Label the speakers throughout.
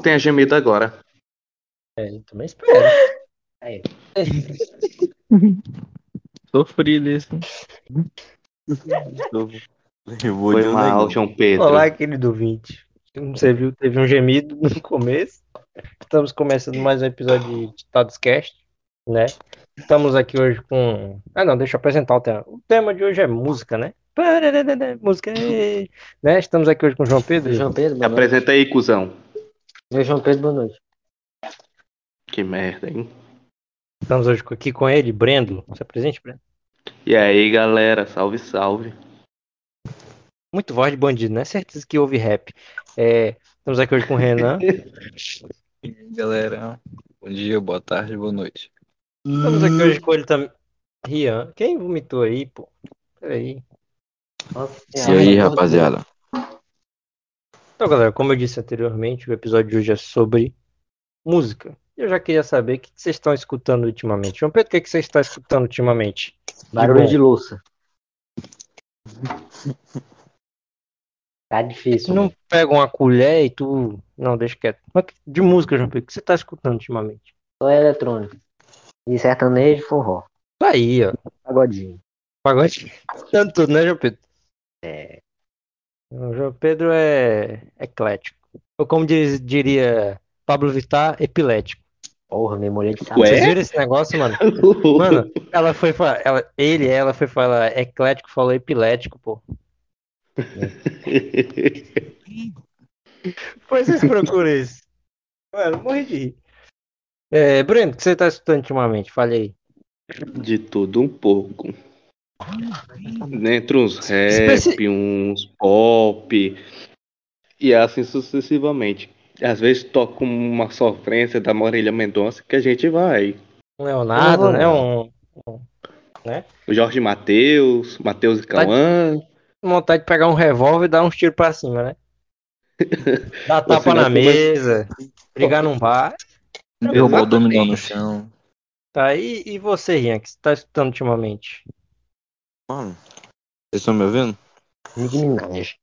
Speaker 1: tenha gemido agora.
Speaker 2: É, eu também espero.
Speaker 3: Aí.
Speaker 4: Sofri desse.
Speaker 5: Eu vou
Speaker 1: Foi mal. João Pedro.
Speaker 2: Olá, querido ouvinte. Como você viu, teve um gemido no começo. Estamos começando mais um episódio de Ditados Cast, né? Estamos aqui hoje com. Ah, não, deixa eu apresentar o tema. O tema de hoje é música, né? Música, né? Estamos aqui hoje com o João Pedro.
Speaker 3: João Pedro, noite.
Speaker 1: Apresenta aí, cuzão.
Speaker 3: Eu, João Pedro, boa noite.
Speaker 1: Que merda, hein?
Speaker 2: Estamos hoje aqui com ele, Brendo. Se apresente, Brendo.
Speaker 1: E aí, galera, salve, salve.
Speaker 2: Muito voz de bandido, né? Certeza que ouve rap. É, estamos aqui hoje com o Renan.
Speaker 4: E aí, galera, bom dia, boa tarde, boa noite.
Speaker 2: Estamos aqui hoje com ele também. Rian. Quem vomitou aí, pô? Peraí.
Speaker 3: Nossa
Speaker 5: E aí, rapaziada?
Speaker 2: Então, galera, como eu disse anteriormente, o episódio de hoje é sobre música. Eu já queria saber o que vocês estão escutando ultimamente. João Pedro, o que que você está escutando ultimamente?
Speaker 3: Barulho de louça. Tá difícil.
Speaker 2: Tu não
Speaker 3: né?
Speaker 2: pega uma colher e tu. Não, deixa quieto. De música, João Pedro, o que você está escutando ultimamente?
Speaker 3: Só é eletrônico. E sertanejo, forró.
Speaker 2: Isso aí, ó.
Speaker 3: Pagodinho.
Speaker 2: Pagode. Tanto né, João Pedro? É. O João Pedro é eclético. Ou como diz- diria Pablo Vittar, epilético.
Speaker 3: Porra, memória de sábado.
Speaker 2: Vocês viram esse negócio, mano? Mano, ela foi falar. Ela, ele, ela foi falar eclético, falou epilético, pô. Depois vocês procuram isso. Mano, morri de rir. É, Breno, o que você tá escutando ultimamente? Fale aí.
Speaker 1: De tudo um pouco. Entre uns rap,
Speaker 2: Especi-
Speaker 1: uns pop. E assim sucessivamente. Às vezes toca uma sofrência da Marília Mendonça que a gente vai.
Speaker 2: Um Leonardo,
Speaker 3: Não,
Speaker 2: né?
Speaker 3: não.
Speaker 2: Um,
Speaker 1: O Jorge Matheus, Matheus e
Speaker 2: Tá-
Speaker 1: Cauã.
Speaker 2: vontade de pegar um revólver e dar uns tiros pra cima, né? Dar tapa
Speaker 1: Você
Speaker 2: na
Speaker 1: comer-
Speaker 2: mesa, brigar num bar.
Speaker 4: Derrubar o dominó no chão.
Speaker 2: Tá, e, e você, Rian, que você tá escutando ultimamente?
Speaker 5: Mano, vocês estão me ouvindo?
Speaker 3: Nicki Minaj.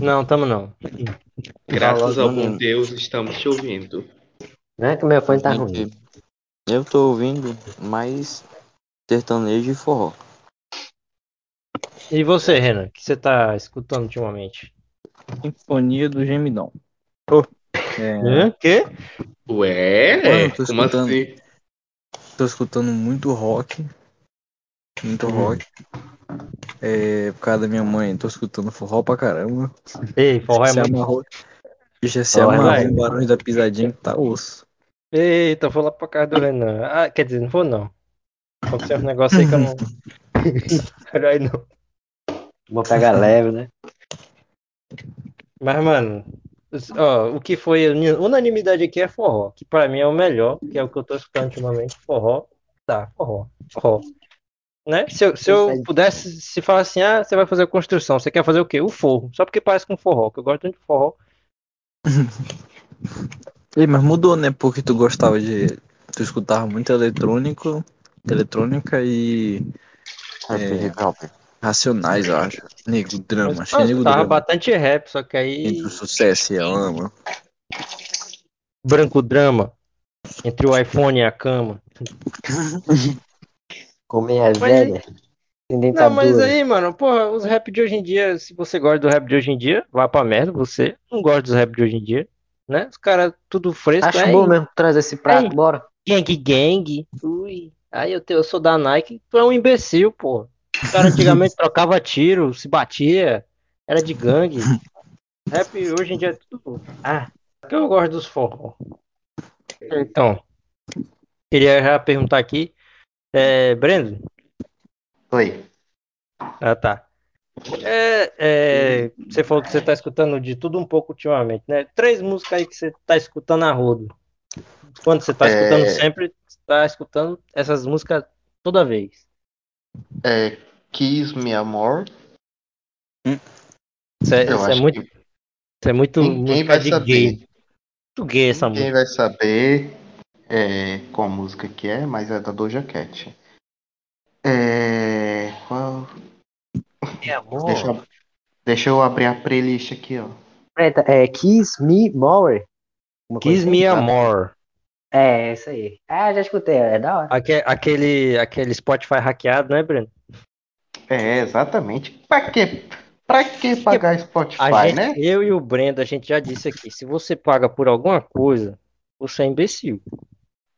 Speaker 2: Não, tamo não.
Speaker 1: Graças ao bom Deus, estamos te ouvindo.
Speaker 3: Não é que o meu fone tá
Speaker 5: Gente,
Speaker 3: ruim.
Speaker 5: Eu tô ouvindo mais sertanejo e forró.
Speaker 2: E você, Renan, o que você tá escutando ultimamente?
Speaker 4: Sinfonia do Gemidão. É,
Speaker 2: Hã? Quê?
Speaker 1: Ué?
Speaker 5: Mano, tô
Speaker 1: como
Speaker 5: escutando.
Speaker 1: assim?
Speaker 4: tô escutando muito rock. Muito rock. É, por causa da minha mãe, tô escutando forró pra caramba.
Speaker 2: Ei, forró é
Speaker 4: se
Speaker 2: muito.
Speaker 4: amarrou. Já se
Speaker 3: Forró é
Speaker 4: amarrou o barulho da pisadinha que tá osso.
Speaker 2: Eita, vou lá pra casa do Renan. Ah, quer dizer, não vou não. Aconteceu um negócio aí que eu não. Aí não.
Speaker 3: Vou pegar leve, né?
Speaker 2: Mas, mano, ó, o que foi unanimidade aqui é forró, que pra mim é o melhor, que é o que eu tô escutando ultimamente. Forró, tá, forró, forró. Né? Se eu, se eu pudesse se falar assim, ah, você vai fazer a construção, você quer fazer o quê? O forro. Só porque parece com forró, que eu gosto tanto de forró.
Speaker 4: Ei, mas mudou, né? Porque tu gostava de. Tu escutava muito eletrônico, eletrônica e
Speaker 5: hop.
Speaker 4: racionais, eu acho. Nego drama,
Speaker 2: Mas,
Speaker 4: achei nego
Speaker 2: tava
Speaker 4: drama.
Speaker 2: bastante rap, só que aí.
Speaker 4: Entre o sucesso e a ama.
Speaker 2: Branco drama. Entre o iPhone e a cama.
Speaker 3: Comer a velha.
Speaker 2: Não, mas aí, mano, porra, os rap de hoje em dia, se você gosta do rap de hoje em dia, vá pra merda, você não gosta dos rap de hoje em dia, né? Os caras tudo fresco,
Speaker 3: Acho
Speaker 2: aí,
Speaker 3: bom mesmo. Traz esse prato,
Speaker 2: Ei.
Speaker 3: bora.
Speaker 2: gang gang, ui. Aí eu, te- eu sou da Nike, tu é um imbecil, pô. Os caras antigamente trocava tiro, se batia, era de gangue. Rap hoje em dia é tudo. Ah, que eu gosto dos forró. Então, queria já perguntar aqui, é, Brendo,
Speaker 1: Oi.
Speaker 2: Ah, tá. É, é, você falou que você tá escutando de tudo um pouco ultimamente, né? Três músicas aí que você tá escutando a rodo. Quando você tá
Speaker 1: É.
Speaker 2: escutando sempre, você tá escutando essas músicas toda vez.
Speaker 1: É Kiss Me Amor.
Speaker 2: Isso é,
Speaker 1: Eu
Speaker 2: isso é muito,
Speaker 1: que
Speaker 2: isso é muito
Speaker 1: ninguém vai
Speaker 2: de
Speaker 1: saber.
Speaker 2: gay. Muito gay essa
Speaker 1: Ninguém
Speaker 2: música.
Speaker 1: vai saber é, qual música que é, mas é da Doja Cat. É. Qual...
Speaker 3: amor.
Speaker 1: Deixa, eu- deixa eu abrir a playlist aqui, ó.
Speaker 3: Preta, é Kiss Me More. Uma
Speaker 2: Kiss
Speaker 3: assim?
Speaker 2: Me More.
Speaker 3: É, isso aí. Ah, já escutei, é da hora.
Speaker 2: Aque- Aquele, aquele Spotify hackeado, né, Breno?
Speaker 1: É, exatamente. Pra quê? Pra que pagar Spotify,
Speaker 2: A gente,
Speaker 1: né?
Speaker 2: eu e o Brendo, a gente já disse aqui, se você paga por alguma coisa, você é imbecil.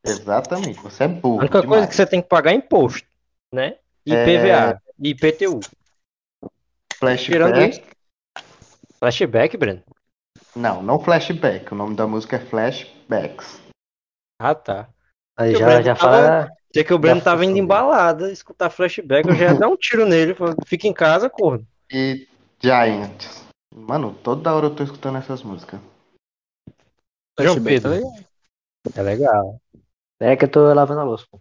Speaker 1: Exatamente, você é burro.
Speaker 2: A única coisa
Speaker 1: demais.
Speaker 2: que você tem que pagar é imposto, né? IPVA, IPTU. tirando
Speaker 1: Flashback.
Speaker 2: Flashback, Breno?
Speaker 1: Não, não flashback. O nome da música é Flashbacks.
Speaker 2: Ah, tá.
Speaker 3: Aí já,
Speaker 2: Breno
Speaker 3: já
Speaker 2: tava-
Speaker 3: fala.
Speaker 2: Sei que o Breno
Speaker 3: Já
Speaker 2: tava indo embalada, escutar flashback, eu já ia dar um tiro nele. Fica em casa, corno.
Speaker 1: E Giants. Mano, toda hora eu tô escutando essas músicas.
Speaker 2: João
Speaker 4: Flashback,
Speaker 2: Pedro. É legal.
Speaker 3: É que eu tô lavando a louça. pô.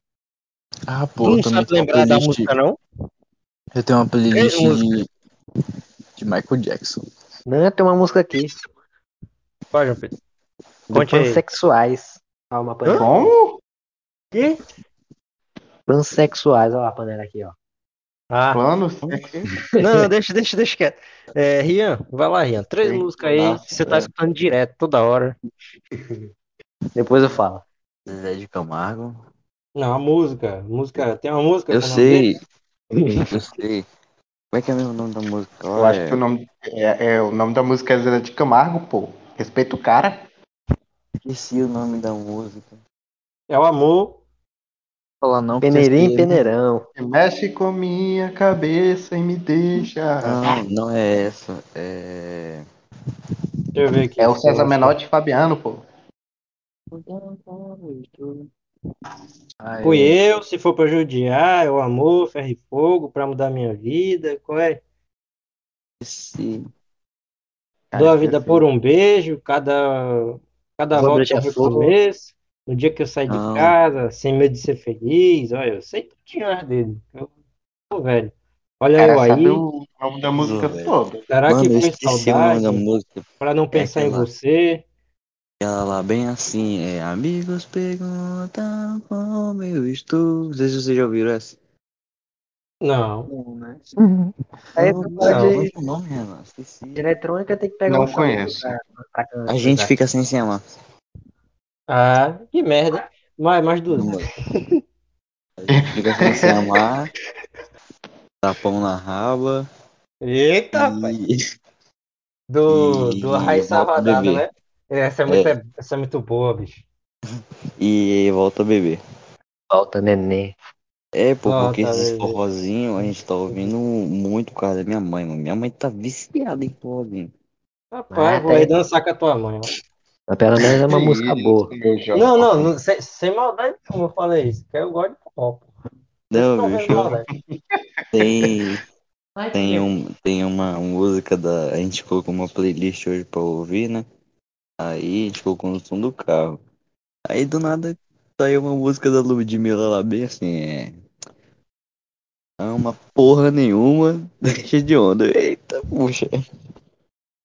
Speaker 4: Ah,
Speaker 2: Tu
Speaker 4: pô, eu
Speaker 2: não sabe lembrar da música, não?
Speaker 4: Eu tenho uma playlist de, de Michael Jackson.
Speaker 3: Não, tem uma música aqui.
Speaker 2: Vai, João Pedro. Conte aí.
Speaker 3: pansexuais. Olha uma panela.
Speaker 1: Como?
Speaker 2: Que?
Speaker 3: Pansexuais, olha a panela aqui, ó.
Speaker 2: Ah,
Speaker 1: Planos?
Speaker 2: não, deixa, deixa, deixa quieto. É, Rian, vai lá, Rian. Três
Speaker 1: Sim.
Speaker 2: músicas aí
Speaker 1: Nossa,
Speaker 2: que você tá
Speaker 1: é.
Speaker 2: escutando direto, toda hora.
Speaker 3: Depois eu falo.
Speaker 5: Zé de Camargo.
Speaker 2: Não, a música. Música. Tem uma música.
Speaker 5: Eu sei. Eu sei. Como é que é mesmo o nome da música?
Speaker 1: Eu acho que o nome, é, é, o nome da música é Zé de Camargo, pô. Respeita o cara.
Speaker 5: Esqueci o nome da música.
Speaker 2: É o amor.
Speaker 4: Falar não,
Speaker 3: Peneirinho e
Speaker 4: esse-
Speaker 3: peneirão.
Speaker 1: Mexe com minha cabeça e me deixa.
Speaker 5: Não, não é essa. É.
Speaker 2: Deixa eu ver aqui.
Speaker 1: É o César Menotti e Fabiano, pô.
Speaker 4: É.
Speaker 2: Fui eu, se for pra judiar, é o amor, ferro e fogo, pra mudar minha vida. Qual é?
Speaker 5: Esqueci.
Speaker 2: Dou a vida por um beijo, cada, cada volta é
Speaker 3: fogo.
Speaker 2: começo. No dia que eu saí de casa, sem medo de ser feliz, olha, eu sei tudinho as dele. Eu tô velho. Olha
Speaker 1: Cara,
Speaker 2: eu aí,
Speaker 1: o nome da música toda.
Speaker 2: será
Speaker 5: Mano,
Speaker 2: que
Speaker 5: eu
Speaker 2: foi saudade
Speaker 5: música.
Speaker 2: pra não pensar em você?
Speaker 5: Ela lá bem assim, é Amigos perguntam como eu estou. Não sei se vocês já ouviram essa.
Speaker 2: Não.
Speaker 3: Aí
Speaker 5: Não,
Speaker 3: tu
Speaker 5: não,
Speaker 3: pode-
Speaker 5: qual é o nome, Renan? Esqueci.
Speaker 3: De eletrônica tem que pegar
Speaker 1: Não
Speaker 3: um
Speaker 1: conheço.
Speaker 3: pra- pra- pra-
Speaker 5: A gente fica sem se amar.
Speaker 2: Ah, que merda. Mais, mais duas.
Speaker 5: A gente fica sem se amar. Tapão na raba.
Speaker 2: Eita.
Speaker 5: E...
Speaker 2: Do,
Speaker 5: E
Speaker 2: do Raíssa
Speaker 5: volta a
Speaker 2: Rodada,
Speaker 5: beber.
Speaker 2: né? Essa é, muito, essa é muito boa, bicho.
Speaker 5: e volta a beber.
Speaker 3: Volta, neném.
Speaker 5: É, pô,
Speaker 2: Volta
Speaker 5: porque esses forrozinhos a gente tá ouvindo muito por causa da minha mãe, mano. Minha mãe tá viciada em forrozinho.
Speaker 2: Rapaz,
Speaker 3: Ah,
Speaker 2: vou aí dançar com a tua mãe. ó.
Speaker 3: Mas pelo menos é uma música boa.
Speaker 2: Não, não, não sem, sem maldade nenhuma eu falei isso. Que eu gosto de pô.
Speaker 5: Não,
Speaker 2: Não
Speaker 5: bicho, tem, tem, um, tem uma música da. A gente colocou uma playlist hoje pra ouvir, né? Aí a gente colocou no som do carro. Aí do nada saiu uma música da Ludmilla lá bem assim, é. Ama porra nenhuma, deixa de onda. Eita, puxa.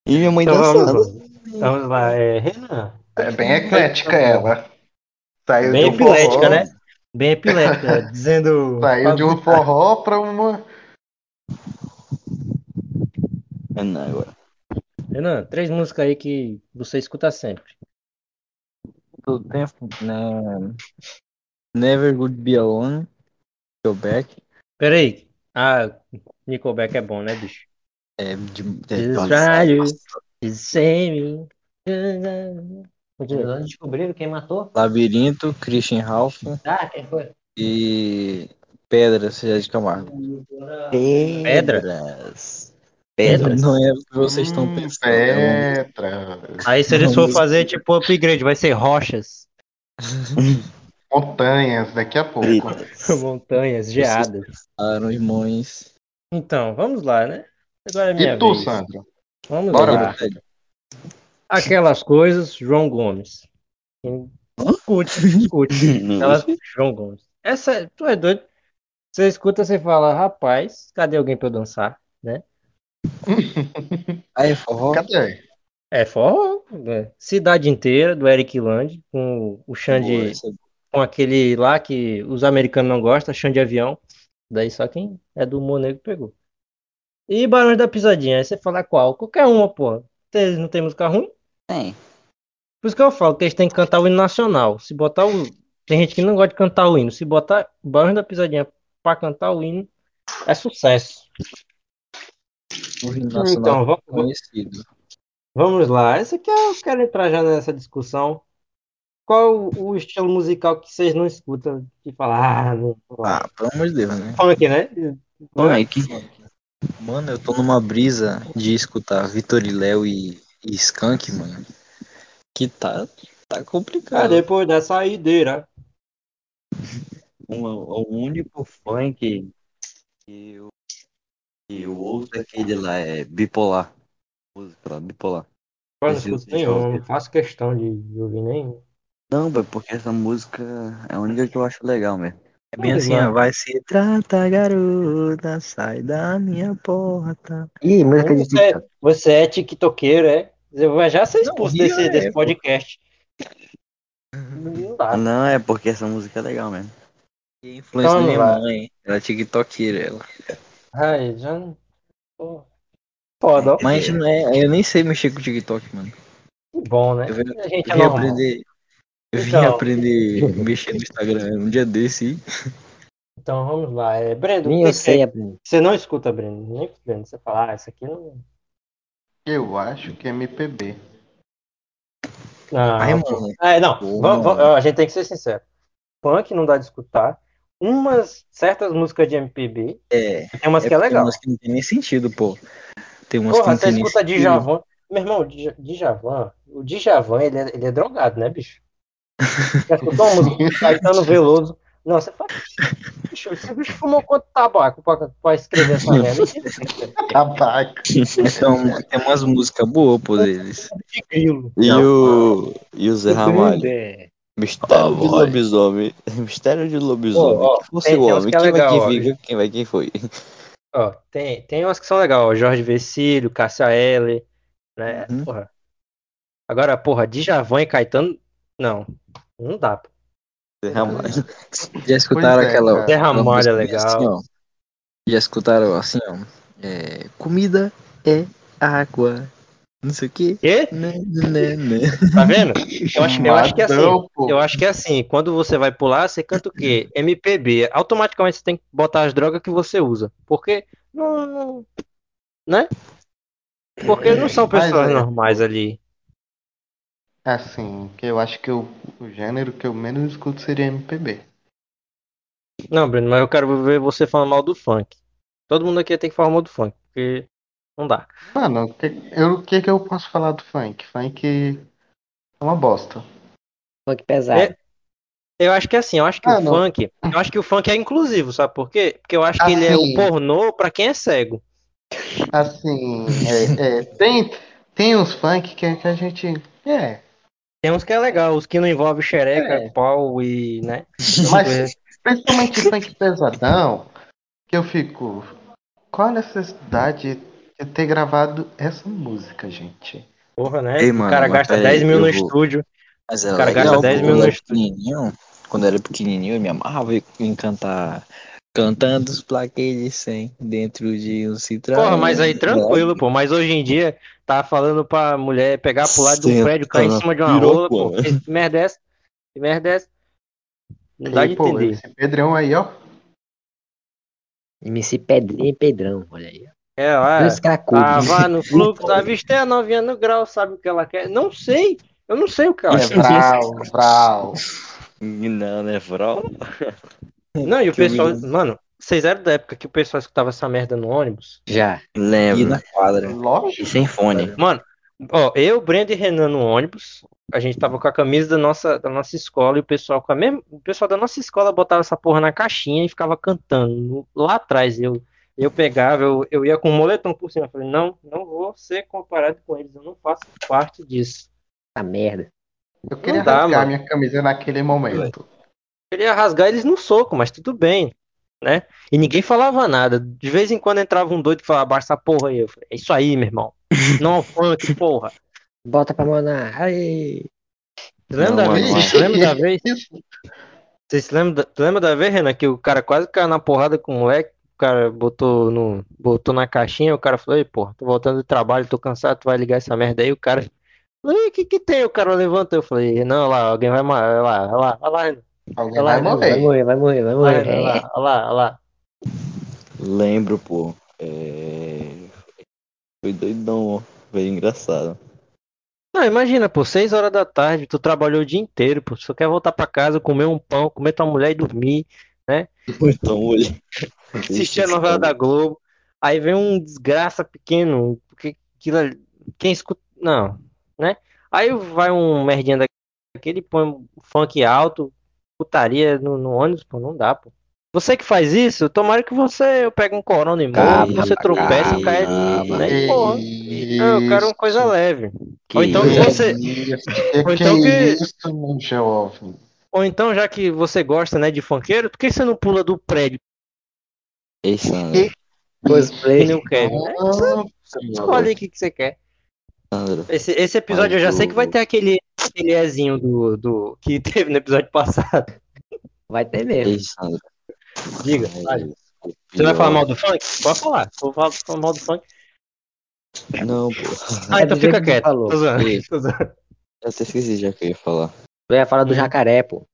Speaker 5: E minha mãe
Speaker 2: Então vamos
Speaker 5: dançando.
Speaker 2: lá. Vamos lá, é, Renan.
Speaker 1: É bem eclética ela. Saiu
Speaker 2: Bem
Speaker 1: de um
Speaker 2: epilética,
Speaker 1: forró,
Speaker 2: né? Bem epilética, dizendo.
Speaker 1: Saiu de um forró pra uma.
Speaker 5: É não, agora.
Speaker 2: Renan, três músicas aí que você escuta sempre.
Speaker 4: Todo tempo, né? Never Would Be Alone. Go Back.
Speaker 2: Peraí. Ah, Nickelback é bom, né, bicho?
Speaker 4: É de. É,
Speaker 2: try you, just say me. Continua.
Speaker 3: Descobriram quem matou?
Speaker 4: Labirinto, Christian Ralph
Speaker 3: Ah, quem foi?
Speaker 4: e Pedra, Zé de Camargo.
Speaker 2: Pedra?
Speaker 5: Pedras.
Speaker 2: Pedras?
Speaker 4: Não é o que vocês estão
Speaker 1: Hum,
Speaker 4: pensando. é.
Speaker 2: Aí se eles for fazer tipo upgrade, vai ser rochas,
Speaker 1: Montanhas, daqui a pouco.
Speaker 2: Montanhas, geadas.
Speaker 4: um, irmãos.
Speaker 2: Então, vamos lá, né? Agora é minha
Speaker 1: E tu,
Speaker 2: vez.
Speaker 1: Sandro?
Speaker 2: Vamos
Speaker 1: Bora,
Speaker 2: lá. Aquelas coisas, João Gomes. Escute, escute. Aquelas, João Gomes. Essa, tu é doido? Você escuta, você fala, rapaz, cadê alguém pra eu dançar?
Speaker 4: Aí, forró.
Speaker 1: Cadê?
Speaker 2: É forró, né? Cidade inteira, do Eric Land, com o Xande,
Speaker 4: é
Speaker 2: com aquele lá que os americanos não gostam, Xande Avião. Daí só quem é do humor negro pegou. E Barões da Pisadinha, aí você fala qual? Qualquer uma, pô. Tem- Não tem música ruim?
Speaker 5: Tem.
Speaker 2: Por isso que eu falo que eles têm que cantar o hino nacional. Se botar o. Tem gente que não gosta de cantar o hino. Se botar Barões da Pisadinha pra cantar o hino, é sucesso.
Speaker 4: O hino
Speaker 2: Então,
Speaker 4: nacional
Speaker 2: vamos,
Speaker 4: conhecido.
Speaker 2: vamos lá. Esse aqui eu quero entrar já nessa discussão. Qual o, estilo musical que vocês não escutam? Que fala, ah, não.
Speaker 4: Ah, pelo amor de Deus, né?
Speaker 2: Funk, né?
Speaker 4: Funk. Mano, eu tô numa brisa de escutar Vitor e Léo e, e Skank, mano. Que tá, tá
Speaker 2: Ah,
Speaker 4: complicado.
Speaker 2: depois da saideira.
Speaker 5: Um- o único funk que eu, que eu ouço é aquele lá, é bipolar. Música lá, bipolar.
Speaker 2: Eu não escuto nenhum, não faço questão de, de ouvir nenhum.
Speaker 5: Não, porque essa música é a única que eu acho legal mesmo.
Speaker 4: É bem assim, ó. Vai se trata, garota, sai da minha porta.
Speaker 3: Ih, música de
Speaker 2: Você,
Speaker 3: TikTok.
Speaker 2: você é tiktokeiro, é? Você vai já ser expulso
Speaker 4: Não,
Speaker 2: desse,
Speaker 4: é,
Speaker 2: desse podcast. Não dá.
Speaker 5: Não, é porque essa música é legal mesmo.
Speaker 4: E a influência da minha mãe. Ela é tiktokeira, ela.
Speaker 2: Ai, já não. Pô. Foda, ó.
Speaker 4: Mas não é, eu nem sei mexer com TikTok, mano.
Speaker 2: Que bom, né?
Speaker 4: Eu vim,
Speaker 2: A gente é
Speaker 4: eu vim
Speaker 2: normal.
Speaker 4: aprender. Eu vim
Speaker 2: Então.
Speaker 4: aprender a mexer no Instagram um dia desse.
Speaker 2: Então vamos lá. É, Brendo,
Speaker 3: Nem
Speaker 2: o
Speaker 3: eu
Speaker 2: que
Speaker 3: sei,
Speaker 2: que-
Speaker 3: aprender.
Speaker 2: Você não escuta, Brendo. Nem Brendo. Você fala, ah, isso aqui não.
Speaker 1: Eu acho que é MPB.
Speaker 2: Não,
Speaker 4: Ai, mano.
Speaker 2: É, não. Vamos- a gente tem que ser sincero. Funk não dá de escutar. Umas certas músicas de MPB.
Speaker 4: É.
Speaker 2: Tem umas
Speaker 4: é
Speaker 2: que é legal.
Speaker 4: umas que não tem nem sentido, pô. Tem umas
Speaker 2: Porra,
Speaker 4: que não
Speaker 2: você
Speaker 4: tem nem
Speaker 2: escuta
Speaker 4: sentido.
Speaker 2: Djavan. Meu irmão, Dja- Djavan. O Djavan, ele é, ele é drogado, né, bicho? Já escutou uma música do Caetano Veloso? Não, você fala. Bicho, esse bicho fumou quanto tabaco pra, pra escrever essa merda?
Speaker 1: Tabaco.
Speaker 4: Então, tem umas músicas boas, pô, deles.
Speaker 2: De grilo.
Speaker 5: E o, e o Zé Ramalho? Mistério de
Speaker 4: Ah, vai.
Speaker 5: lobisomem. Mistério de lobisomem.
Speaker 2: Ó,
Speaker 5: que fosse
Speaker 2: tem-
Speaker 5: o homem,
Speaker 2: que é
Speaker 5: quem vai
Speaker 2: legal, ó.
Speaker 5: quem fica, quem vai quem foi.
Speaker 2: Ó, tem, tem umas que são legais, ó. Jorge Vecílio, Cássia Eller, né?
Speaker 4: Uhum.
Speaker 2: Porra. Agora, porra, Djavan e Caetano, não. Não dá. pô.
Speaker 5: Zé Ramalho.
Speaker 4: Já escutaram
Speaker 1: é,
Speaker 4: aquela.
Speaker 1: cara.
Speaker 2: Zé
Speaker 4: aquela
Speaker 2: Ramalho é legal.
Speaker 4: assim, ó? Já escutaram assim, ó? É, comida é água. Não sei o que.
Speaker 2: Quê? Tá vendo? Eu acho, eu acho que é assim. Eu acho que é assim, quando você vai pular, você canta o quê? MPB. Automaticamente você tem que botar as drogas que você usa. Porque não. não- Né? Porque não são
Speaker 1: Mas
Speaker 2: pessoas
Speaker 1: é.
Speaker 2: normais ali.
Speaker 1: Assim, que eu acho que o, o gênero que eu menos escuto seria MPB.
Speaker 2: Não, Bruno, mas eu quero ver você falando mal do funk. Todo mundo aqui tem que falar mal do funk, porque não dá.
Speaker 1: Mano, o que, eu- o que que eu posso falar do funk? Funk é uma bosta.
Speaker 3: Funk pesado.
Speaker 2: É. Eu acho que é assim, eu acho que
Speaker 1: Ah,
Speaker 2: o
Speaker 1: não.
Speaker 2: funk, eu acho que o funk é inclusivo, sabe por quê? Porque eu acho que ele é
Speaker 1: Assim.
Speaker 2: o pornô pra quem é cego.
Speaker 1: Assim, é, é, tem, tem uns funk que, que a gente. É.
Speaker 2: Tem uns que é legal, os que não envolvem xereca,
Speaker 3: É.
Speaker 2: pau e, né?
Speaker 1: Mas principalmente funk pesadão, que eu fico. Qual a necessidade ter gravado essa música, gente?
Speaker 2: Porra, né?
Speaker 4: Ei,
Speaker 2: o
Speaker 4: mano,
Speaker 2: cara
Speaker 4: mas
Speaker 2: gasta
Speaker 4: peraí,
Speaker 2: 10 mil no
Speaker 4: vou-
Speaker 2: estúdio.
Speaker 4: Mas é
Speaker 2: O cara
Speaker 4: legal,
Speaker 2: gasta
Speaker 4: pô,
Speaker 2: 10 mil no estúdio.
Speaker 4: quando eu era pequenininho, eu me amarrava em cantar Cantando os plaquês de 100 dentro de um Citroën.
Speaker 2: Porra, mas aí tranquilo, pô. Mas hoje em dia tá falando pra mulher pegar pro lado de um
Speaker 5: Senta
Speaker 2: prédio, cair em cima de uma rola, pô. Que merda é essa? Que merda é essa? Não dá de entender.
Speaker 1: esse Pedrão aí, ó.
Speaker 3: MC Pedrinho e Pedrão, olha aí.
Speaker 2: É, lá.
Speaker 3: Dois cracudos.
Speaker 2: Tava no fluxo, avistei a novinha no grau, sabe o que ela quer? Não sei. Eu não sei o que ela
Speaker 1: É
Speaker 2: quer.
Speaker 1: Vral, Vral.
Speaker 5: Não, né?
Speaker 2: Não, e o
Speaker 4: Que
Speaker 2: pessoal.
Speaker 4: me
Speaker 2: Mano, vocês eram da época que o pessoal escutava essa merda no ônibus?
Speaker 3: Já.
Speaker 4: E
Speaker 5: Lembro.
Speaker 4: na quadra.
Speaker 1: Lógico.
Speaker 5: E sem fone.
Speaker 2: Mano, ó, eu, Brenda e Renan no ônibus, a gente tava com a camisa da nossa, da nossa escola e o pessoal com a mesma, o pessoal da nossa escola botava essa porra na caixinha e ficava cantando. Lá atrás eu eu pegava, eu, eu ia com um moletom por cima, eu falei: "Não, não vou ser comparado com eles, eu não faço parte disso".
Speaker 3: Tá merda.
Speaker 1: Eu queria
Speaker 2: Não dá,
Speaker 1: rasgar
Speaker 2: mano.
Speaker 1: minha camisa naquele momento.
Speaker 2: Eu queria rasgar eles no soco, mas tudo bem, né? E ninguém falava nada. De vez em quando entrava um doido que falava: "Baixa essa porra aí". Eu falei: "É isso aí, meu irmão. Não funk, porra".
Speaker 3: Bota pra manar. Aí.
Speaker 2: Lembra da vez? lembra da vez? Vocês se lembram da, tu lembra da vez, Renan, que o cara quase caiu na porrada com o moleque? O cara botou, no, botou na caixinha, o cara falou, ei, porra, tô voltando do trabalho, tô cansado, tu vai ligar essa merda aí, o cara O que que tem? O cara levantou. Eu falei, não, lá, alguém vai morrer. Olha lá, olha lá, olha lá, Renan.
Speaker 1: Alguém
Speaker 2: Olha lá,
Speaker 1: vai
Speaker 2: Renan,
Speaker 3: Vai
Speaker 1: morrer.
Speaker 3: morrer, vai morrer, vai
Speaker 2: lá,
Speaker 3: morrer.
Speaker 2: Renan, olha lá, olha lá, olha lá.
Speaker 5: Lembro, pô. É... Foi doidão, ó. Foi engraçado.
Speaker 2: Não, imagina, pô, seis horas da tarde, tu trabalhou o dia inteiro, pô, só quer voltar pra casa, comer um pão, comer tua mulher e dormir,
Speaker 5: Então, hoje.
Speaker 2: assistir a novela da Globo. Aí vem um desgraça pequeno, porque aquilo ali- quem escuta, não, né? Aí vai um merdinha daquele, põe um funk alto, putaria no, no ônibus, pô, não dá, pô. Você que faz isso, tomara que você pegue um corona e morra, você tropeça e cai, né? Porra, eu quero uma coisa leve.
Speaker 5: Que
Speaker 2: Ou então
Speaker 5: isso?
Speaker 2: você,
Speaker 1: Que,
Speaker 2: Ou
Speaker 1: que
Speaker 2: então que-
Speaker 1: isso?
Speaker 2: Ou então já que você gosta, né, de funkeiro, por que você não pula do prédio
Speaker 5: Sandra.
Speaker 2: que
Speaker 3: Cosplay.
Speaker 2: nem o Kevin, né?
Speaker 1: Nossa,
Speaker 2: Escolhe aí o que, que você quer. Esse, esse episódio eu já sei que vai ter aquele, Ezinho do, do que teve no episódio passado.
Speaker 3: Vai ter mesmo.
Speaker 2: Diga, fale.
Speaker 5: o
Speaker 2: Você vai falar mal do funk? Pode falar. Vou falar, falar mal do funk.
Speaker 5: Não, pô.
Speaker 2: Ah,
Speaker 3: É
Speaker 2: então fica quieto.
Speaker 3: falou.
Speaker 5: Isso.
Speaker 2: tô zoando.
Speaker 5: Eu até esqueci já que eu ia falar.
Speaker 3: Eu ia falar do
Speaker 2: Hum.
Speaker 3: jacaré, pô.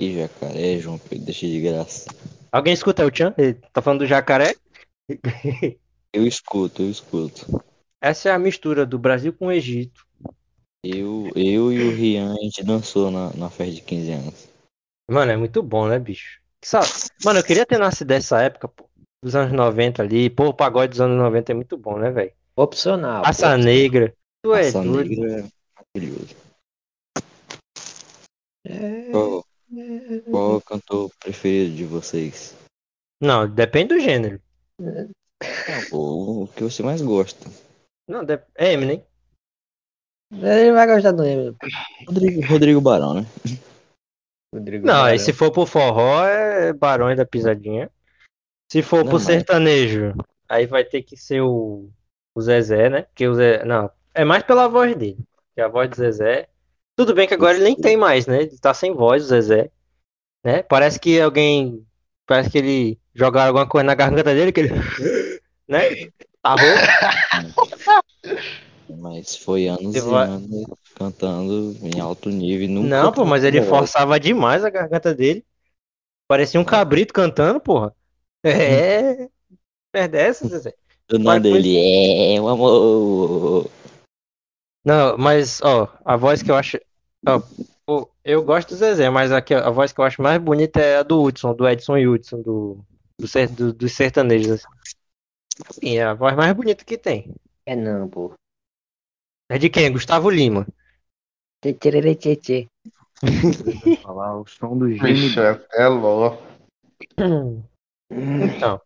Speaker 5: Ih, jacaré, João Pedro, deixa de graça.
Speaker 2: Alguém escuta o Tchan? Ele tá falando do jacaré?
Speaker 5: Eu escuto, eu escuto.
Speaker 2: Essa é a mistura do Brasil com o Egito.
Speaker 5: Eu, eu e o Rian, a gente dançou na, na festa de 15 anos.
Speaker 2: Mano, é muito bom, né, bicho? Que sa- Mano, eu queria ter nascido dessa época, pô. Dos anos 90 ali. Pô, o pagode dos anos 90 é muito bom, né, velho?
Speaker 3: Opcional.
Speaker 2: Raça Negra. Tu é
Speaker 5: Raça
Speaker 2: doido.
Speaker 5: Negra é maravilhoso.
Speaker 3: É,
Speaker 5: Qual, qual é o cantor preferido de vocês?
Speaker 2: Não, depende do gênero.
Speaker 5: Pô, o que você mais gosta?
Speaker 2: Não, é Eminem.
Speaker 3: Ele vai gostar do Eminem.
Speaker 5: Rodrigo, Rodrigo Barão, né?
Speaker 3: Rodrigo
Speaker 2: Não,
Speaker 3: Barão.
Speaker 2: aí se for pro forró, é Barões da Pisadinha. Se for
Speaker 5: Não,
Speaker 2: pro
Speaker 5: mas-
Speaker 2: sertanejo, aí vai ter que ser o, o Zezé, né? Porque o Zé. Não, é mais pela voz dele. Que a voz do Zezé. Tudo bem que agora ele nem tem mais, né? Ele tá sem voz, o Zezé. Né? Parece que alguém. Parece que ele jogaram alguma coisa na garganta dele, que ele. Né? Tá rouco.
Speaker 5: Mas foi anos e
Speaker 2: vai-
Speaker 5: anos cantando em alto nível. Nunca
Speaker 2: Não, pô, mas ele forçava demais a garganta dele. Parecia um cabrito cantando, porra. É. É dessa, Zezé.
Speaker 5: Do
Speaker 2: Vai
Speaker 5: nada
Speaker 2: com
Speaker 5: ele é o amor.
Speaker 2: Não, mas, ó, a voz que eu acho. ó, eu gosto do Zezé, mas aqui, a voz que eu acho mais bonita é a do Hudson, do Edson Hudson, do, do, do- dos sertanejos. Assim. Sim, é a voz mais bonita que tem.
Speaker 3: É não, pô.
Speaker 2: É de quem? Gustavo Lima.
Speaker 3: Tchê, tchê, tchê, tchê.
Speaker 4: Falar o som do Jimmy.
Speaker 1: Bicho, é, é louco.
Speaker 2: Então.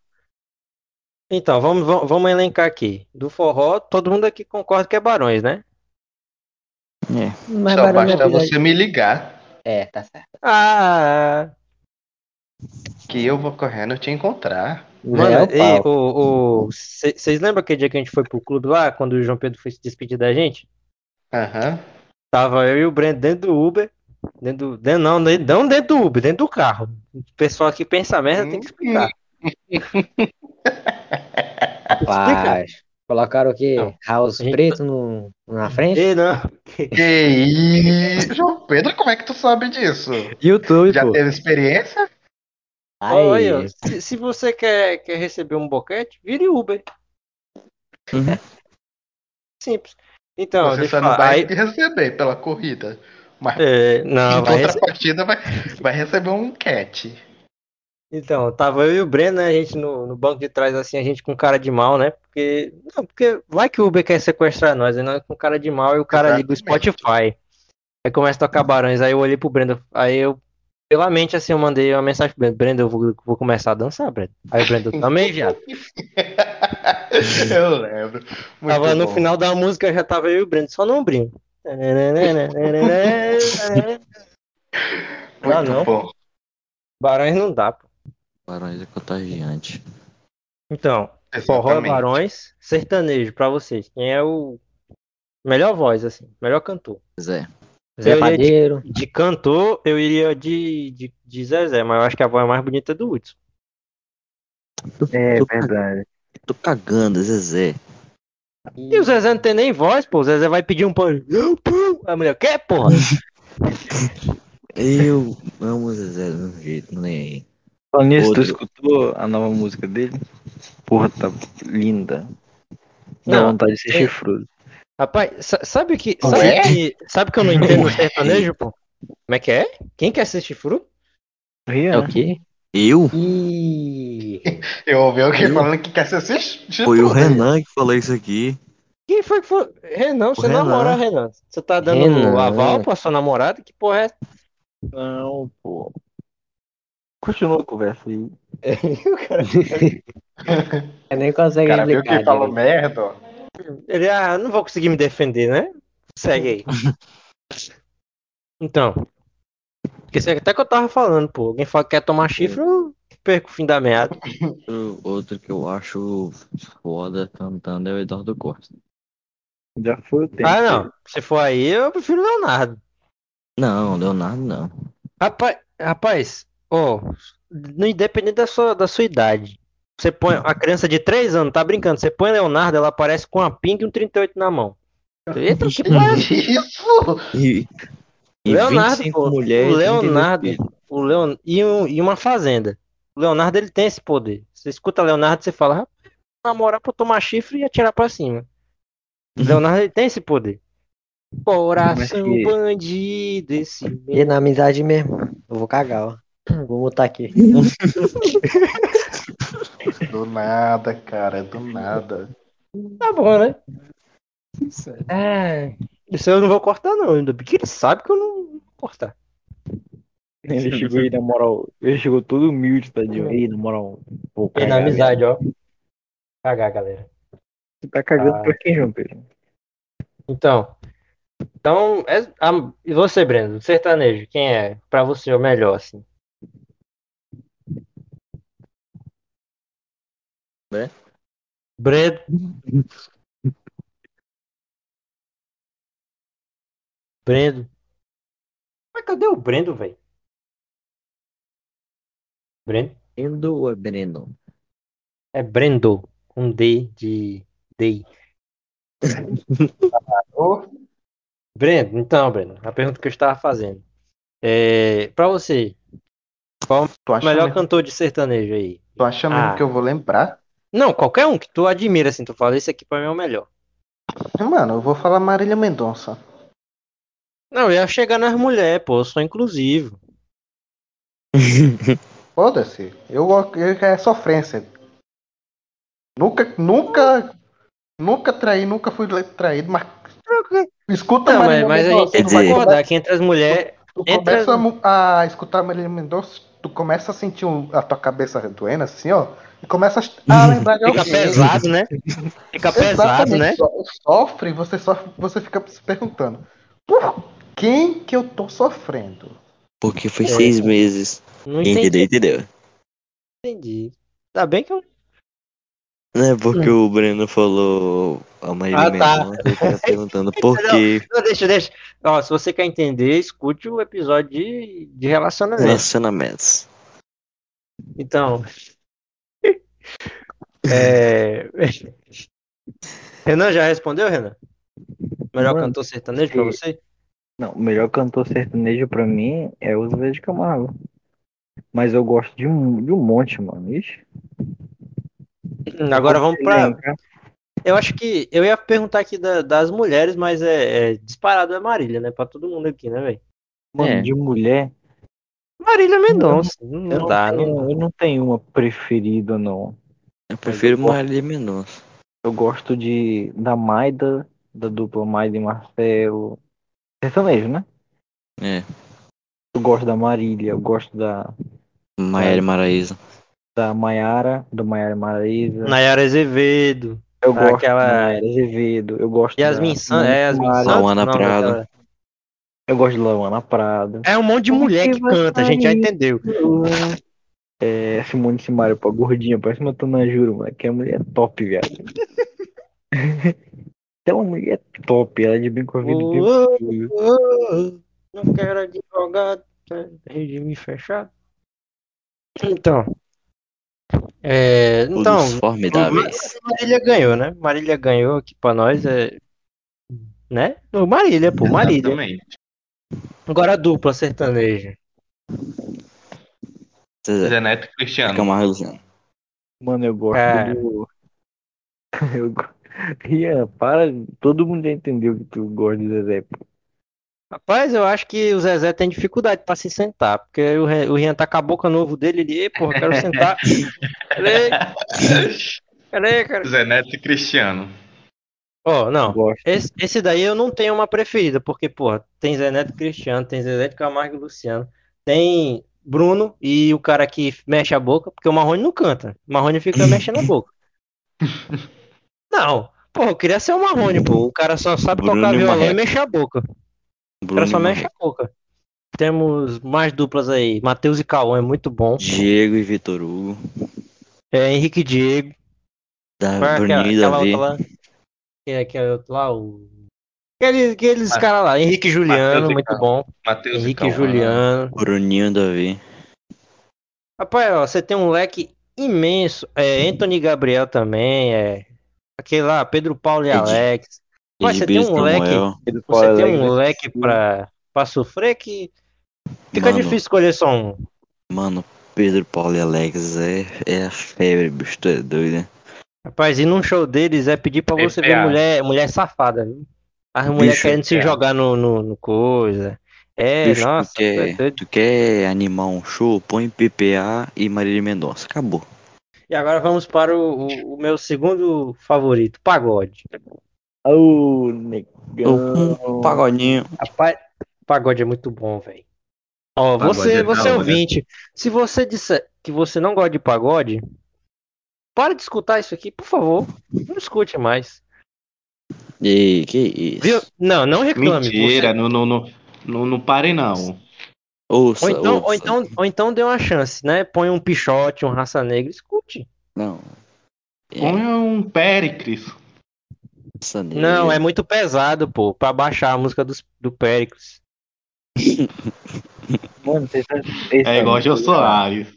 Speaker 2: Então, vamos, vamos, vamos elencar aqui. Do forró, todo mundo aqui concorda que é Barões, né?
Speaker 3: Mas
Speaker 1: Só basta
Speaker 3: não é
Speaker 1: você me ligar
Speaker 3: É, tá certo.
Speaker 2: Ah!
Speaker 1: que eu vou correndo te encontrar.
Speaker 2: Mano,
Speaker 3: é o
Speaker 2: vocês lembram aquele dia que a gente foi pro clube lá, quando o João Pedro foi se despedir da gente?
Speaker 1: Aham.
Speaker 2: Tava eu e o Breno dentro do Uber. Dentro do, dentro, não, dentro- não dentro do Uber, dentro do carro. O pessoal que pensa merda tem que explicar.
Speaker 3: Rapaz. Colocaram o quê?
Speaker 2: Não.
Speaker 3: House
Speaker 2: A gente-
Speaker 3: preto no, na frente?
Speaker 2: E não,
Speaker 1: Que isso? João Pedro, como é que tu sabe disso?
Speaker 2: YouTube,
Speaker 1: Já
Speaker 2: pô.
Speaker 1: teve experiência?
Speaker 2: Olha,
Speaker 3: Aí,
Speaker 2: se, se você quer, quer receber um boquete, vire Uber.
Speaker 5: Uhum.
Speaker 2: Simples. Então,
Speaker 1: você só não vai
Speaker 2: Aí,
Speaker 1: receber pela corrida. Mas
Speaker 2: é, não,
Speaker 1: em
Speaker 2: vai receber.
Speaker 1: contrapartida vai, vai receber um cat.
Speaker 2: Então, tava eu e o Breno, né? A gente no, no banco de trás, assim, a gente com cara de mal, né? Porque. Não, porque vai que o Uber quer sequestrar nós, aí nós com cara de mal e o cara liga o. Spotify. Aí começa a tocar barões. Aí eu olhei pro Brendo, aí eu, pela mente, assim, eu mandei uma mensagem pro Brendo: Brendo, eu vou, vou começar a dançar, Brendo. Aí o Brendo também, viado.
Speaker 1: eu lembro. Muito
Speaker 2: Tava no
Speaker 1: bom.
Speaker 2: final da música, já tava eu e o Brendo, só no ombrinho.
Speaker 1: Muito
Speaker 2: Ah, não.
Speaker 1: bom.
Speaker 2: Barões não dá, pô.
Speaker 5: Barões é contagiante.
Speaker 2: Então, forró é
Speaker 1: Exatamente.
Speaker 2: Barões, sertanejo, pra vocês. Quem é o melhor voz, assim, melhor cantor?
Speaker 5: Zé.
Speaker 3: Zé
Speaker 2: iria de,
Speaker 3: Padeiro.
Speaker 2: de cantor, eu iria de, de, de Zezé, mas eu acho que a voz é mais bonita é do Hudson.
Speaker 4: É
Speaker 5: Tô-
Speaker 4: verdade.
Speaker 5: Tô cagando, Zezé.
Speaker 2: E o Zezé não tem nem voz, pô. O Zezé vai pedir um pão. A mulher, quer, porra?
Speaker 5: Eu amo o Zezé do mesmo jeito, não nem aí.
Speaker 4: Falando nisso, tu escutou a nova música dele? Porra, tá linda. Dá
Speaker 2: Não,
Speaker 4: vontade de ser
Speaker 2: tem-
Speaker 4: chifrudo.
Speaker 2: Rapaz, sa- sabe que. Sabe
Speaker 1: é?
Speaker 2: que, sabe que eu não entendo no sertanejo, pô? Como é que é? Quem quer ser chifrudo?
Speaker 3: É
Speaker 4: Rian,
Speaker 3: o quê?
Speaker 5: Eu?
Speaker 3: Ih,
Speaker 1: Eu ouvi alguém
Speaker 5: Eu?
Speaker 1: falando que quer ser assist-
Speaker 5: Foi o
Speaker 1: chifrudo aí.
Speaker 5: Renan que falou isso aqui.
Speaker 2: Quem foi que foi? Renan, você
Speaker 5: Renan.
Speaker 2: namora, Renan. Você tá dando
Speaker 3: Renan.
Speaker 2: aval pra sua namorada? Que porra é
Speaker 4: não, pô. Continua a conversa aí.
Speaker 2: O cara-
Speaker 3: eu nem consegue
Speaker 1: Cara, viu
Speaker 3: explicar.
Speaker 1: que falou
Speaker 3: direito.
Speaker 1: merda, ó.
Speaker 2: Ele, ah, não vou conseguir me defender, né? Segue aí. Então. Porque isso é até que eu tava falando, pô. Alguém fala que quer tomar chifre, eu perco o fim da meada.
Speaker 5: Outro, outro que eu acho foda cantando é o Eduardo Costa.
Speaker 4: Já foi o tempo.
Speaker 2: Ah, não. Se for aí, eu prefiro o Leonardo.
Speaker 5: Não, Leonardo não.
Speaker 2: Rapaz, rapaz, ó, no independente da sua, da sua idade, você põe a criança de 3 anos, tá brincando, você põe Leonardo, ela aparece com uma pinga e um 38 na mão. Eita, que é?
Speaker 1: Isso!
Speaker 5: E, e
Speaker 2: Leonardo,
Speaker 5: 25
Speaker 2: pô,
Speaker 5: mulheres.
Speaker 2: o
Speaker 5: 32
Speaker 2: Leonardo, o Leon, e, um- e uma fazenda. O Leonardo, ele tem esse poder. Você escuta Leonardo, você fala, namorar pra tomar chifre e atirar pra cima. O Leonardo, ele tem esse poder. Coração
Speaker 4: que-
Speaker 2: bandido, esse
Speaker 3: E na amizade mesmo. Eu vou cagar, ó. Vou botar aqui.
Speaker 1: Do nada, cara, do nada.
Speaker 2: Tá bom, né? É. Isso eu não vou cortar, não. Ainda bem que ele sabe que eu não vou cortar.
Speaker 4: Ele chegou aí, na moral. Ele chegou todo humilde, tadinho. Ei, na moral. Vou
Speaker 2: E na
Speaker 4: cagar,
Speaker 2: amizade, ó. Cagar, galera.
Speaker 4: Você tá cagando
Speaker 2: Ah.
Speaker 4: pra quem, João Pedro?
Speaker 2: Então. Então, é- a- e você, Breno? Sertanejo, quem é pra você o melhor, assim?
Speaker 5: Breno?
Speaker 2: Breno. Brendo. Mas cadê o Brendo, velho? Brendo?
Speaker 5: Brendo ou é Breno?
Speaker 2: É Brendo. Com D de Day.
Speaker 1: Ô,
Speaker 2: Breno, então, Breno, a pergunta que eu estava fazendo. É, pra você,
Speaker 1: tu
Speaker 2: o melhor
Speaker 1: mesmo,
Speaker 2: cantor de sertanejo aí?
Speaker 1: tu acha mesmo
Speaker 2: Ah.
Speaker 1: que eu vou lembrar?
Speaker 2: Não, qualquer um que tu admira, assim, tu fala, esse aqui pra mim é o melhor.
Speaker 1: Mano, eu vou falar Marília Mendonça.
Speaker 2: Não, eu ia chegar nas mulheres, pô, eu sou inclusivo.
Speaker 1: Foda-se. Eu, eu é sofrência. Nunca, nunca, nunca traí, nunca fui traído, mas escuta
Speaker 2: Não, mas,
Speaker 1: Marília
Speaker 2: mas a gente
Speaker 1: Mendonça.
Speaker 2: tem
Speaker 1: tu
Speaker 2: que
Speaker 1: vai
Speaker 2: concordar que entre as mulheres.
Speaker 1: Tu
Speaker 2: Entre
Speaker 1: começa
Speaker 2: as-
Speaker 1: a a, escutar Marília Mendonça, tu começa a sentir um- a tua cabeça doendo assim, ó, e começa a lembrar de
Speaker 2: Fica
Speaker 1: alguém.
Speaker 2: pesado, né? Fica pesado,
Speaker 1: Exatamente.
Speaker 2: né?
Speaker 1: So- Sofre, você sofre, você fica se perguntando, por quem que eu tô sofrendo?
Speaker 5: Porque foi
Speaker 2: É.
Speaker 5: seis meses.
Speaker 2: Não entendi.
Speaker 5: entendeu, entendeu?
Speaker 2: entendi. Tá bem que eu.
Speaker 5: Não é porque o Breno falou a Marília
Speaker 2: Ah, tá.
Speaker 5: Tá perguntando por quê.
Speaker 2: Não, deixa, deixa. Ó, se você quer entender, escute o episódio de, de relacionamento.
Speaker 5: Relacionamentos.
Speaker 2: Então. É... Renan já respondeu, Renan? Melhor
Speaker 4: Mano,
Speaker 2: cantor sertanejo pra
Speaker 4: e-
Speaker 2: você?
Speaker 4: Não, o melhor cantor sertanejo pra mim é o Zé de Camargo. Mas eu gosto de um, de um monte, mano. Ixi.
Speaker 2: Agora vamos pra.
Speaker 4: Elencar.
Speaker 2: Eu acho que. Eu ia perguntar aqui da- das mulheres, mas é, é disparado é Marília, né? Pra todo mundo aqui, né, velho?
Speaker 4: Mano,
Speaker 5: É.
Speaker 4: de mulher,
Speaker 2: Marília Mendonça. Não,
Speaker 4: eu não,
Speaker 2: dá, não
Speaker 4: tenho, eu não tenho uma preferida, não.
Speaker 5: Eu prefiro
Speaker 4: eu
Speaker 5: Marília Mendonça.
Speaker 4: Eu gosto de da Maida, da dupla Maida e Marcelo. Sertanejo, né?
Speaker 5: É.
Speaker 4: Eu gosto da Marília, eu gosto da,
Speaker 5: Maiara e Maraísa.
Speaker 4: Da Maiara, do Maiara Maraísa.
Speaker 2: Nayara Azevedo.
Speaker 4: Eu gosto
Speaker 2: aquela-
Speaker 4: da Maiara Azevedo, eu gosto
Speaker 2: Yasmin
Speaker 4: da
Speaker 2: Santos. É, Yasmin
Speaker 4: Mara,
Speaker 2: Santos.
Speaker 5: Lauana
Speaker 2: não,
Speaker 5: Prado.
Speaker 2: daquela-
Speaker 4: Eu gosto de Lawana Prado.
Speaker 2: É um monte de
Speaker 4: Como
Speaker 2: mulher
Speaker 4: que
Speaker 2: que canta, a gente já entendeu.
Speaker 4: É, Simone Simaria, pô, gordinha, parece uma Tonajuro, moleque. Que a mulher é top, viado. Aquela mulher é top, ela é de bem com
Speaker 2: Oh, oh, não quero advogado, é regime fechado. Então, É, então,
Speaker 5: formidáveis.
Speaker 2: Marília ganhou, né? Marília ganhou aqui pra nós, é. Né? O Marília, pô, Marília.
Speaker 1: Exatamente.
Speaker 2: Agora a dupla sertaneja.
Speaker 1: Zé Neto e Cristiano.
Speaker 5: Camargo Luciano.
Speaker 4: Mano, eu gosto
Speaker 2: É.
Speaker 4: do. Eu... Ian, para. Todo mundo já entendeu que tu gosta de Zezé. pô.
Speaker 2: Rapaz, eu acho que o Zezé tem dificuldade pra se sentar, porque o, Rian tá com a boca novo dele, ele, "Ei, porra, quero sentar. Peraí, peraí, cara.
Speaker 1: Zé Neto e Cristiano.
Speaker 2: Ó,
Speaker 4: Eu
Speaker 2: não. Esse, esse daí eu não tenho uma preferida, porque, porra, tem Zé Neto e Cristiano, tem Zezé de Camargo e Luciano, tem Bruno e o cara que mexe a boca, porque o Marrone não canta. O Marrone fica mexendo a boca. Não, porra, eu queria ser o Marrone, pô. O cara só sabe
Speaker 5: Bruno
Speaker 2: tocar violão e mexer a boca.
Speaker 5: Bruno
Speaker 2: cara só
Speaker 5: e
Speaker 2: mexe a boca. Temos mais duplas aí. Matheus e Cauã é muito bom.
Speaker 5: Diego e Vitor Hugo.
Speaker 2: É, Henrique e Diego.
Speaker 5: Da
Speaker 2: é aquela,
Speaker 5: Bruninho e
Speaker 2: aquela
Speaker 5: Davi.
Speaker 2: lá? Que é aquele outro lá, o. Aqueles, aqueles
Speaker 1: Ma-
Speaker 2: caras lá. Henrique e Juliano,
Speaker 1: Matheus e
Speaker 2: muito
Speaker 1: Cauã.
Speaker 2: bom.
Speaker 1: Matheus
Speaker 2: Henrique
Speaker 1: e
Speaker 2: e
Speaker 1: Cauã.
Speaker 2: Juliano.
Speaker 5: Bruninho e Davi.
Speaker 2: Rapaz, ó, você tem um leque imenso. É, Anthony e Gabriel também. É. Aquele lá, Pedro Paulo e
Speaker 5: Ed-
Speaker 2: Alex. Rapaz, você tem um leque. Você tem um leque pra, pra sofrer que fica
Speaker 5: Mano,
Speaker 2: difícil escolher só um.
Speaker 5: Mano, Pedro Paulo e Alex é, é a febre, bicho. Tu é doido, né?
Speaker 2: Rapaz, ir num show deles é pedir pra você ver
Speaker 1: PPA.
Speaker 2: mulher, mulher safada, viu? As mulheres querendo se
Speaker 1: é.
Speaker 2: jogar no, no, no coisa. É,
Speaker 5: Bicho,
Speaker 2: nossa,
Speaker 5: tu, quer,
Speaker 2: tu é doido.
Speaker 5: tu quer animar um show? Põe PPA e Marília Mendonça. Acabou.
Speaker 2: E agora vamos para o, o, o meu segundo favorito, pagode.
Speaker 4: Ô, negão.
Speaker 5: Um pagodinho.
Speaker 2: Rapaz, pagode é muito bom, velho. Ó,
Speaker 1: Pagode
Speaker 2: você,
Speaker 1: é
Speaker 2: você
Speaker 1: hora.
Speaker 2: ouvinte, se você disser que você não gosta de pagode, para de escutar isso aqui, por favor. Não escute mais.
Speaker 5: E que isso?
Speaker 2: Viu? Não, não reclame.
Speaker 1: Mentira,
Speaker 2: Você-
Speaker 1: não, não, não, não, não pare não.
Speaker 5: Ouça,
Speaker 2: Ou então, ou,
Speaker 5: ouça.
Speaker 2: então, ou então dê uma chance, né? Põe um pichote, um raça negra, escute.
Speaker 5: Não. É,
Speaker 1: Põe um Péricles.
Speaker 2: Não, é muito pesado, pô, pra baixar a música dos, do Péricles.
Speaker 4: Mano, você tá- esse
Speaker 1: É igual Jô Soares.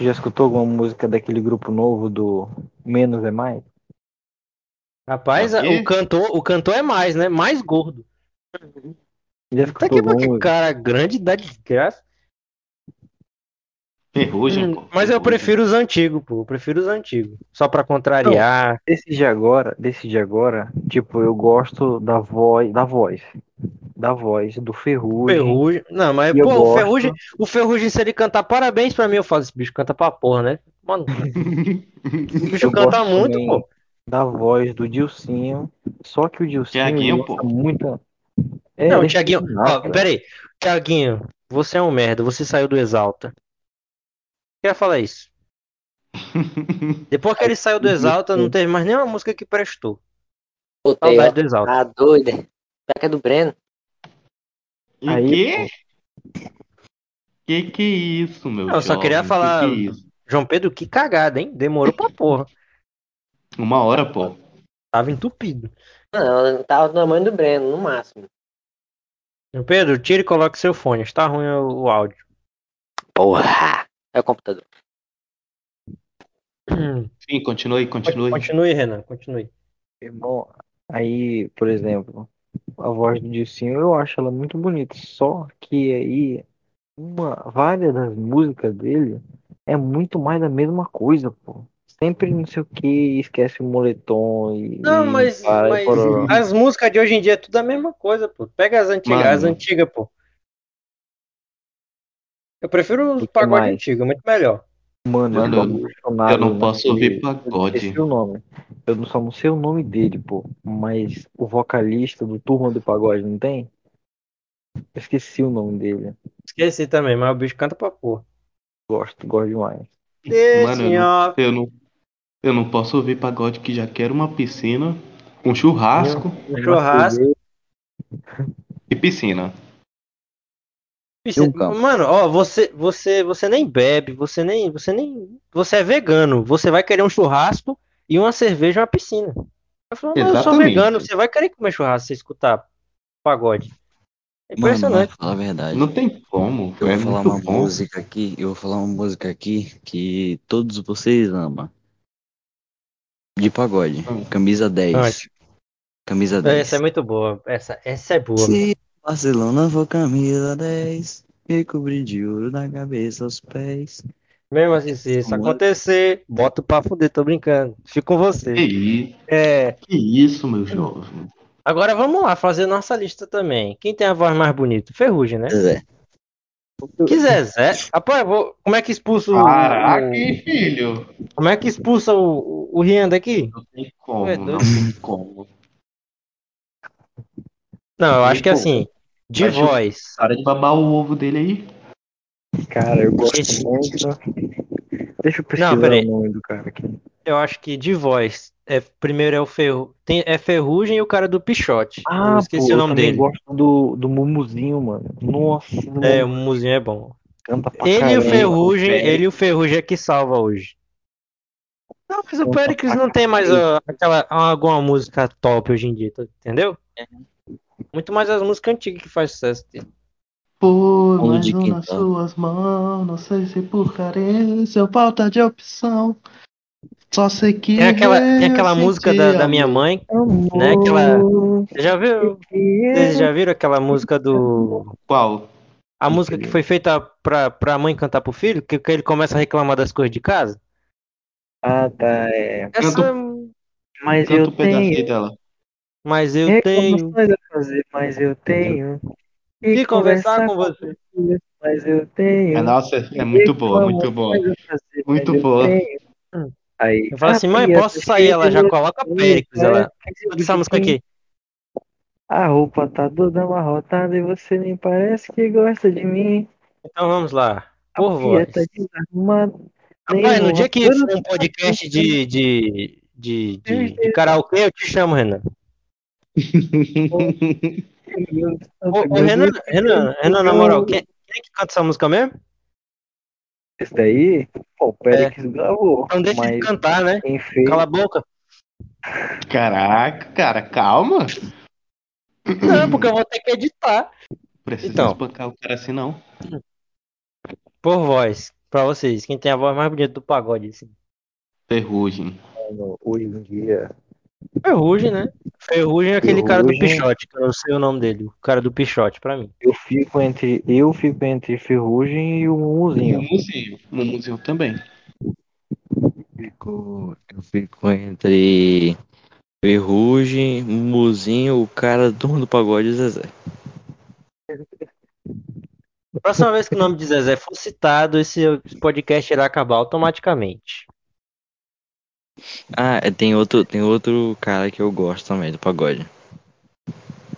Speaker 4: Já escutou alguma música daquele grupo novo do Menos é Mais?
Speaker 2: Rapaz,
Speaker 1: Aqui?
Speaker 2: o cantor, o cantor é mais, né? Mais gordo.
Speaker 4: Já
Speaker 2: Tá
Speaker 4: escutou
Speaker 2: que
Speaker 4: alguma
Speaker 2: que
Speaker 4: música?
Speaker 2: cara grande dá desgraça.
Speaker 1: Ferrugem,
Speaker 2: Hum,
Speaker 1: pô.
Speaker 2: Mas eu prefiro os antigos, pô. Eu prefiro os antigos. Só pra contrariar.
Speaker 4: Desse de agora, desse de agora, tipo, eu gosto da voz, da voz, da voz do Ferrugem.
Speaker 2: Ferrugem. Não, mas, pô, o
Speaker 4: gosto.
Speaker 2: Ferrugem, o Ferrugem, se ele cantar parabéns pra mim, eu falo, esse bicho canta pra porra, né? Mano, o bicho
Speaker 4: Eu
Speaker 2: canta
Speaker 4: gosto
Speaker 2: muito, pô.
Speaker 4: Da voz do Dilcinho. Só que o Dilcinho
Speaker 1: Tiaguinho, pô.
Speaker 4: muito. É,
Speaker 2: Não,
Speaker 4: é
Speaker 2: Tiaguinho, ó, peraí. Tiaguinho, você é um merda, você saiu do Exalta. Queria falar isso. Depois que ele saiu do Exalta, não teve mais nenhuma música que prestou.
Speaker 3: Botei, ó.
Speaker 2: Saudade do Exalta.
Speaker 3: Tá doida. Será que é do Breno?
Speaker 1: E
Speaker 4: Aí,
Speaker 1: que? Que que é isso, meu
Speaker 2: eu só
Speaker 1: jovem?
Speaker 2: queria
Speaker 1: Que
Speaker 2: falar-
Speaker 1: que é isso?
Speaker 2: João Pedro, que cagada, hein? Demorou pra porra.
Speaker 1: Uma hora, pô.
Speaker 2: Tava entupido.
Speaker 3: Não, tava do tamanho do Breno, no máximo.
Speaker 2: João Pedro, tire e coloque seu fone. Está ruim o, o áudio.
Speaker 3: Porra! É o computador.
Speaker 1: Sim, continue, continue.
Speaker 2: Continue, Renan, continue.
Speaker 4: Irmão, aí, por exemplo, a voz do Dilcinho, eu acho ela muito bonita. Só que aí, uma, várias das músicas dele é muito mais da mesma coisa, pô. Sempre não sei o que, esquece o moletom e.
Speaker 2: Não,
Speaker 4: e
Speaker 2: mas,
Speaker 4: para e
Speaker 2: mas as músicas de hoje em dia é tudo a mesma coisa, pô. Pega as antigas,
Speaker 1: Mano.
Speaker 2: as antigas, pô. Eu prefiro os
Speaker 4: que
Speaker 2: pagode
Speaker 4: mais?
Speaker 2: antigo, muito melhor.
Speaker 4: Mano, eu
Speaker 1: Mano,
Speaker 4: tô
Speaker 1: eu-
Speaker 4: apaixonado
Speaker 1: eu não posso ouvir pagode.
Speaker 4: Eu esqueci o nome. Eu não- só não sei o nome dele, pô. Mas o vocalista do Turma do Pagode, não tem? Eu esqueci o nome dele.
Speaker 2: Esqueci também, mas o bicho canta pra porra.
Speaker 4: Gosto, gosto demais.
Speaker 1: Mano,
Speaker 2: Senhor.
Speaker 1: Eu não, eu não posso ouvir pagode que já quero uma piscina, um churrasco
Speaker 2: Um churrasco.
Speaker 1: e piscina.
Speaker 2: Mano, ó, você, você, você nem bebe, você nem, você nem, você é vegano, você vai querer um churrasco e uma cerveja e uma piscina. Eu falo, eu sou vegano, você vai querer comer churrasco se escutar pagode. É
Speaker 5: Mano,
Speaker 2: impressionante.
Speaker 5: mas falar a verdade.
Speaker 6: Não tem como.
Speaker 5: Eu
Speaker 6: é
Speaker 5: vou falar uma
Speaker 6: bom.
Speaker 5: música aqui, eu vou falar uma música aqui que todos vocês amam. De pagode.
Speaker 6: Hum.
Speaker 5: Camisa 10.
Speaker 2: Onde?
Speaker 5: Camisa 10.
Speaker 2: Essa é muito boa. Essa, essa é boa.
Speaker 5: Se Barcelona for camisa 10, e cobrir de ouro da cabeça aos pés.
Speaker 2: Mesmo assim, se isso acontecer, boto pra fuder, tô brincando. Fico com
Speaker 6: Que
Speaker 2: você.
Speaker 6: isso,
Speaker 2: É,
Speaker 6: que isso, meu jovem.
Speaker 2: agora vamos lá, fazer nossa lista também. Quem tem a voz mais bonita? Ferrugem, né?
Speaker 5: Zé.
Speaker 2: Que Zezé. Rapaz, eu vou... como é que expulsa o.
Speaker 6: Caraca,
Speaker 2: o-
Speaker 6: hein, filho.
Speaker 2: Como é que expulsa o, o Rian daqui?
Speaker 6: Não tem como,
Speaker 2: É
Speaker 6: não tem como.
Speaker 2: Não, eu acho que
Speaker 6: como.
Speaker 2: assim, de
Speaker 6: Mas, tipo,
Speaker 2: voz.
Speaker 6: Para de babar o ovo dele aí.
Speaker 4: Cara, eu gosto
Speaker 2: Esse-
Speaker 4: muito. Deixa eu pesquisar
Speaker 2: peraí.
Speaker 4: o nome do cara aqui.
Speaker 2: Eu acho que de voz. É, primeiro é o Ferru... tem, é Ferrugem e o cara do Pichote. eu esqueci
Speaker 4: pô,
Speaker 2: o
Speaker 4: eu
Speaker 2: nome
Speaker 4: também
Speaker 2: dele.
Speaker 4: gosto do, do Mumuzinho, mano. Nossa,
Speaker 2: É, o
Speaker 4: mano,
Speaker 2: Muzinho é bom.
Speaker 4: canta pra
Speaker 2: Ele e o
Speaker 4: caramba.
Speaker 2: Ferrugem,
Speaker 6: Péricles.
Speaker 2: ele e o Ferrugem é que salva hoje. Não, mas o Pericles não tem mais ó, aquela, alguma música top hoje em dia, tá- entendeu? Muito mais as músicas antigas que faz sucesso.
Speaker 6: Por
Speaker 5: Fundo
Speaker 6: mais
Speaker 5: de
Speaker 6: um nas
Speaker 5: quintal.
Speaker 6: suas mãos, não sei se por carência ou falta de opção. Só sei que
Speaker 2: Tem aquela, tem aquela música da, da minha mãe,
Speaker 4: Amor,
Speaker 2: né? Aquela. Você já viu? Vocês já viram aquela música do.
Speaker 6: Qual?
Speaker 2: A música que foi feita pra, pra mãe cantar pro filho, que, que ele começa a reclamar das coisas de casa?
Speaker 4: Ah, tá, é.
Speaker 2: Essa.
Speaker 4: Mas
Speaker 6: Canta
Speaker 4: eu
Speaker 6: um pedacinho
Speaker 4: tenho
Speaker 6: dela.
Speaker 2: Mas eu tenho.
Speaker 4: fazer, mas eu tenho
Speaker 2: que conversar com você.
Speaker 4: você, mas eu tenho
Speaker 6: É, nossa, é muito boa, muito boa.
Speaker 4: fazer,
Speaker 6: Muito
Speaker 4: eu
Speaker 6: boa.
Speaker 4: tenho. Aí,
Speaker 2: Eu falo assim, mãe,
Speaker 4: Maria,
Speaker 2: posso sair? Ela já coloca Péricles. Ela.
Speaker 4: Escuta
Speaker 2: essa música aqui.
Speaker 4: A roupa tá toda amarrotada e você nem parece que gosta de mim.
Speaker 2: Então vamos lá. Por voz.
Speaker 4: tá
Speaker 2: Rapaz, no dia que for um podcast de, de, de, de, de karaokê, eu te chamo, Renan. Ô, Renan, Renan, Renan, na moral, quem, quem é que canta essa música mesmo?
Speaker 4: Esse daí, pô, o Périx gravou.
Speaker 2: Então deixa ele
Speaker 4: mas
Speaker 2: cantar, né?
Speaker 4: fez.
Speaker 2: Cala a boca.
Speaker 6: Caraca, cara, calma.
Speaker 2: Não, porque eu vou ter que editar.
Speaker 6: Precisa
Speaker 2: Então.
Speaker 6: espancar o cara assim, não.
Speaker 2: Por voz, pra vocês, quem tem a voz mais bonita do pagode, assim.
Speaker 6: Ferrugem.
Speaker 4: mano, hoje em dia.
Speaker 2: Ferrugem, né? Ferrugem é aquele cara do
Speaker 4: Ferrugem.
Speaker 2: Pichote, que eu não sei o nome dele. O cara do Pichote, pra mim.
Speaker 4: Eu fico entre. Eu fico entre Ferrugem e o Mumuzinho.
Speaker 6: Mumuzinho. Mumuzinho também.
Speaker 5: Fico, eu fico entre Ferrugem, Muzinho, o cara do do pagode Zezé.
Speaker 2: Próxima vez que o nome de Zezé for citado, esse podcast irá acabar automaticamente.
Speaker 5: Ah, é, tem outro, tem outro cara que eu gosto também do pagode.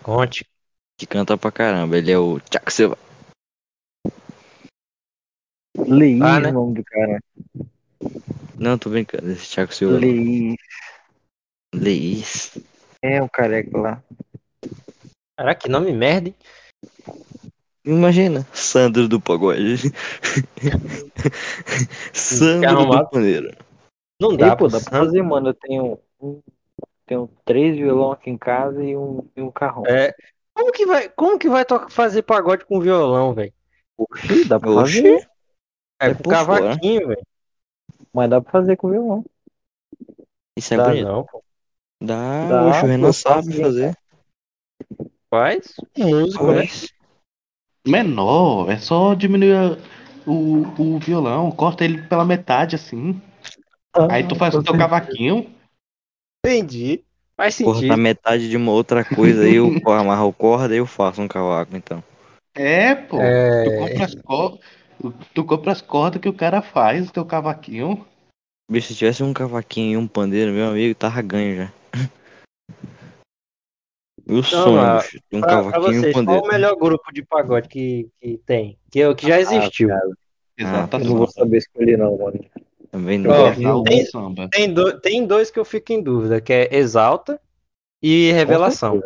Speaker 2: Conte.
Speaker 5: Que canta pra caramba. Ele é o Tiago Silva.
Speaker 4: Leí
Speaker 2: Ah, né?
Speaker 4: o nome do cara.
Speaker 5: Não, tô brincando. Esse Tiago Silva.
Speaker 4: Leí.
Speaker 5: Leís.
Speaker 4: É o careca lá.
Speaker 2: Caraca, que nome merda, hein?
Speaker 5: Imagina, Sandro do pagode. Sandro do paneiro.
Speaker 2: Não dá,
Speaker 4: pô,
Speaker 2: pô.
Speaker 4: dá pra fazer, mano. Eu tenho. Um, tenho três violão aqui em casa e um, e um carrão.
Speaker 2: É, como que vai, como que vai fazer pagode com violão, velho?
Speaker 4: Oxi, dá pra
Speaker 5: Oxi.
Speaker 4: fazer.
Speaker 2: É,
Speaker 5: É
Speaker 2: com cavaquinho, velho.
Speaker 4: Mas dá pra fazer com violão.
Speaker 5: Isso é
Speaker 2: Dá
Speaker 5: bonito.
Speaker 2: não, pô.
Speaker 5: Dá,
Speaker 4: Dá,
Speaker 5: oxe, o Renan sabe
Speaker 4: faz
Speaker 5: fazer.
Speaker 2: Faz música, né?
Speaker 6: Menor, é só diminuir o, o violão, corta ele pela metade assim. Aí tu faz o teu cavaquinho.
Speaker 2: Entendi. Faz
Speaker 5: Cortar
Speaker 2: sentido.
Speaker 5: metade de uma outra coisa aí, eu amarro o corda e eu faço um cavaco, então.
Speaker 6: É, pô.
Speaker 2: É.
Speaker 6: Tu compra as cordas. Tu compra as cordas que o cara faz, o teu cavaquinho.
Speaker 5: Bicho, se tivesse um cavaquinho e um pandeiro, meu amigo, tava ganho já. Meu sonho,
Speaker 2: ah,
Speaker 5: bicho, um
Speaker 2: Pra, pra
Speaker 5: cavaquinho e um
Speaker 2: vocês, qual
Speaker 5: pandeiro.
Speaker 2: o melhor grupo de pagode que, que tem? Que, eu- que já existiu.
Speaker 4: cara,
Speaker 6: Exato.
Speaker 4: eu não vou saber escolher, não, mano.
Speaker 5: Também não.
Speaker 2: Tem-
Speaker 6: samba.
Speaker 2: Tem, do- tem dois que eu fico em dúvida, que é Exalta e Revelação.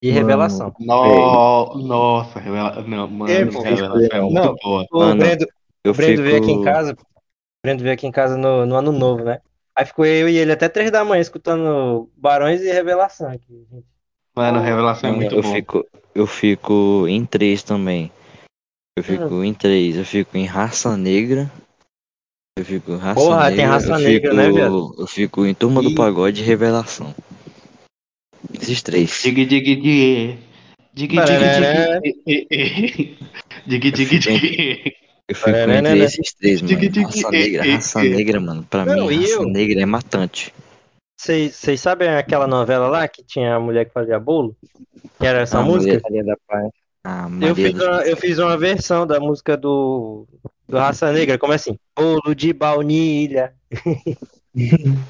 Speaker 2: E
Speaker 4: Mano.
Speaker 2: Revelação.
Speaker 6: No, nossa, revela... não, mano,
Speaker 2: É,
Speaker 6: revelação é muito
Speaker 2: Não.
Speaker 6: boa.
Speaker 2: O
Speaker 5: Mano,
Speaker 2: Brendo,
Speaker 5: Eu
Speaker 2: Brendo
Speaker 5: fico...
Speaker 2: veio aqui em casa. O Brendo veio aqui em casa no, no ano novo, né? Aí ficou eu e ele até três da manhã escutando Barões e Revelação aqui. gente.
Speaker 6: Mano, revelação é muito
Speaker 5: eu
Speaker 6: bom.
Speaker 5: fico, eu fico em três também. Eu fico
Speaker 2: Hum.
Speaker 5: em três. Eu fico em raça negra. Eu fico em raça
Speaker 2: Porra,
Speaker 5: negra.
Speaker 2: tem raça
Speaker 5: eu
Speaker 2: negra,
Speaker 5: fico,
Speaker 2: né, viado?
Speaker 5: Eu fico em turma do pagode e revelação. Esses três.
Speaker 1: Dig, dig, dig. Dig, dig, dig. Dig, dig, dig.
Speaker 5: Eu fico entre
Speaker 2: né?
Speaker 5: esses três, mano. Raça negra, raça negra, mano. Pra
Speaker 2: Não,
Speaker 5: mim, raça
Speaker 2: eu?
Speaker 5: negra é matante.
Speaker 2: Vocês sabem aquela novela lá que tinha a mulher que fazia bolo? Que era essa
Speaker 5: Ah,
Speaker 2: música?
Speaker 4: Maria da Paz.
Speaker 5: A
Speaker 2: Eu fiz, uma, eu fiz uma versão da música do, do Raça Negra, como é assim? Bolo de baunilha.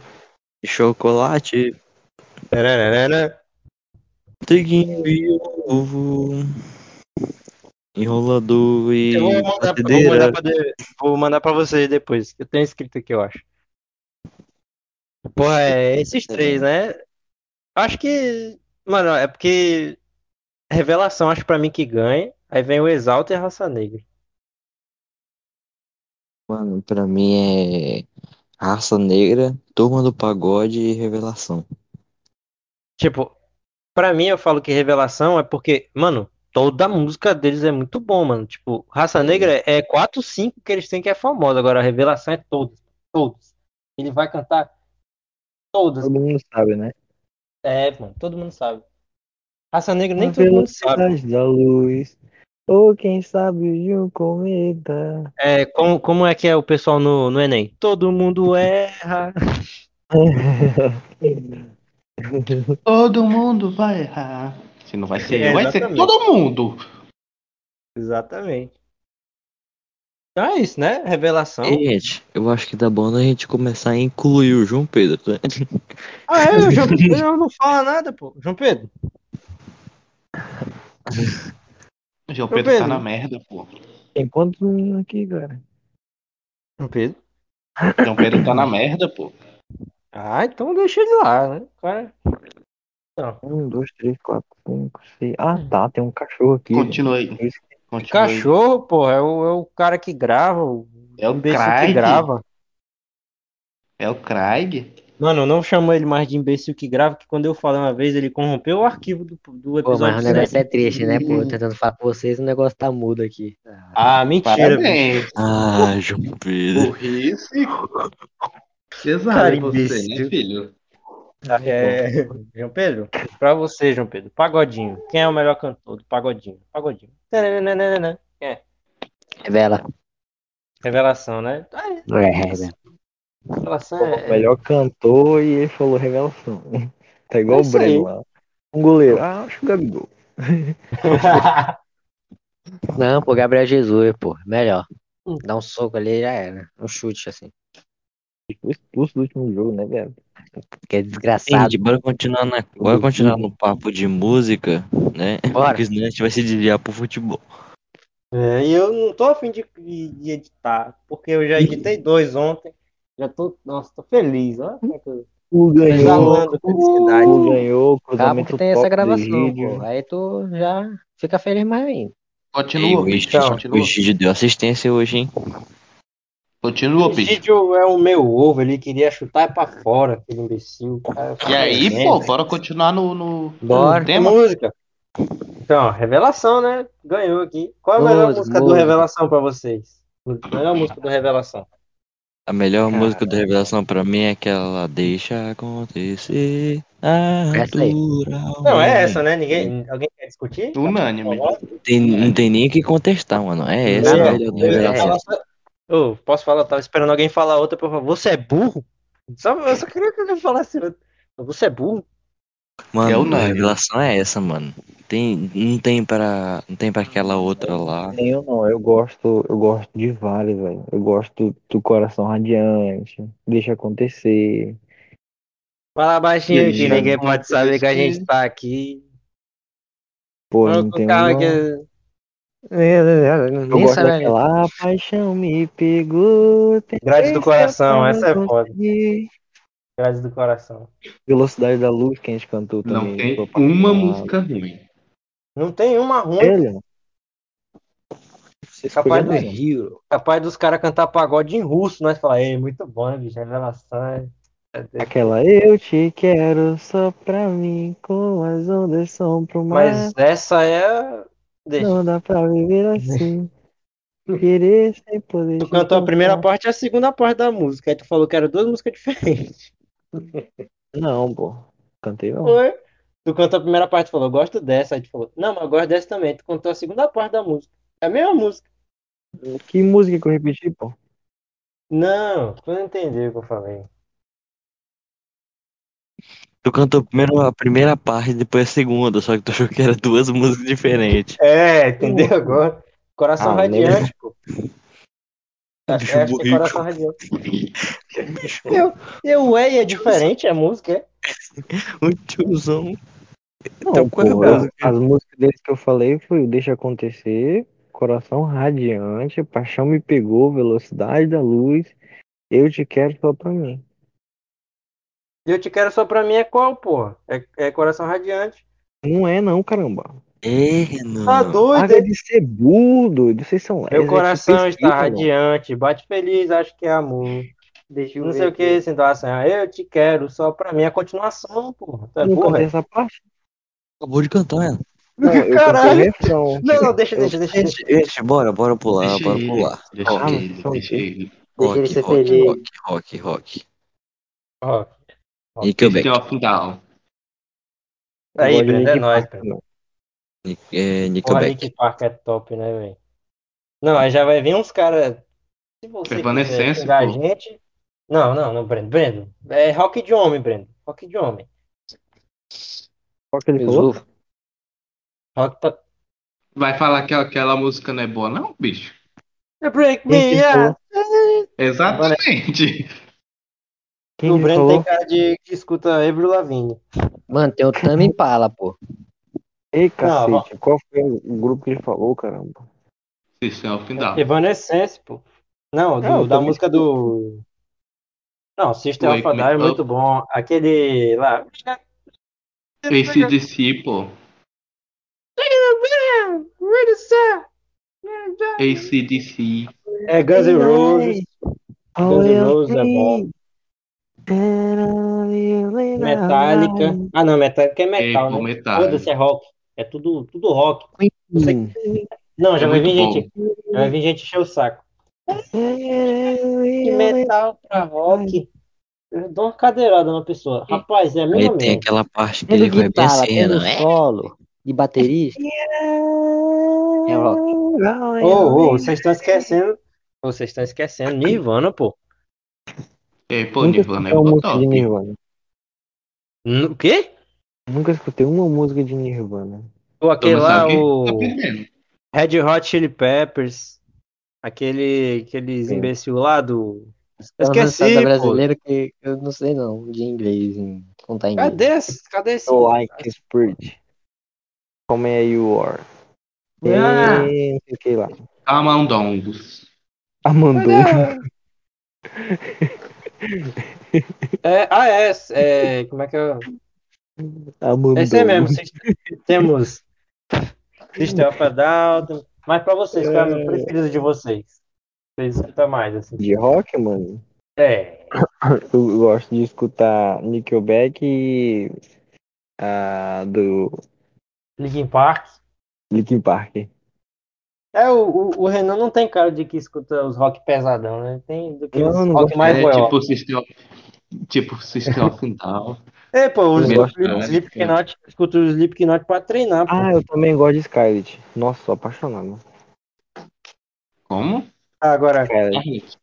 Speaker 5: Chocolate,
Speaker 2: Tararara.
Speaker 5: triguinho e ovo. Enrolador e
Speaker 2: Eu vou mandar, vou, mandar pra, vou mandar pra vocês depois. Eu tenho escrito aqui, eu acho. Porra, é esses três, né? Acho que. Mano, é porque. Revelação, acho pra mim que ganha. Aí vem o Exalta e a Raça Negra.
Speaker 5: Mano, pra mim é raça negra, turma do pagode e revelação.
Speaker 2: Tipo, pra mim eu falo que Revelação é porque, mano, toda a música deles é muito bom, mano. Tipo, Raça Negra é 4, 5 que eles têm que é famosa. Agora, a Revelação é todos. Todos. Ele vai cantar todas.
Speaker 4: Todo mundo sabe, né?
Speaker 2: É, mano, todo mundo sabe. Raça Negra nem todo mundo sabe.
Speaker 4: da luz. Ou quem sabe de um cometa.
Speaker 2: É, como, como é que é o pessoal no, no Enem? Todo mundo erra.
Speaker 1: Todo mundo vai errar. Se não vai ser
Speaker 2: É,
Speaker 1: eu, vai ser todo mundo.
Speaker 2: Exatamente. Então é isso, né? Revelação.
Speaker 5: Ei, gente, eu acho que dá bom a gente começar a incluir o João Pedro, né?
Speaker 2: Ah, é, o João Pedro não fala nada, pô. João Pedro.
Speaker 1: O João
Speaker 2: Ô,
Speaker 1: Pedro tá
Speaker 2: Pedro.
Speaker 1: na merda, pô.
Speaker 4: Tem quantos meninos aqui, cara?
Speaker 2: João Pedro.
Speaker 1: O João Pedro tá na merda, pô.
Speaker 2: Ah, então deixa ele lá, né? O Cara...
Speaker 4: Um, dois, três, quatro, cinco, seis. Ah, tá. Tem um cachorro aqui.
Speaker 1: Continua aí. Aí.
Speaker 2: Cachorro, porra, é o, é o cara que grava, o
Speaker 1: É o
Speaker 2: imbecil que
Speaker 1: Craig.
Speaker 2: grava.
Speaker 1: É o Craig.
Speaker 2: Mano, não chama ele mais de imbecil que grava, que quando eu falei uma vez, ele corrompeu o arquivo do, do
Speaker 3: Pô,
Speaker 2: episódio.
Speaker 3: mas o negócio é triste, né, pô? Tentando falar com vocês, o negócio tá mudo aqui.
Speaker 2: Ah, mentira. bicho.
Speaker 1: Parabéns.
Speaker 5: Ah, João Pedro.
Speaker 1: Burrice. É você, né, filho?
Speaker 2: É, João Pedro, pra você, João Pedro, Pagodinho. Quem é o melhor cantor do Pagodinho? Pagodinho. Tananana.
Speaker 3: Revela.
Speaker 2: Revelação, né? Ah, é.
Speaker 3: É, revela.
Speaker 2: Revelação
Speaker 4: O
Speaker 2: é.
Speaker 4: melhor cantor e ele falou revelação. Tá igual
Speaker 2: É
Speaker 4: o Breno lá. Um goleiro. Ah, acho que o Gabigol.
Speaker 3: Não, pô, Gabriel Jesus, pô. Melhor. Dá um soco ali e já era. Um chute, assim.
Speaker 4: Foi expulso do último jogo, né, velho?
Speaker 3: Que é desgraçado.
Speaker 5: Gente, bora continuar, na, bora continuar no papo de música, né?
Speaker 3: Bora.
Speaker 5: Porque senão a gente vai se desviar pro futebol.
Speaker 2: É, e eu não tô afim de, de editar, porque eu já editei dois ontem. Já tô, nossa, tô feliz, ó. como é que eu-
Speaker 4: O ganhou.
Speaker 2: Felicidade.
Speaker 4: O ganhou. Cruzamento
Speaker 3: que tem essa gravação, pô. Aí tu já fica feliz mais ainda.
Speaker 1: Continua,
Speaker 5: Ei, o
Speaker 1: Pete.
Speaker 5: Egídio, o
Speaker 1: Continua.
Speaker 5: Egídio deu assistência hoje, hein?
Speaker 1: Continua,
Speaker 2: O
Speaker 1: Pete.
Speaker 2: Egídio é o meu ovo, ele queria chutar pra fora, aquele imbecil. Cara,
Speaker 1: E aí,
Speaker 2: merda.
Speaker 1: pô, bora continuar no, no,
Speaker 3: Bora.
Speaker 1: no
Speaker 2: Tem
Speaker 1: tema?
Speaker 2: música. Então, revelação, né? Ganhou aqui. Qual é a melhor
Speaker 3: Música,
Speaker 2: música do. Revelação pra vocês? A melhor música do Revelação.
Speaker 5: A melhor
Speaker 2: Cara.
Speaker 5: música da revelação pra mim é aquela Deixa acontecer naturalmente.
Speaker 2: Não, é essa, né? Ninguém, alguém quer discutir?
Speaker 1: Unânime.
Speaker 5: Tem, não tem nem o que contestar, mano. É essa
Speaker 3: Não,
Speaker 5: a melhor da
Speaker 3: é.
Speaker 5: revelação.
Speaker 2: Ô, posso falar? Eu tava esperando alguém falar outra pra eu falar. Você é burro? Só, eu só queria que alguém falasse. outra. Você é burro?
Speaker 5: Mano,
Speaker 1: É
Speaker 5: a revelação é essa, mano. Tem, não tem pra. Não tem pra aquela outra lá.
Speaker 4: Eu não, eu gosto, eu gosto de vários, velho. Eu gosto do coração radiante, deixa acontecer.
Speaker 2: Fala baixinho que
Speaker 1: já
Speaker 2: ninguém pode saber que a gente tá aqui.
Speaker 4: Pô, não
Speaker 2: com
Speaker 4: tem
Speaker 2: calma
Speaker 4: uma...
Speaker 2: que-
Speaker 4: Eu gosto
Speaker 3: sabe
Speaker 4: daquela "A paixão me pegou.
Speaker 2: Grade do coração, essa é
Speaker 4: não
Speaker 2: foda.
Speaker 4: consegui."
Speaker 2: Grades do coração.
Speaker 4: Velocidade da luz que a gente cantou também.
Speaker 1: Não tem uma música ruim.
Speaker 2: Não tem uma ruim.
Speaker 4: Ele? Você
Speaker 2: Capaz
Speaker 4: escolheu
Speaker 2: do
Speaker 4: bem.
Speaker 2: Capaz dos caras cantar pagode em russo, nós falar, ei, muito bom, né, bicho? Revelação. é-
Speaker 4: Aquela eu te quero só pra mim, com as ondas são pro mar.
Speaker 2: Mas essa é. Deixa.
Speaker 4: Não dá pra viver assim. Querer sem poder.
Speaker 2: Tu cantou a primeira parte e a segunda parte da música. Aí tu falou que eram duas músicas diferentes.
Speaker 4: Não, pô. Cantei não.
Speaker 2: Foi? Tu cantou a primeira parte e falou, gosto dessa. Aí tu falou, não, mas eu gosto dessa também. Tu cantou a segunda parte da música. É a mesma música.
Speaker 4: Que música que eu repeti, pô?
Speaker 2: Não, tu não entendeu o que eu falei.
Speaker 5: Tu cantou primeiro a primeira parte, depois a segunda, só que tu achou que era duas músicas diferentes.
Speaker 2: É, entendeu agora? Coração
Speaker 4: Ah,
Speaker 2: radiante, pô. Acho,
Speaker 5: Bicho
Speaker 2: acho que é coração radiante. Eu, eu, é, é diferente a música, é?
Speaker 5: O tiozão.
Speaker 4: Não,
Speaker 5: Então, qual é a
Speaker 4: pô,
Speaker 5: música?
Speaker 4: as músicas deles que eu falei foi o Deixa Acontecer, Coração Radiante, Paixão Me Pegou, Velocidade da Luz, Eu Te Quero Só Pra Mim.
Speaker 2: E eu te quero só pra mim é qual, pô? É, é coração radiante.
Speaker 4: Não é não, caramba.
Speaker 5: É, Renan.
Speaker 2: Tá doido?
Speaker 4: Paga de ser burro, vocês são...
Speaker 2: Meu
Speaker 4: é
Speaker 2: coração
Speaker 4: pesquisa,
Speaker 2: está
Speaker 4: não.
Speaker 2: radiante, bate feliz, acho que é amor.
Speaker 3: Deixa eu
Speaker 2: Não
Speaker 3: ver
Speaker 2: sei o que, situação. Eu te quero só pra mim. É a continuação, porra. É
Speaker 4: não
Speaker 2: é?
Speaker 4: essa parte?
Speaker 5: Acabou de cantar, ela.
Speaker 4: Não, eu
Speaker 2: Caralho. Não, não, deixa, deixa, deixa. deixa.
Speaker 5: Gente, gente, bora, bora pular,
Speaker 1: Deixa
Speaker 5: bora
Speaker 1: ele,
Speaker 5: pular.
Speaker 1: Deixa
Speaker 5: Rock,
Speaker 1: ele, deixa ele.
Speaker 3: Deixa ele
Speaker 5: rock,
Speaker 3: ser
Speaker 5: rock,
Speaker 3: feliz.
Speaker 5: rock, rock, rock.
Speaker 2: Ó,
Speaker 5: Nickelback.
Speaker 1: Down.
Speaker 2: Aí, Breno, é nóis,
Speaker 4: não.
Speaker 5: É, Nickelback.
Speaker 2: Park é top, né, velho? Não, aí já vai vir uns caras. Se você quiser
Speaker 1: Evanescence,
Speaker 2: xingar a gente. Não, não, não, Breno. Breno. É rock de homem, Breno. Rock de homem.
Speaker 4: Qual que ele falou?
Speaker 2: Rock pra.
Speaker 1: Vai falar que aquela música não é boa, não, bicho?
Speaker 2: Break
Speaker 4: Quem que
Speaker 2: me,
Speaker 4: falou?
Speaker 1: Exatamente.
Speaker 4: Quem
Speaker 2: O Breno tem cara de que escuta Avril Lavigne.
Speaker 3: Mano, tem o Tame Impala, pô.
Speaker 4: Ei,
Speaker 2: Não,
Speaker 4: cacete, qual foi o grupo que ele falou, caramba?
Speaker 1: System of Down.
Speaker 2: Evanescence, pô. Não, do-
Speaker 4: Não,
Speaker 2: da música do. Não, System of
Speaker 1: Wake
Speaker 2: a
Speaker 1: Me
Speaker 2: Down é
Speaker 1: Up.
Speaker 2: muito bom. Aquele lá.
Speaker 1: ACDC, pô. ACDC.
Speaker 2: É Guns N' Roses. Guns N' Roses é bom. Metallica. Ah, não, Metallica é metal,
Speaker 1: É,
Speaker 2: né?
Speaker 1: Metallica.
Speaker 2: Foda-se, é rock. É tudo, tudo rock.
Speaker 4: Hum.
Speaker 2: Não, já
Speaker 1: É
Speaker 2: vai vir gente. Já vai vir gente encher o saco. Que metal pra rock. Eu dou uma cadeirada na pessoa. Rapaz, é a mesma
Speaker 5: tem aquela parte que ele vai
Speaker 3: guitarra,
Speaker 5: assim,
Speaker 3: tendo
Speaker 5: né?
Speaker 3: solo de baterista. É rock.
Speaker 2: Ô, ô, vocês estão esquecendo. Ô, Vocês estão esquecendo. Nirvana, pô.
Speaker 1: É, pô,
Speaker 4: Nunca
Speaker 1: Nirvana é
Speaker 4: de
Speaker 1: top.
Speaker 4: Nirvana.
Speaker 2: O quê?
Speaker 4: Nunca escutei uma música de Nirvana.
Speaker 2: Ou aquele lá, o
Speaker 1: tá.
Speaker 2: Red Hot Chili Peppers. Aquele, aqueles
Speaker 4: Sim.
Speaker 2: imbecil lá do. Eu esqueci,
Speaker 3: da
Speaker 2: pô.
Speaker 3: brasileira que eu não sei não, de inglês, em contar inglês.
Speaker 2: Cadê esse? Cadê esse?
Speaker 4: So like spirit. Como é you are.
Speaker 2: Ah.
Speaker 4: E que lá.
Speaker 1: Camandongos.
Speaker 4: Amandou.
Speaker 2: É, ah, é, é. Como é que é?
Speaker 4: Amandou.
Speaker 2: Esse é mesmo. System- Temos System of a Down. Mas pra vocês, qual é o preferido de vocês? Vocês escutam mais, assim.
Speaker 4: De rock, mano?
Speaker 2: É.
Speaker 4: Eu gosto de escutar Nickelback e a do
Speaker 2: Linkin Park.
Speaker 4: Linkin Park.
Speaker 2: É, o, o, o Renan não tem cara de que escuta os rock pesadão, né? Tem do que
Speaker 4: Não,
Speaker 2: os
Speaker 4: não
Speaker 2: rock mais
Speaker 1: É
Speaker 2: boió.
Speaker 1: tipo System of, tipo System of Down.
Speaker 2: É, pô, os
Speaker 1: também.
Speaker 2: Slipknot, escuto os Slipknot pra treinar, pô.
Speaker 4: Ah, eu também gosto de Skylit. Nossa, sou apaixonado.
Speaker 1: Como?
Speaker 2: Agora,
Speaker 4: Skylit.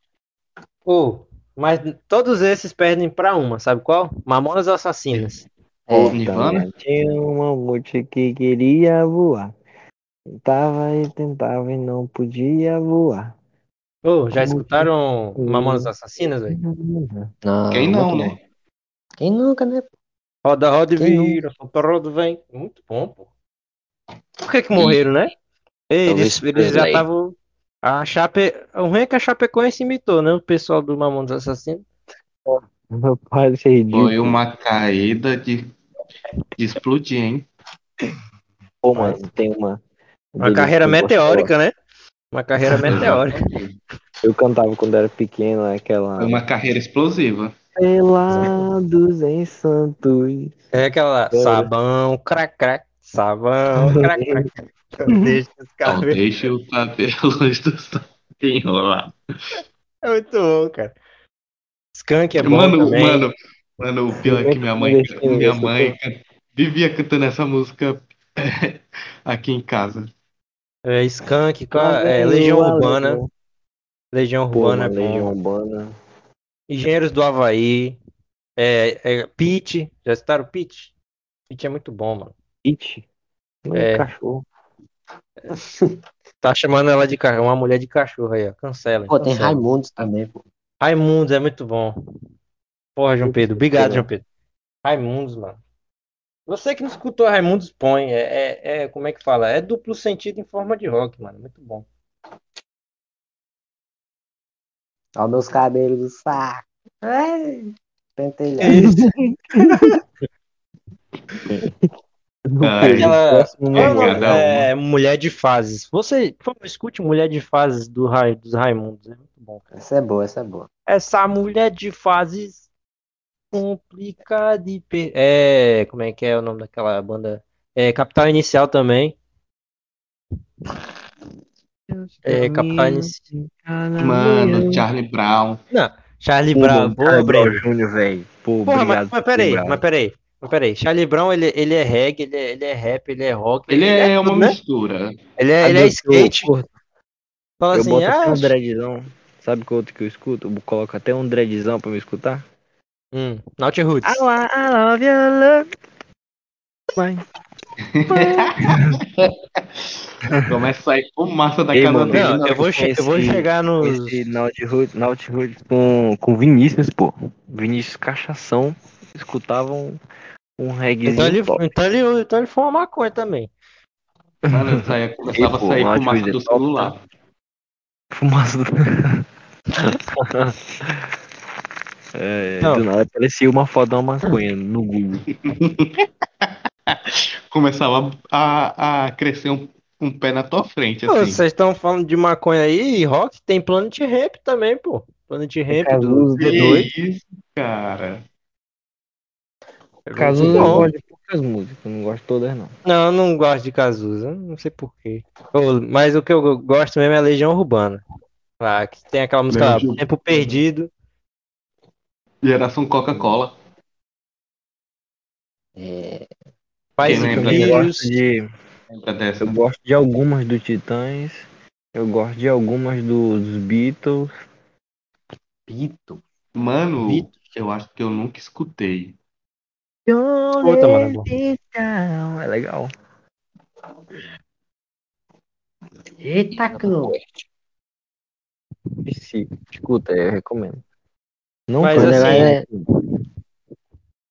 Speaker 2: ô, mas todos esses perdem pra uma, sabe qual? Mamonas Assassinas.
Speaker 3: É,
Speaker 1: Nirvana?
Speaker 4: Tinha uma multi que queria voar. Tentava e tentava e não podia voar.
Speaker 2: Ô, já
Speaker 4: Como
Speaker 2: escutaram
Speaker 4: que-
Speaker 2: Mamonas Assassinas, velho?
Speaker 3: não,
Speaker 1: Quem não, né?
Speaker 3: Quem nunca, né?
Speaker 2: Roda, roda e
Speaker 3: Quem
Speaker 2: vira, solta, roda, vem. Muito bom, pô. Por que que morreram, né? Eles, eles já estavam... A Chape... O ruim é que a Chapecoense imitou, né? O pessoal do Mamonas Assassinos.
Speaker 4: Meu pai, é ridículo.
Speaker 1: Foi uma caída de, de explodir, hein?
Speaker 4: Pô, mano, tem uma.
Speaker 2: Uma carreira meteórica, né? Uma carreira meteórica.
Speaker 4: Eu cantava quando era pequeno, aquela.
Speaker 1: Foi uma carreira explosiva.
Speaker 4: Pelados em Santos.
Speaker 2: É aquela sabão, crac, crac, sabão, crac. Deixa os cabelos.
Speaker 1: deixe o cabelo do santo enrolar.
Speaker 2: É muito bom, cara. Skunk é bom
Speaker 1: mano,
Speaker 2: também.
Speaker 1: mano, mano, o pior é que minha mãe, minha mãe vivia cantando essa música aqui em casa.
Speaker 2: É, Skunk, qual-
Speaker 4: Mas
Speaker 2: é,
Speaker 4: é
Speaker 2: Legião. Urbana. Legião
Speaker 4: Pô,
Speaker 2: Urbana é bom.
Speaker 4: Legião Urbana.
Speaker 2: Engenheiros do Havaí. É, é, Pete. Já citaram Pete? Pete é muito bom, mano.
Speaker 4: It. Não,
Speaker 2: É.
Speaker 4: cachorro.
Speaker 2: Tá chamando ela de cachorro, uma mulher de cachorro aí, ó. Cancela.
Speaker 3: Pô, tem
Speaker 2: cancela.
Speaker 3: Raimundos também, pô.
Speaker 2: Raimundos é muito bom. Porra, João Pedro. Obrigado. João Pedro. Raimundos, mano. Você que não escutou Raimundos, põe. É, é, é- como é que fala? É duplo sentido em forma de rock, mano. Muito bom.
Speaker 3: Olha meus cabelos do saco. Ai, pentelhado.
Speaker 1: Ai,
Speaker 2: Aquela. É. É, Mulher de Fases. Você, por favor, escute Mulher de Fases do Ra- dos Raimundos. É muito bom, cara.
Speaker 3: Essa é boa, essa é boa.
Speaker 2: Essa mulher de fases complica de per... É, como é que é o nome daquela banda? É, Capital Inicial também. É, Capital Inicial.
Speaker 1: Mano, Charlie Brown.
Speaker 2: Não, Charlie
Speaker 4: Pô,
Speaker 2: Brown. Boa,
Speaker 4: Charlie Brown
Speaker 2: Breno.
Speaker 4: Júnior, velho. Pô,
Speaker 2: Porra,
Speaker 4: obrigado.
Speaker 2: mas, mas peraí, mas peraí. Mas peraí. Charlie Brown, ele, ele é reggae, ele é, ele é rap, ele é rock.
Speaker 1: Ele é uma
Speaker 2: tudo, né?
Speaker 1: mistura.
Speaker 2: Ele é, ele é
Speaker 4: que eu
Speaker 2: skate.
Speaker 4: curto?
Speaker 2: Fala
Speaker 4: Eu
Speaker 2: assim,
Speaker 4: boto
Speaker 2: ah,
Speaker 4: um dreadzão. Sabe qual outro que eu escuto? Eu coloco até um dreadzão pra me escutar.
Speaker 2: hum, Naughty Roots.
Speaker 4: I, I love your love. Vai.
Speaker 1: Começa a sair fumaça da
Speaker 4: Ei,
Speaker 1: casa
Speaker 4: mano,
Speaker 1: dele.
Speaker 2: Não, eu vou, che- eu vou
Speaker 4: esse-
Speaker 2: chegar.
Speaker 4: Esse Roots, Naughty Roots com, com Vinícius, pô. Vinícius Cachação. Escutavam um reggaezinho
Speaker 2: Então ele, então, ele, então ele foi uma maconha também.
Speaker 1: Mano, saía, começava a
Speaker 4: pô,
Speaker 1: sair
Speaker 4: Naughty
Speaker 1: fumaça
Speaker 4: é
Speaker 1: do
Speaker 4: top,
Speaker 1: celular.
Speaker 4: Fumaça do... é,
Speaker 2: Não.
Speaker 4: do nada aparecia uma foto de uma maconha no Google.
Speaker 1: Começava a, a crescer um, um pé na tua frente,
Speaker 2: Pô,
Speaker 1: assim.
Speaker 2: vocês estão falando de maconha aí e rock? Tem Planet Ramp também, pô. Planet Ramp do
Speaker 4: Cazuza,
Speaker 1: Que
Speaker 2: D2.
Speaker 1: isso, cara.
Speaker 4: Caso eu
Speaker 2: Bom.
Speaker 4: gosto de poucas músicas, não gosto de todas não.
Speaker 2: Não, eu não gosto de Cazuza, não sei porquê. Mas o que eu gosto mesmo é Legião Urbana. Ah, que tem aquela música
Speaker 1: Legião.
Speaker 2: Tempo Perdido.
Speaker 1: Geração Coca-Cola.
Speaker 3: É,
Speaker 2: Pais e?
Speaker 4: Eu
Speaker 2: Filhos.
Speaker 4: gosto de, eu gosto de algumas do Titãs, eu gosto de algumas dos Beatles.
Speaker 3: Pito.
Speaker 1: Mano,
Speaker 2: Vitor.
Speaker 1: eu acho que eu nunca escutei.
Speaker 2: Puta, mano, é bom.
Speaker 4: É legal.
Speaker 3: Eita, cão.
Speaker 4: Esse, escuta, eu recomendo. Não
Speaker 2: Mas
Speaker 4: foi
Speaker 2: assim,
Speaker 3: é-
Speaker 4: né?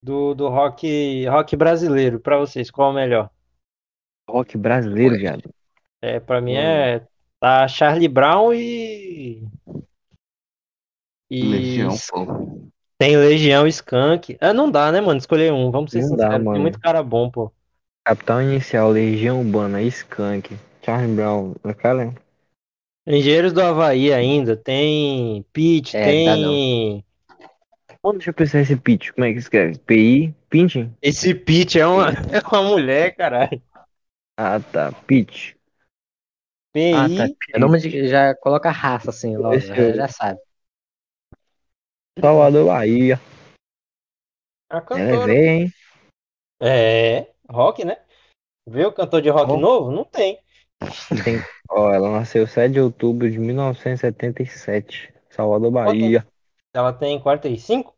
Speaker 2: Do, do rock, rock brasileiro, pra vocês, qual é o melhor?
Speaker 4: rock brasileiro, viado.
Speaker 2: É, pra mim é tá Charlie Brown e e
Speaker 1: Legião, pô.
Speaker 2: Tem Legião Skank. Ah, não dá, né, mano? Escolher um, vamos ser
Speaker 4: Não
Speaker 2: sinceros.
Speaker 4: dá,
Speaker 2: Tem
Speaker 4: mano.
Speaker 2: muito cara bom, pô.
Speaker 4: Capital Inicial, Legião Urbana, Skank, Charlie Brown, cara,
Speaker 2: Engenheiros do Havaí ainda, tem Pete,
Speaker 3: É,
Speaker 2: tem.
Speaker 4: Mano, deixa eu pensar esse pitch, como é que escreve? PI, Pinch?
Speaker 2: Esse Pete é uma, é uma mulher, caralho.
Speaker 4: Ah, tá, pitch.
Speaker 2: PI.
Speaker 4: Ah, tá,
Speaker 3: É nome de, já coloca raça assim, logo, já, já sabe.
Speaker 4: Salvador, Bahia.
Speaker 2: a
Speaker 4: é
Speaker 2: cantora.
Speaker 4: velha, hein?
Speaker 2: É, rock, né? O cantor de rock
Speaker 4: Ó.
Speaker 2: novo? Não tem.
Speaker 4: Tem... Ó, ela nasceu 7 de outubro de 1977. Salvador, Bahia.
Speaker 2: Ela tem 45?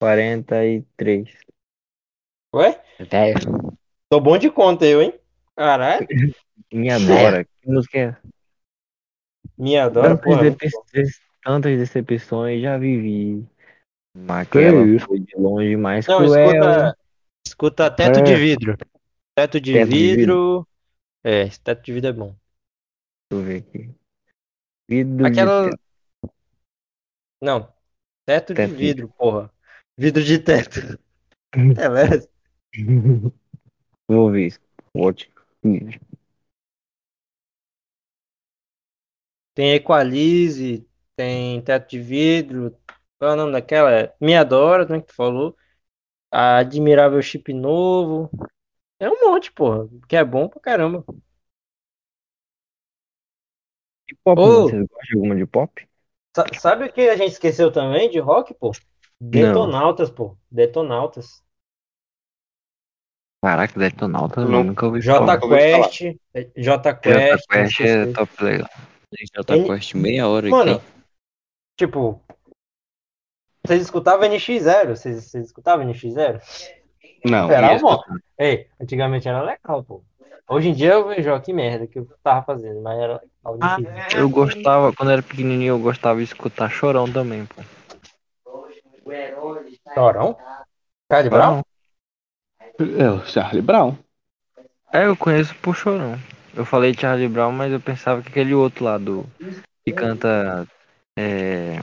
Speaker 4: 43.
Speaker 2: Ué?
Speaker 3: Velho.
Speaker 2: Tô bom de conta eu, hein? Caralho.
Speaker 4: Me adora. Que música é? Tantas,
Speaker 2: porra.
Speaker 4: decep- tantas decepções já vivi. Mas aquela isso? foi de longe mais
Speaker 2: Não,
Speaker 4: cruel.
Speaker 2: escuta, escuta teto
Speaker 4: É.
Speaker 2: de vidro. Teto de
Speaker 4: Teto de
Speaker 2: vidro. É, esse teto de vidro é bom.
Speaker 4: Deixa eu ver aqui. Vidro
Speaker 2: Aquela.
Speaker 4: de
Speaker 2: Não. Teto,
Speaker 4: Teto
Speaker 2: de
Speaker 4: de
Speaker 2: vidro, porra. Vidro de teto. É, velho.
Speaker 4: teto. Vou ver isso. Ótimo.
Speaker 2: Tem Equalize, tem teto de vidro, Qual é o nome daquela? É Me Adora, né, que tu falou. A Admirável Chip Novo. É um monte, porra. Que é bom pra caramba.
Speaker 4: E pop, mano, vocês gostam de alguma de pop?
Speaker 2: Sa- sabe o que a gente esqueceu também de rock, pô? Detonautas, pô. Detonautas.
Speaker 4: Caraca, Detonautas, mano, nunca ouvi
Speaker 2: J
Speaker 4: falar.
Speaker 2: Quest. J
Speaker 4: Jota
Speaker 2: Quest.
Speaker 4: Quest é top legal.
Speaker 5: Tá quase meia hora
Speaker 2: Mano,
Speaker 5: aqui.
Speaker 2: Tipo. Vocês escutavam NX0? Vocês, vocês escutavam NX0?
Speaker 1: Não,
Speaker 2: Era bom. Ei, antigamente era legal, pô. Hoje em dia eu vejo, ó, que merda que eu tava fazendo, mas era legal.
Speaker 4: Ah,
Speaker 2: NX0.
Speaker 4: Eu gostava, quando era pequenininho, eu gostava de escutar Chorão também, pô.
Speaker 2: Chorão? Charlie Brown?
Speaker 1: É o Charlie Brown.
Speaker 4: É, eu conheço por Chorão. Eu falei Charlie Brown, mas eu pensava que aquele outro lá do que canta. É...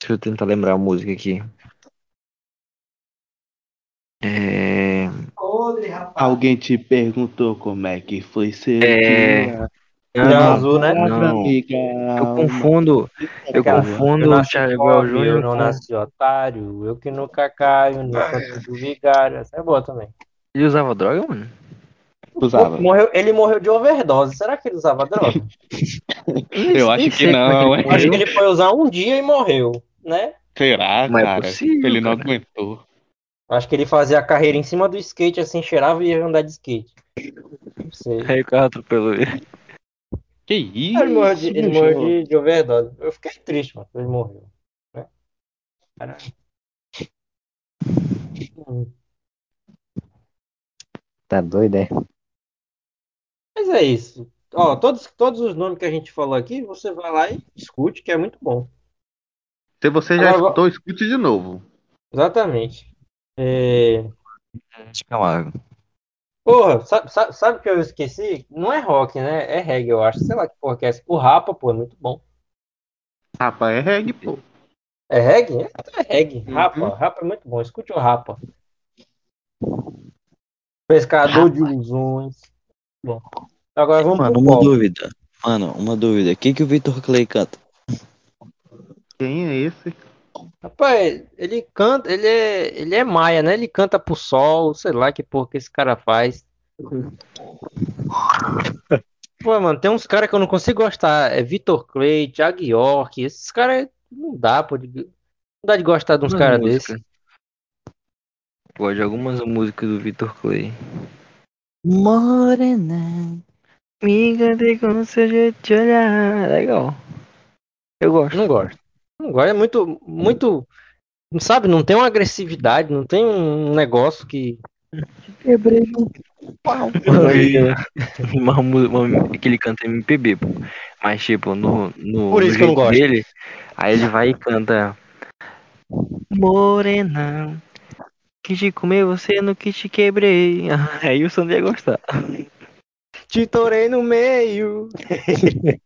Speaker 4: Deixa eu tentar lembrar a música aqui. É...
Speaker 1: Alguém te perguntou como é que foi ser
Speaker 4: É.
Speaker 1: dia?
Speaker 2: Olho
Speaker 4: Não,
Speaker 2: azul, né?
Speaker 4: não. Eu confundo, eu
Speaker 2: Cara,
Speaker 4: confundo
Speaker 2: eu
Speaker 4: o
Speaker 2: nasci
Speaker 4: Charlie Brown Jr.
Speaker 2: Eu não nasci otário, eu que nunca caio no canto do vigário. Essa é boa também.
Speaker 4: Ele usava droga, mano?
Speaker 1: Usava.
Speaker 2: Morreu, ele morreu de overdose. Será que ele usava droga?
Speaker 1: Eu acho que
Speaker 4: é
Speaker 1: não?
Speaker 2: Eu acho que ele foi usar um dia e morreu, né?
Speaker 1: Será,
Speaker 4: Mas é
Speaker 1: cara?
Speaker 4: possível,
Speaker 1: ele não
Speaker 4: cara.
Speaker 1: aguentou.
Speaker 2: Acho que ele fazia a carreira em cima do skate, assim, cheirava e ia andar de skate. Não sei.
Speaker 4: Aí o carro atropelou ele.
Speaker 1: Que isso?
Speaker 2: Ele morreu de, ele morreu de, de overdose. Eu fiquei triste, mano, ele morreu. né? Caralho. Hum.
Speaker 3: Tá doido, é?
Speaker 2: Mas é isso. Ó, todos, todos os nomes que a gente falou aqui, você vai lá e escute, que é muito bom.
Speaker 1: Se você já
Speaker 2: Agora,
Speaker 1: escutou, escute de novo.
Speaker 2: Exatamente. É...
Speaker 5: Camargo.
Speaker 2: Porra, sabe, sabe, que eu esqueci? Não é rock, né? É reggae, eu acho. Sei lá que porra que é essa. O Rapa, pô, é muito bom.
Speaker 1: Rapaz, é reggae, pô.
Speaker 2: É reggae? É, é reggae.
Speaker 1: Uhum.
Speaker 2: Rapa, Rapa é muito bom. Escute o Rapa. Pescador de ilusões. Bom. Agora vamos
Speaker 5: Mano, uma dúvida. Mano, uma dúvida. O que, que o Vitor Clay canta?
Speaker 1: Quem é esse?
Speaker 2: Rapaz, ele canta, ele é, ele é maia, né? Ele canta pro sol, sei lá que porra que esse cara faz. Pô, mano, tem uns caras que eu não consigo gostar. É Vitor Clay, Thiago York. Esses caras não dá, pô. de- Não dá de gostar de uns caras desses.
Speaker 4: Gosto de algumas músicas do Vitor Clay.
Speaker 5: Morena.
Speaker 4: Me encantei com o seu jeito de olhar. Legal. Eu gosto.
Speaker 2: Não gosto. Não gosto. É muito, muito. Não sabe, não tem uma agressividade, não tem um negócio que.
Speaker 4: Quebrei no pau. uma, uma, que ele canta MPB, pô. Mas, tipo, no, no,
Speaker 2: Por
Speaker 4: no
Speaker 2: isso que eu não gosto.
Speaker 4: dele, aí ele vai e canta Morena, que te comer você no que te quebrei. Aí o Sandro ia gostar.
Speaker 2: Te torei no meio.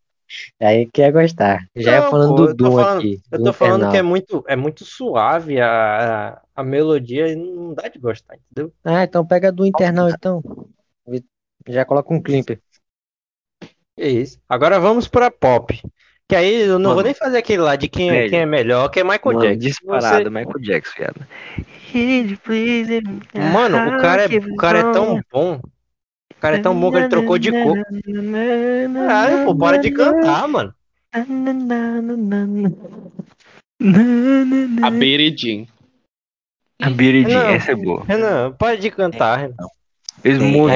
Speaker 3: Aí que ia gostar. Já é
Speaker 2: Não,
Speaker 3: falando
Speaker 2: pô,
Speaker 3: do Doom
Speaker 2: falando-
Speaker 3: aqui.
Speaker 2: Eu
Speaker 3: do
Speaker 2: tô falando
Speaker 3: Infernal.
Speaker 2: que é muito, é muito suave a, a, a melodia e não dá de gostar, entendeu?
Speaker 3: Ah, então pega do Internal então. Já coloca um clipe.
Speaker 2: É isso. Agora vamos pra pop. Que aí eu não
Speaker 4: Mano,
Speaker 2: vou nem fazer aquele lá de quem, é-
Speaker 4: velho.
Speaker 2: quem é melhor, que é Michael
Speaker 4: Mano,
Speaker 2: Jackson.
Speaker 4: disparado,
Speaker 2: Você-
Speaker 4: Michael Jackson, viado.
Speaker 2: Mano, o cara, é, o cara é tão bom. O cara é tão bom que ele trocou de cor. Caralho, pô, para de cantar, mano.
Speaker 1: A Jean.
Speaker 4: A
Speaker 2: Não.
Speaker 4: essa é boa.
Speaker 2: Renan, para de cantar, Renan.
Speaker 4: Smooth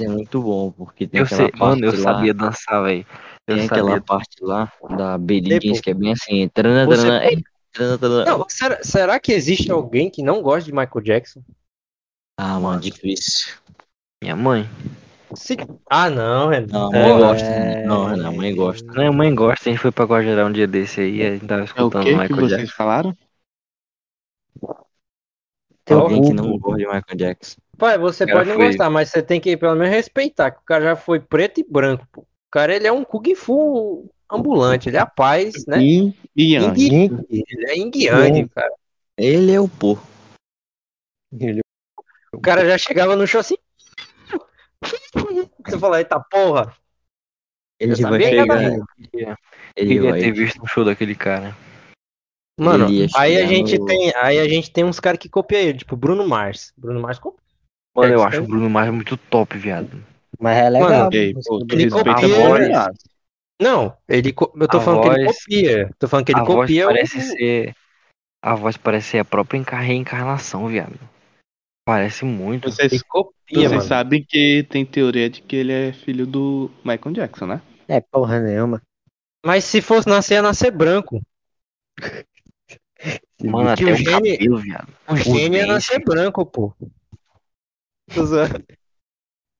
Speaker 5: é muito bom, porque tem
Speaker 4: Eu
Speaker 5: aquela
Speaker 4: sei,
Speaker 5: parte
Speaker 4: mano, eu
Speaker 5: lá,
Speaker 4: sabia dançar, velho. Eu
Speaker 5: tem aquela
Speaker 4: sabia.
Speaker 5: parte lá da Jeans que é bem assim. Trana,
Speaker 2: você
Speaker 5: trana,
Speaker 2: pode-
Speaker 5: ei, trana, trana.
Speaker 2: Não, será, será que existe alguém que não gosta de Michael Jackson?
Speaker 5: Ah, mano, difícil.
Speaker 4: Minha mãe.
Speaker 2: Se- Ah, não, Renan.
Speaker 5: Não, a mãe
Speaker 3: É.
Speaker 5: gosta. Não, Renan, a mãe gosta.
Speaker 4: Minha mãe gosta, a gente foi pra Guajará um dia desse aí, a gente tava
Speaker 1: É o
Speaker 4: escutando
Speaker 1: que
Speaker 4: Michael
Speaker 1: vocês
Speaker 4: Jackson.
Speaker 1: falaram?
Speaker 5: Tem alguém que não gosta de Michael Jackson.
Speaker 2: Pai, você pode não
Speaker 4: foi-
Speaker 2: gostar, mas você tem que pelo menos respeitar, que o cara já foi preto e branco, pô. O cara, ele é um Kung Fu ambulante, ele é a paz, né?
Speaker 1: Yin e Yang.
Speaker 2: Yin- Ele é Yin Yang, cara.
Speaker 5: Ele é o pô.
Speaker 2: O cara já chegava no show assim. Você fala, eita porra.
Speaker 5: Ele
Speaker 2: Eu
Speaker 5: vai chegar. Ele
Speaker 4: Queria
Speaker 5: vai.
Speaker 4: ter visto um show daquele cara.
Speaker 2: Mano,
Speaker 5: Ele
Speaker 2: aí a gente
Speaker 5: no-
Speaker 2: tem, aí a gente tem uns caras que copiam ele, tipo Bruno Mars. Bruno Mars copia.
Speaker 4: Mano, eu
Speaker 2: É,
Speaker 4: acho o Bruno Mars muito top, viado.
Speaker 3: Mas é legal.
Speaker 2: Mano,
Speaker 6: pô, tu
Speaker 2: Ele copia,
Speaker 6: a
Speaker 2: né?
Speaker 6: voz.
Speaker 2: Não, ele co- eu tô
Speaker 4: A
Speaker 2: falando que ele
Speaker 4: voz-
Speaker 2: copia. Tô falando que ele
Speaker 4: a voz
Speaker 2: copia o-
Speaker 4: parece ser. A voz parece ser a própria enca- reencarnação, viado. Parece muito.
Speaker 6: Vocês,
Speaker 2: ele copia,
Speaker 6: vocês
Speaker 2: mano.
Speaker 6: sabem que tem teoria de que ele é filho do Michael Jackson, né?
Speaker 3: É porra nenhuma.
Speaker 2: Mas se fosse nascer, ia nascer branco.
Speaker 4: Mano,
Speaker 2: que
Speaker 4: até
Speaker 2: o
Speaker 4: o
Speaker 2: gene-
Speaker 4: cabelo, viado.
Speaker 2: O gênio ia nascer branco, pô.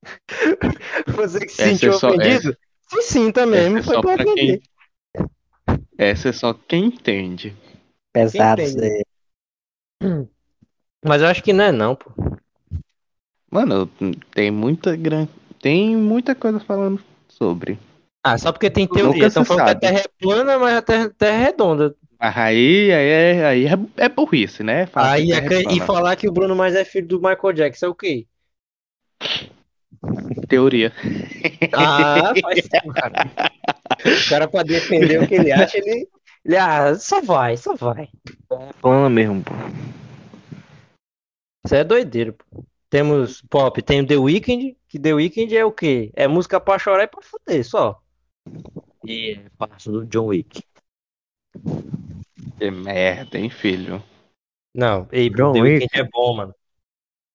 Speaker 2: Você que se
Speaker 6: Essa
Speaker 2: sentiu
Speaker 6: é só-
Speaker 2: ofendido? Se sinta mesmo,
Speaker 6: Essa é
Speaker 2: foi
Speaker 6: só
Speaker 2: pra
Speaker 6: pra quem.
Speaker 2: ofender.
Speaker 6: Essa é só quem entende.
Speaker 3: Pesado
Speaker 2: Quem
Speaker 3: isso aí.
Speaker 2: Mas eu acho que não é não, pô.
Speaker 6: Mano, tem muita gran... tem muita coisa falando sobre.
Speaker 2: Ah, só porque tem teoria. Estão falando que a
Speaker 6: sabe.
Speaker 2: Terra é plana, mas a Terra, terra é redonda.
Speaker 6: Mas aí, aí, é, aí é, é burrice, né? Falar
Speaker 2: Aí
Speaker 6: terra é
Speaker 2: e falar que o Bruno Mars é filho do Michael Jackson é o quê?
Speaker 6: Teoria.
Speaker 2: Ah, faz tempo, cara. O cara pra defender o que ele acha, ele. Ele, ah, só vai, só vai.
Speaker 4: Plana mesmo, pô.
Speaker 2: Isso é doideiro, pô. Temos pop, tem o The Weeknd, que The Weeknd é o quê? É música pra chorar e pra fuder, só.
Speaker 5: E é passo do John Wick.
Speaker 6: Que merda, hein, filho?
Speaker 2: Não, ei,
Speaker 3: John
Speaker 2: The
Speaker 3: Wick.
Speaker 2: Weeknd é bom, mano.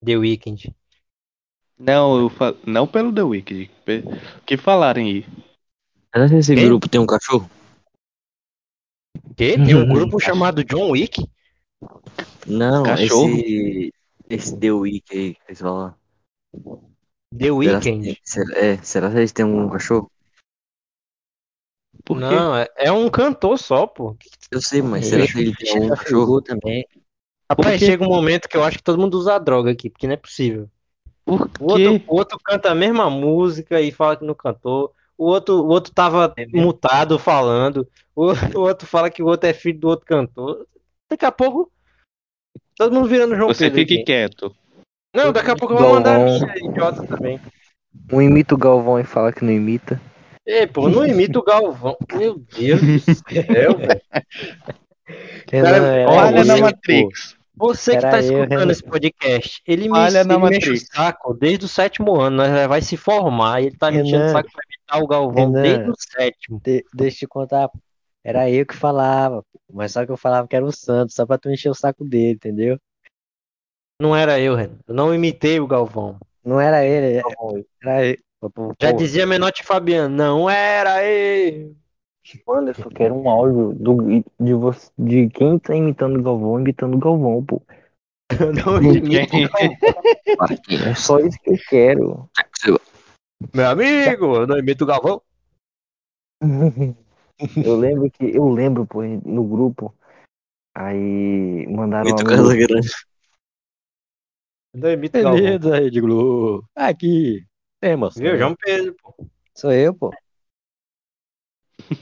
Speaker 2: The Weeknd.
Speaker 6: Não, eu fa... não pelo The Wicked. que falarem aí?
Speaker 5: Será que esse
Speaker 2: Quem?
Speaker 5: grupo tem um cachorro?
Speaker 2: Quê? Tem um grupo chamado John Wick?
Speaker 5: Não,
Speaker 6: Cachorro?
Speaker 5: esse. Esse The Week aí que vocês falam.
Speaker 2: The Weeknd.
Speaker 5: será, é, será que eles têm um cachorro?
Speaker 6: Por?
Speaker 2: Não, é, é um cantor só, pô.
Speaker 5: Eu sei, mas será que ele tem um cachorro?
Speaker 3: também.
Speaker 2: Rapaz, chega um momento que eu acho que todo mundo usa droga aqui, porque não é possível.
Speaker 6: Por
Speaker 2: O outro, o outro canta a mesma música e fala que não cantou. O outro, o outro tava mutado falando. O, o outro fala que o outro é filho do outro cantor. Daqui a pouco, todo mundo virando João
Speaker 6: Você
Speaker 2: Pedro
Speaker 6: fique
Speaker 2: aqui.
Speaker 6: quieto.
Speaker 2: Não, daqui a pouco eu vou mandar a
Speaker 4: Galvão.
Speaker 2: minha idiota também.
Speaker 4: Um imita o Galvão e fala que não imita.
Speaker 2: Ei, pô, não imita o Galvão. Meu Deus do céu, velho.
Speaker 3: Era
Speaker 6: Olha
Speaker 2: você
Speaker 6: na Matrix.
Speaker 2: Você que
Speaker 3: Era
Speaker 2: tá
Speaker 3: eu,
Speaker 2: escutando
Speaker 3: Renan.
Speaker 2: esse podcast, ele me,
Speaker 6: Olha
Speaker 2: ele me enche o saco desde o sétimo ano, nós vai se formar, e ele tá me enchendo o saco pra imitar o Galvão
Speaker 3: Renan.
Speaker 2: desde o sétimo.
Speaker 3: De- deixa eu te contar. Era eu que falava, mas só que eu falava que era o Santos, só pra tu encher o saco dele, entendeu?
Speaker 2: Não era eu, Renan. Eu não imitei o Galvão.
Speaker 3: Não era ele, era eu. Pô,
Speaker 2: Já dizia Menotti Fabiano, não era eu.
Speaker 4: Mano, eu só quero um áudio do, de, você, de quem tá imitando o Galvão, imitando o Galvão, pô.
Speaker 2: Não imito.
Speaker 4: É só isso que eu quero.
Speaker 2: Meu amigo, eu não imito o Galvão.
Speaker 4: Eu lembro que. Eu lembro, pô, no grupo. Aí mandaram uma
Speaker 5: casa grande.
Speaker 2: Não imito o Galvão.
Speaker 3: Beleza, Rede Globo. Aqui. Temos.
Speaker 2: Viu, João Pedro, pô.
Speaker 3: Sou eu, pô.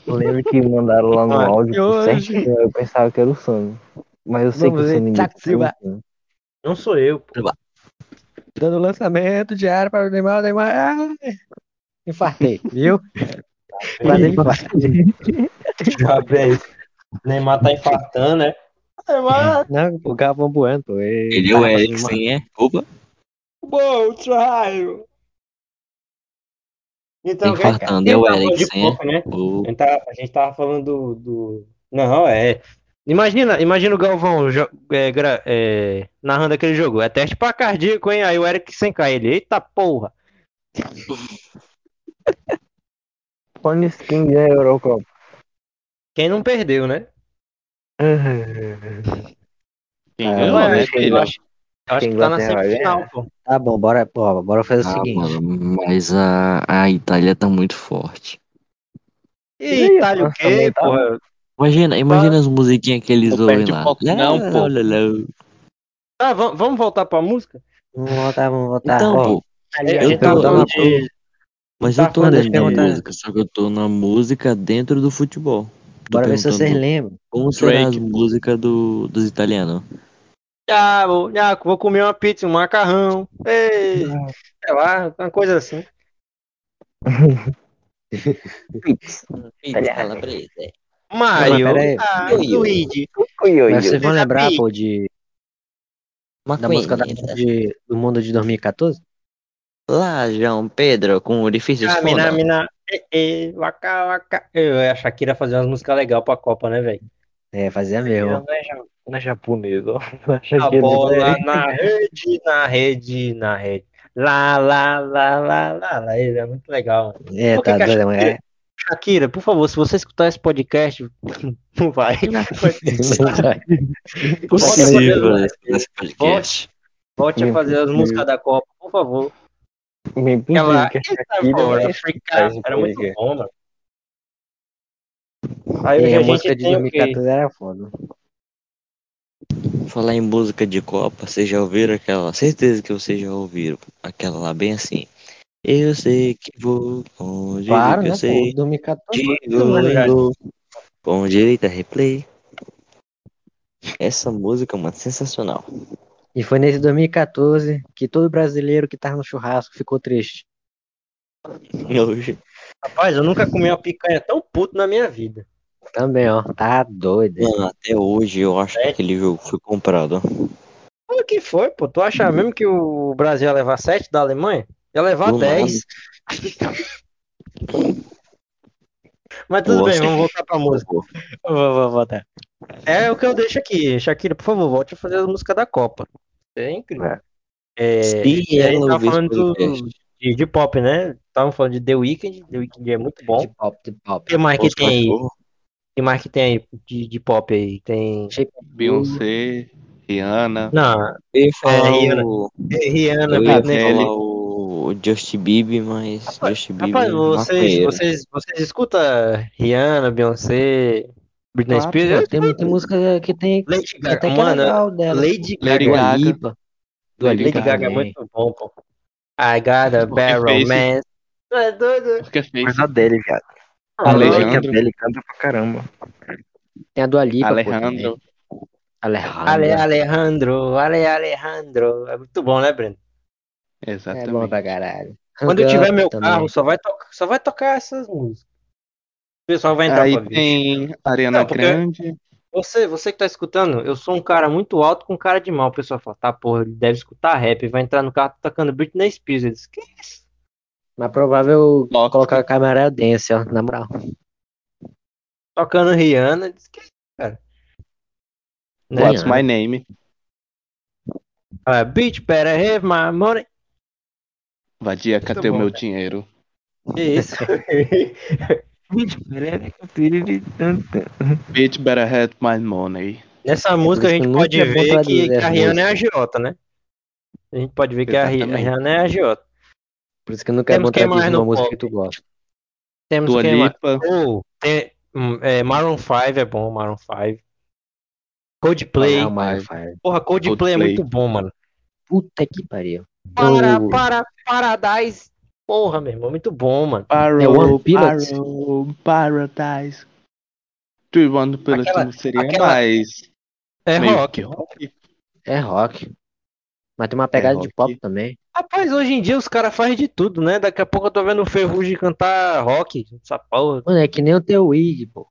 Speaker 4: Eu lembro que mandaram lá no
Speaker 2: Ah,
Speaker 4: áudio
Speaker 3: e hoje?
Speaker 4: certinho, eu pensava que era o Sandro. Mas eu sei
Speaker 3: Vamos
Speaker 4: que o
Speaker 3: Thiago Silva.
Speaker 4: Sandro.
Speaker 2: Não sou eu, pô.
Speaker 3: Dando lançamento diário para o Neymar. o Neymar. Ai, infartei, viu?
Speaker 2: Já bem. Neymar tá infartando, né? Neymar,
Speaker 3: Não, o Galvão Bueno, pô.
Speaker 5: Ele é o Eriksen, é? Opa,
Speaker 2: bom try. Então,
Speaker 5: Infartando, é o Eriksen, é?
Speaker 2: pop, né?
Speaker 5: o
Speaker 2: A gente, tá- a gente tava falando do, do- Não, é. Imagina, imagina o Galvão é, gra- é, narrando aquele jogo. É teste pra cardíaco, hein? Aí o Eric sem cair ele. Eita porra!
Speaker 4: Quando esse quem ganha a Eurocopa?
Speaker 2: Quem não perdeu, né?
Speaker 6: Quem ganhou, né,
Speaker 2: eu acho, que tá na semifinal,
Speaker 4: ganhar.
Speaker 2: pô.
Speaker 3: Tá bom, bora, pô, bora fazer o
Speaker 5: Ah,
Speaker 3: seguinte.
Speaker 5: mano, mas a, a Itália tá muito forte.
Speaker 2: E Itália o quê,
Speaker 4: tá
Speaker 2: porra?
Speaker 5: Imagina, imagina as musiquinhas que eles
Speaker 6: Não
Speaker 5: ouvem lá.
Speaker 6: foco não, pô.
Speaker 5: Lá, lá, lá.
Speaker 2: Ah, vamos, vamos voltar pra música?
Speaker 3: Vamos voltar, vamos voltar.
Speaker 5: Então,
Speaker 3: Ó,
Speaker 5: pô,
Speaker 2: A gente,
Speaker 5: Eu tô-
Speaker 2: falando
Speaker 5: eu
Speaker 2: de.
Speaker 5: mas
Speaker 2: Tá
Speaker 5: eu tô dentro da música, só que eu tô na música dentro do futebol. Tô
Speaker 3: bora ver se vocês lembram.
Speaker 5: Como será as músicas do, dos italianos?
Speaker 2: Ah, vou, ah, vou comer uma pizza, um macarrão. Ei, sei lá, uma coisa assim.
Speaker 5: Pizza calabresa.
Speaker 2: Mario, ah. Luigi,
Speaker 3: Mas vocês vão lembrar, pô, de, da música da, de- do mundo de 2014?
Speaker 5: Lá, João Pedro, com orifícios
Speaker 2: Camina,
Speaker 5: funda.
Speaker 2: mina, eh, eh, waka, waka. Eu e a Shakira fazer umas músicas legais pra Copa, né, velho?
Speaker 3: É, fazia mesmo.
Speaker 4: Não é, ja- não é japonês, ó. Não é
Speaker 2: A bola
Speaker 4: né?
Speaker 2: na rede, na rede, na rede. Lá, lá, lá, lá, lá, lá. É muito legal, mano.
Speaker 3: É, tá doido,
Speaker 2: Shakira-
Speaker 3: é.
Speaker 2: Shakira, por favor, se você escutar esse podcast, não vai.
Speaker 5: Impossível esse esse podcast.
Speaker 2: Volte a fazer as músicas da Copa, por favor.
Speaker 4: Me
Speaker 2: Aquela.
Speaker 4: Shakira
Speaker 2: Era muito bom, mano. Aí
Speaker 3: E
Speaker 2: a
Speaker 3: música de
Speaker 2: tem o quê?
Speaker 3: 2014 era foda.
Speaker 5: Falar em música de Copa, vocês já ouviram aquela? Certeza que vocês já ouviram. Aquela lá bem assim. Eu sei que vou, onde
Speaker 3: Claro, né,
Speaker 5: sei.
Speaker 3: 2014.
Speaker 5: Digo,
Speaker 2: verdade.
Speaker 5: lindo, com direito a replay. Essa música, mano, sensacional.
Speaker 3: E foi nesse 2014 que todo brasileiro que tava no churrasco ficou triste.
Speaker 5: Hoje,
Speaker 2: Rapaz, eu nunca comi uma picanha tão puto na minha vida.
Speaker 3: Também, ó. Tá doido.
Speaker 5: mano, até hoje eu acho que
Speaker 2: É.
Speaker 5: aquele jogo foi comprado. ó.
Speaker 2: O que foi, pô? Tu acha mesmo que o Brasil ia levar 7 da Alemanha? Ia levar
Speaker 5: Do
Speaker 2: 10. Mas tudo bem, vamos voltar pra música.
Speaker 3: Vou, vou botar.
Speaker 2: É o que eu deixo aqui. Shakira, por favor, volte a fazer a música da Copa. É incrível.
Speaker 4: É.
Speaker 2: É, e tava
Speaker 5: esse
Speaker 2: falando do- de, de pop, né? Estavam falando de The Weeknd. The Weeknd é muito bom.
Speaker 3: De pop, de
Speaker 2: O
Speaker 3: pop.
Speaker 2: que mais que tem aí? O que mais que tem aí de, de pop aí? Tem.
Speaker 6: Beyoncé, Rihanna.
Speaker 2: Não,
Speaker 5: Eu ia falar
Speaker 2: Rihanna.
Speaker 5: o,
Speaker 2: Rihanna,
Speaker 5: eu ia falar o Justin Bieber, mas Justin Bieber
Speaker 2: Rapaz,
Speaker 5: é
Speaker 2: vocês,
Speaker 5: maconheiro.
Speaker 2: vocês, vocês escutam Rihanna, Beyoncé, Britney
Speaker 6: Claro,
Speaker 2: Spears?
Speaker 3: Tem muita música que tem.
Speaker 2: Lady Gaga,
Speaker 3: até que é legal dela.
Speaker 2: Lady
Speaker 6: Lady
Speaker 2: Gaga.
Speaker 3: Dua
Speaker 6: Gaga. Lady
Speaker 2: Lady Gaga é
Speaker 3: também.
Speaker 2: muito bom, pô. I got a
Speaker 6: Porque
Speaker 2: barrel,
Speaker 6: fez-
Speaker 2: man. Tu é doido?
Speaker 6: Porque fez
Speaker 4: Coisa dele, viado.
Speaker 2: Ah,
Speaker 6: Alejandro.
Speaker 4: Que a canta pra caramba.
Speaker 3: Tem a Dua Lipa, pô,
Speaker 6: Alejandro.
Speaker 3: Alejandro.
Speaker 2: Ale Alejandro, Ale Alejandro. É muito bom, né, Breno?
Speaker 3: É bom
Speaker 6: Exatamente.
Speaker 3: pra caralho.
Speaker 2: Quando eu tiver meu
Speaker 3: também.
Speaker 2: carro, só vai, tocar, só vai tocar essas músicas. O pessoal vai entrar
Speaker 6: Aí
Speaker 2: pra ver.
Speaker 6: tem Ariana
Speaker 2: Não,
Speaker 6: Grande.
Speaker 2: Você, você que tá escutando, eu sou um cara muito alto com cara de mal. O pessoal fala, tá, porra, ele deve escutar rap. Vai entrar no carro tocando Britney Spears. Eu disse, que isso?
Speaker 3: Mas provável
Speaker 6: Tóxico.
Speaker 3: colocar a câmera dance, ó, na moral.
Speaker 2: Tocando Rihanna. Disse, que isso, cara?
Speaker 6: What's my name?
Speaker 2: Ah, bitch, better have my money.
Speaker 6: Vadia, cadê o meu
Speaker 2: cara.
Speaker 6: dinheiro?
Speaker 2: Que isso?
Speaker 6: Bitch better have my money.
Speaker 2: Nessa música a gente pode
Speaker 3: é bom
Speaker 2: ver que, que a Rihanna é
Speaker 3: música.
Speaker 2: agiota, né? A gente pode ver que a, a. Rihanna é agiota.
Speaker 3: Por isso que nunca é
Speaker 2: Temos
Speaker 3: bom
Speaker 2: quem mais
Speaker 3: traduzir
Speaker 2: no
Speaker 3: uma música
Speaker 2: pop?
Speaker 3: que tu gosta.
Speaker 2: Temos
Speaker 6: Dua
Speaker 2: quem mais?
Speaker 6: Lipa.
Speaker 2: Oh, tem, hum, é, Maroon 5 é bom, Maroon 5. Coldplay.
Speaker 3: Ah, mas.
Speaker 2: Porra, Coldplay, é
Speaker 6: Coldplay.
Speaker 2: muito bom, mano.
Speaker 3: Puta que pariu.
Speaker 2: Para,
Speaker 3: Eu-
Speaker 2: para, Paradise. Porra, meu irmão, muito bom, mano.
Speaker 6: Paro,
Speaker 3: É One Pilots?
Speaker 6: Paro, Paradise. Three One Pilots
Speaker 2: Aquela-
Speaker 6: seria
Speaker 2: aquela-
Speaker 6: mais
Speaker 2: É rock.
Speaker 6: rock.
Speaker 3: É rock. Mas tem uma pegada de
Speaker 6: rock.
Speaker 3: pop também.
Speaker 2: Rapaz, hoje em dia os caras fazem de tudo, né? Daqui a pouco eu tô vendo o Ferrugem cantar rock, essa porra.
Speaker 3: Mano, é que nem o teu Wig, pô.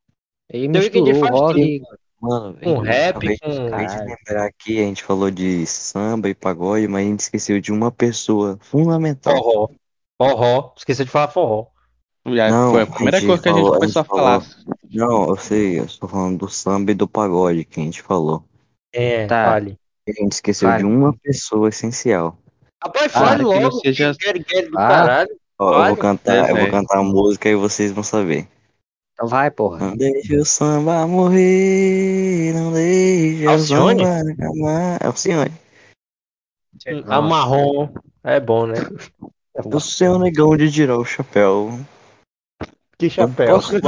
Speaker 3: Ele
Speaker 2: The Weeknd
Speaker 3: misturou
Speaker 2: faz
Speaker 3: rock.
Speaker 5: Mano,
Speaker 2: Com
Speaker 5: velho,
Speaker 2: rap,
Speaker 5: acabei-
Speaker 2: com.
Speaker 5: de
Speaker 3: Caralho.
Speaker 5: lembrar aqui, a gente falou de samba e pagode, mas a gente esqueceu de uma pessoa fundamental.
Speaker 2: Forró. Forró. Esqueci de falar forró.
Speaker 6: Já
Speaker 5: Não,
Speaker 6: foi a primeira
Speaker 5: a gente
Speaker 6: coisa que a gente
Speaker 5: falou- a
Speaker 6: começou a
Speaker 5: gente
Speaker 6: falar.
Speaker 5: Não, eu sei, eu estou falando do samba e do pagode que a gente falou.
Speaker 2: É,
Speaker 3: Tá.
Speaker 2: fale.
Speaker 5: E a gente esqueceu
Speaker 3: Vai.
Speaker 5: de uma pessoa essencial.
Speaker 2: Rapaz,
Speaker 6: Ah,
Speaker 2: fale
Speaker 6: que
Speaker 2: logo.
Speaker 6: você já-
Speaker 2: Get, get do
Speaker 3: Ah.
Speaker 2: caralho.
Speaker 5: Ó, eu vou cantar, eu vou
Speaker 6: velho.
Speaker 5: cantar a música e vocês vão saber.
Speaker 3: Então vai, porra.
Speaker 5: Não deixe o samba morrer, não deixe o
Speaker 2: Alcione?
Speaker 5: samba acabar. É o Alcione.
Speaker 2: A marrom. É bom, né?
Speaker 5: Você é o negão de tirar o chapéu.
Speaker 2: Que chapéu.
Speaker 5: se eu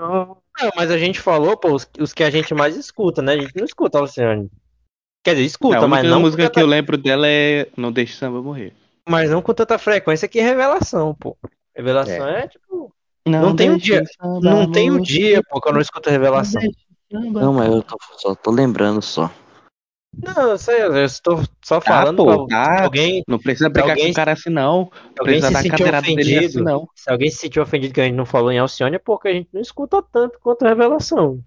Speaker 6: uau.
Speaker 2: Não, mas a gente falou, pô, os, os que a gente mais escuta, né? A gente não escuta a Luciane. Quer dizer, escuta,
Speaker 6: a
Speaker 2: mas não,
Speaker 6: música
Speaker 2: com
Speaker 6: que eu
Speaker 2: tanta,
Speaker 6: lembro dela é Não Deixe Samba Morrer.
Speaker 2: mas não com tanta frequência que revelação, pô. Revelação é, tipo.
Speaker 6: Não,
Speaker 2: Não tem um dia- Não tem um dia, pô, que eu não escuto revelação.
Speaker 5: Não, mas eu tô- só tô lembrando só.
Speaker 2: Não, eu sei, eu estou só
Speaker 6: Tá,
Speaker 2: falando
Speaker 6: pô,
Speaker 2: pra
Speaker 6: tá.
Speaker 2: alguém,
Speaker 6: Não precisa brigar
Speaker 2: alguém-
Speaker 6: com o cara assim, não.
Speaker 2: alguém
Speaker 6: Precisa
Speaker 2: se
Speaker 6: dar
Speaker 2: sentiu
Speaker 6: cadeirada dele assim,
Speaker 2: ofendido,
Speaker 6: não.
Speaker 2: se alguém se sentiu ofendido que a gente não falou em Alcione é porque a gente não escuta tanto quanto a revelação.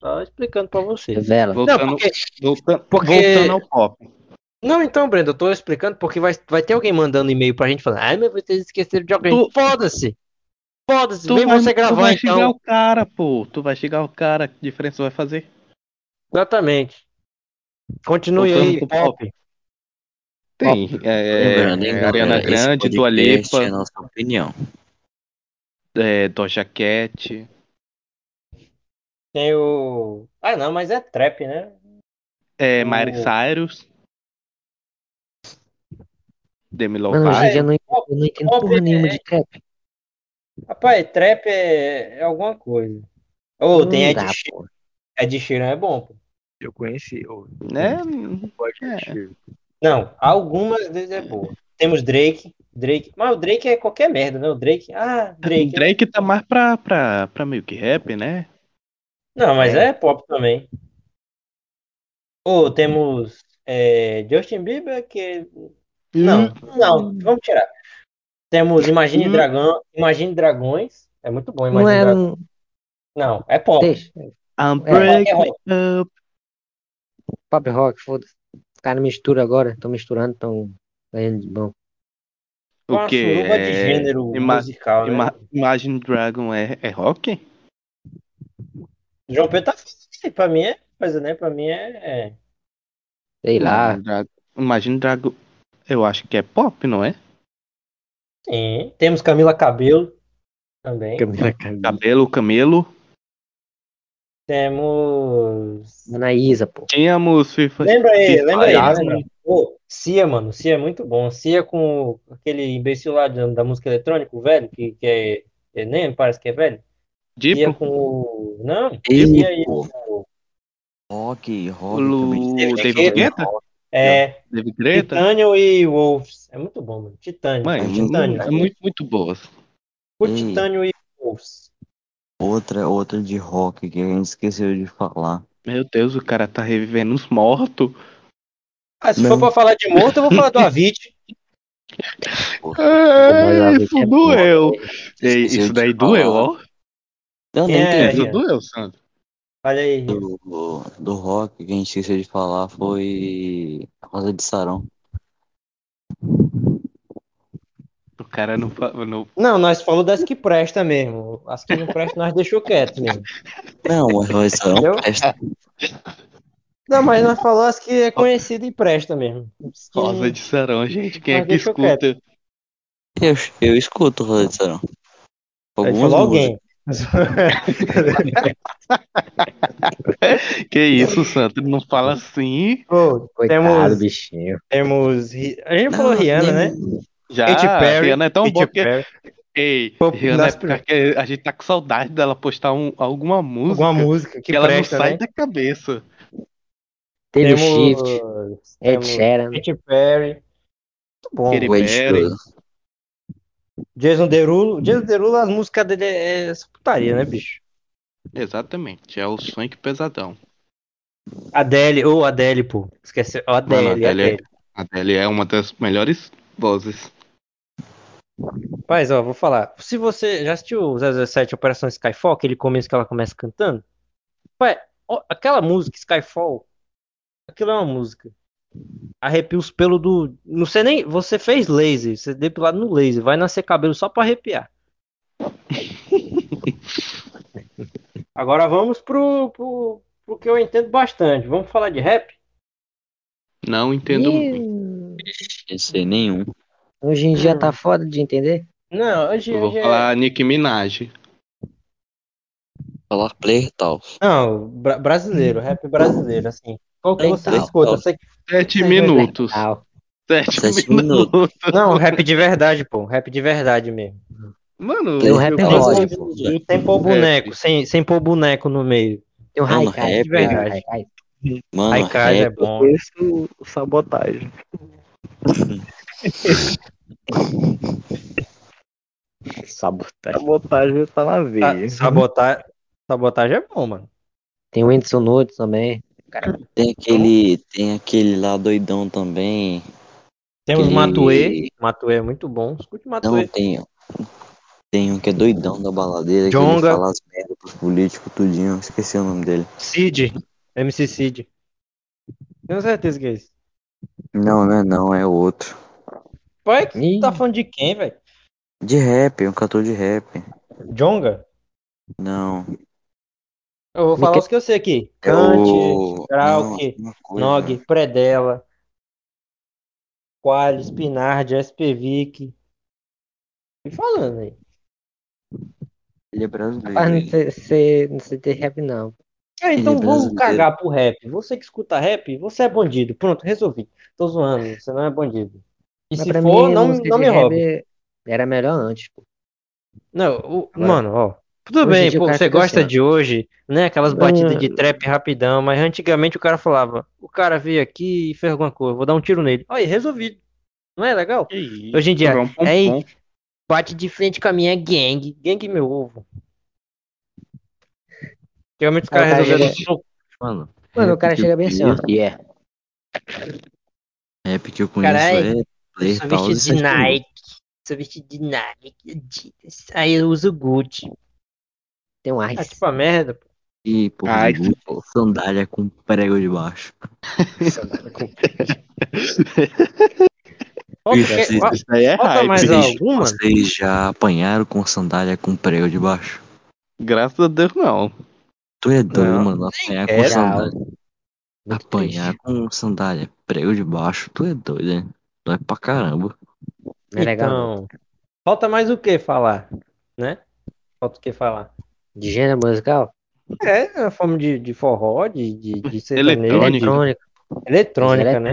Speaker 2: Só explicando pra você.
Speaker 3: Revela.
Speaker 6: Voltando,
Speaker 2: Não, porque,
Speaker 6: voltando,
Speaker 2: porque-
Speaker 6: voltando ao pop.
Speaker 2: não, então, Brenda, eu tô explicando porque vai, vai ter alguém mandando e-mail pra gente falando, ai, mas vocês esqueceram de alguém.
Speaker 6: Tu-
Speaker 2: Foda-se! Foda-se,
Speaker 6: Tu
Speaker 2: vem
Speaker 6: vai,
Speaker 2: você
Speaker 6: tu
Speaker 2: gravar
Speaker 6: vai
Speaker 2: então.
Speaker 6: xingar o cara, pô. Tu vai xingar o cara. Que diferença vai fazer?
Speaker 2: Exatamente. Continue
Speaker 6: Voltando
Speaker 2: aí,
Speaker 6: pro
Speaker 2: pop.
Speaker 6: Tem. É,
Speaker 5: Lembrando, hein,
Speaker 6: é,
Speaker 5: galera,
Speaker 6: Ariana Grande, Dua Lipa,
Speaker 5: É a nossa opinião.
Speaker 6: é, Doja Cat.
Speaker 2: Tem o. Ah, não, mas é trap, né?
Speaker 6: É,
Speaker 2: O-
Speaker 6: Miley Cyrus. Demi
Speaker 3: Mano,
Speaker 6: Lovato.
Speaker 3: dia eu não, eu não entendo
Speaker 2: Pop
Speaker 3: porra
Speaker 2: é-
Speaker 3: nenhuma de trap.
Speaker 2: Rapaz, trap é, é alguma coisa. Ô,
Speaker 3: Não
Speaker 2: tem Ed Sheeran. Ed Sheeran é bom, pô.
Speaker 4: Eu conheci. Eu
Speaker 6: né? É.
Speaker 4: de Sheeran.
Speaker 2: Não, algumas vezes é boa. Temos Drake. Drake. Mas o Drake é qualquer merda, né? O Drake. Ah, Drake.
Speaker 6: Drake tá mais pra, pra, pra meio que rap, né?
Speaker 2: Não, mas é pop também. Ou temos é, Justin Bieber, que. Não, não, vamos tirar. Temos Imagine
Speaker 6: Hum.
Speaker 2: Dragão, Imagine Dragões. É muito bom,
Speaker 3: Não
Speaker 2: Imagine
Speaker 3: é.
Speaker 2: Dragões. Não, é pop.
Speaker 3: Deixa.
Speaker 6: I'm
Speaker 3: É,
Speaker 6: breaking up.
Speaker 3: Pop rock, foda-se. Os caras misturam agora. Estão misturando, estão ganhando de bom.
Speaker 2: Uma
Speaker 6: O quê?
Speaker 2: suruba de
Speaker 6: É,
Speaker 2: gênero
Speaker 6: ima-
Speaker 2: musical, né?
Speaker 6: Ima- Imagine Dragon é, é rock?
Speaker 2: João Pedro tá falando, pra mim é coisa, né? Pra mim é. é-
Speaker 3: Sei lá.
Speaker 6: Imagine Dragon, Imagine Dragon, eu acho que é pop, não é?
Speaker 2: Sim. Temos Camila Cabelo também.
Speaker 3: Camila Cabello.
Speaker 6: Cabelo, Camelo.
Speaker 2: Temos.
Speaker 3: Anaísa, pô.
Speaker 6: Tínhamos FIFA.
Speaker 2: Lembra aí,
Speaker 6: FIFA
Speaker 2: lembra aí, lembra? Pô, Cia, mano, Cia é muito bom. Cia com aquele imbecil lá da, da música eletrônica, o velho, que, que é, é. Nem parece que é velho. Cia
Speaker 6: Dipo,
Speaker 2: com o. Não,
Speaker 5: Ei,
Speaker 2: Cia e
Speaker 5: pô.
Speaker 2: o.
Speaker 5: Rock, rock.
Speaker 6: o.
Speaker 2: David Guetta? É.
Speaker 6: David Guetta?
Speaker 2: Titânio e Wolves. É muito bom, mano. Titânio.
Speaker 6: Mãe,
Speaker 2: Titânio.
Speaker 6: é muito, muito boas.
Speaker 2: O
Speaker 5: Ei.
Speaker 2: Titânio e Wolves.
Speaker 5: Outra, outra de rock que a gente esqueceu de falar.
Speaker 6: Meu Deus, o cara tá revivendo os mortos.
Speaker 2: Ah, se
Speaker 5: Não.
Speaker 2: for pra falar de morto, eu vou falar do Avicii.
Speaker 6: É, isso
Speaker 3: é
Speaker 6: doeu.
Speaker 5: Esqueceu
Speaker 6: isso daí doeu, ó.
Speaker 5: Eu nem
Speaker 2: É,
Speaker 5: entendi.
Speaker 6: Isso doeu, Sandro.
Speaker 2: Olha aí.
Speaker 5: Do, do rock que a gente esqueceu de falar foi Rosa de Sarão.
Speaker 6: O cara não, fa- não
Speaker 2: Não, nós falamos das que presta mesmo. As que não prestam, nós deixou quieto mesmo.
Speaker 5: Não, mas
Speaker 2: Entendeu?
Speaker 5: presta.
Speaker 2: Não, mas nós falamos as que é conhecida e presta mesmo. Que-
Speaker 6: Rosa de Sarão, gente. Quem é
Speaker 2: Mas
Speaker 6: que
Speaker 2: deixa
Speaker 6: escuta?
Speaker 5: Eu, eu escuto Rosa de Sarão. Algumas
Speaker 2: falou alguém.
Speaker 6: Que isso, Sandro? Não fala assim.
Speaker 2: Pô,
Speaker 3: Coitado,
Speaker 2: temos,
Speaker 3: bichinho.
Speaker 2: temos. A gente
Speaker 5: Não,
Speaker 2: falou Rihanna, né?
Speaker 6: Já,
Speaker 2: Katy Perry.
Speaker 6: Rihanna é tão
Speaker 2: Katy
Speaker 6: boa que...
Speaker 2: Perry.
Speaker 6: Ei,
Speaker 2: Pô,
Speaker 6: Rihanna é porque a gente tá com saudade dela postar um- alguma música
Speaker 2: Alguma música que
Speaker 6: que ela
Speaker 2: presta,
Speaker 6: não sai
Speaker 2: né?
Speaker 6: da cabeça.
Speaker 3: Taylor
Speaker 2: Temos,
Speaker 3: Shift, Ed Sheeran.
Speaker 2: Katy Perry. Muito bom.
Speaker 6: Katy Perry.
Speaker 2: Jason Derulo. Jason Derulo, as músicas dele é essa putaria, né, bicho?
Speaker 6: Exatamente, é o sonho que pesadão.
Speaker 2: Adele, ou Adele, pô. Esquece. Ó, Adele,
Speaker 6: Mano, a Adele,
Speaker 2: Adele.
Speaker 6: a Adele é uma das melhores vozes.
Speaker 2: Rapaz, ó, vou falar. Se você já assistiu o 007 Operação Skyfall, aquele começo que ela começa cantando? Pai, ó, aquela música Skyfall, aquilo é uma música. Arrepia os pelos do. Não sei nem. Você fez laser, você depilado no laser, vai nascer cabelo só pra arrepiar. Agora vamos pro, pro, pro que eu entendo bastante. Vamos falar de rap?
Speaker 6: Não entendo
Speaker 3: Ih,
Speaker 6: muito.
Speaker 5: Sei nenhum.
Speaker 3: Hoje em dia tá foda de entender.
Speaker 2: Não, hoje,
Speaker 6: Eu vou
Speaker 2: hoje é-
Speaker 6: falar Nicki Minaj.
Speaker 5: Falar player tal.
Speaker 2: Não, bra- brasileiro, rap brasileiro, assim. Qual que você
Speaker 5: Então,
Speaker 2: escuta?
Speaker 5: então.
Speaker 2: Você
Speaker 6: Sete
Speaker 2: Sim,
Speaker 6: minutos. Sete,
Speaker 5: Sete
Speaker 6: minutos.
Speaker 2: Não, rap de verdade, pô. Rap de verdade mesmo.
Speaker 6: Mano,
Speaker 3: Tem o rap
Speaker 6: eu
Speaker 3: é lógico.
Speaker 6: muito
Speaker 2: Sem pôr boneco, sem, sem pôr boneco no meio.
Speaker 3: tem Haikai.
Speaker 5: rap,
Speaker 2: de verdade.
Speaker 3: Haikai.
Speaker 5: Mano,
Speaker 2: Haikai é
Speaker 5: rap,
Speaker 2: bom.
Speaker 4: Conheço sabotagem.
Speaker 3: Sabotagem.
Speaker 4: Sabotagem tá na veia.
Speaker 2: Sabotar, sabotagem é bom, mano.
Speaker 3: Tem o Whindersson Nunes também.
Speaker 5: Tem aquele, tem aquele lá doidão também.
Speaker 2: Temos
Speaker 5: Aquele-
Speaker 2: Matuê. Matuê é muito bom. Escute
Speaker 5: Não,
Speaker 2: Matuê.
Speaker 5: tem. Tem um que é doidão da baladeira, que
Speaker 2: Jonga.
Speaker 5: ele fala as merdas pros políticos, tudinho. Esqueci o nome dele.
Speaker 2: Cid. MC Cid. Tenho certeza que é isso.
Speaker 5: Não, não é não, é outro.
Speaker 2: Pai, que
Speaker 3: Ih.
Speaker 2: tá falando de quem, velho?
Speaker 5: De rap, um cantor de rap.
Speaker 2: Jonga?
Speaker 5: Não.
Speaker 2: Eu vou falar os que eu sei aqui.
Speaker 5: É
Speaker 2: Kant. Krauk. Nog, Predella, Qualis, Pinard, SPVIC. E falando aí.
Speaker 5: Ele é brasileiro.
Speaker 3: rapaz, não sei, sei, não sei ter rap, não.
Speaker 2: Ah,
Speaker 5: Ele
Speaker 2: então
Speaker 5: é
Speaker 2: vamos
Speaker 5: brasileiro.
Speaker 2: cagar pro rap. Você que escuta rap, você é bandido. Pronto, resolvi. Tô zoando, você não é bandido. E
Speaker 3: Mas
Speaker 2: se
Speaker 3: pra
Speaker 2: for,
Speaker 3: mim,
Speaker 2: não, não me roube.
Speaker 3: Era melhor antes, pô.
Speaker 2: Não, o-
Speaker 3: Agora-
Speaker 2: mano, ó. Tudo bem, pô, você
Speaker 3: fica
Speaker 2: gosta
Speaker 3: assim,
Speaker 2: de hoje, né? Aquelas
Speaker 3: Não.
Speaker 2: batidas de trap rapidão, mas antigamente o cara falava, o cara veio aqui e fez alguma coisa, vou dar um tiro nele. Aí, resolvido. Não é legal?
Speaker 6: Isso,
Speaker 2: Hoje em dia,
Speaker 6: João Pompom.
Speaker 2: aí- Bate de frente com a minha gang. Gang meu ovo. Antigamente os caras
Speaker 3: cara
Speaker 2: resolveram.
Speaker 3: chega-.
Speaker 5: Mano,
Speaker 3: Mano, o cara chega bem assim, ó. Yeah.
Speaker 5: Rap que eu conheço
Speaker 2: Caralho,
Speaker 5: é Paus e
Speaker 2: vestido de
Speaker 5: Sete Loucos.
Speaker 2: Nike. Sou vestido de Nike. Adidas. Aí eu uso Gucci.
Speaker 3: Tem um
Speaker 2: Ah,
Speaker 3: Ice.
Speaker 2: tipo a merda. pô.
Speaker 5: E, porra,
Speaker 6: Ai,
Speaker 5: de Gucci, sandália com prego debaixo.
Speaker 2: Falta,
Speaker 5: Isso,
Speaker 2: que-
Speaker 5: isso,
Speaker 2: fa-
Speaker 6: Isso aí é
Speaker 2: falta
Speaker 6: hype.
Speaker 2: mais
Speaker 5: Vocês,
Speaker 2: alguma?
Speaker 5: vocês já apanharam com sandália com prego debaixo?
Speaker 6: Graças a Deus, não.
Speaker 5: Tu é doido,
Speaker 2: Não,
Speaker 5: mano. Apanhar com
Speaker 2: quero.
Speaker 5: sandália.
Speaker 3: Muito
Speaker 5: Apanhar
Speaker 3: triste.
Speaker 5: com sandália prego debaixo, tu é doido, hein? Dói pra caramba.
Speaker 3: Não é legal, não.
Speaker 2: Então, falta mais o que falar, né? Falta o que falar.
Speaker 3: De gênero musical?
Speaker 2: É, a forma de, de forró, de, de, de
Speaker 6: Eletrônica.
Speaker 3: Eletrônica.
Speaker 2: eletrônica, né?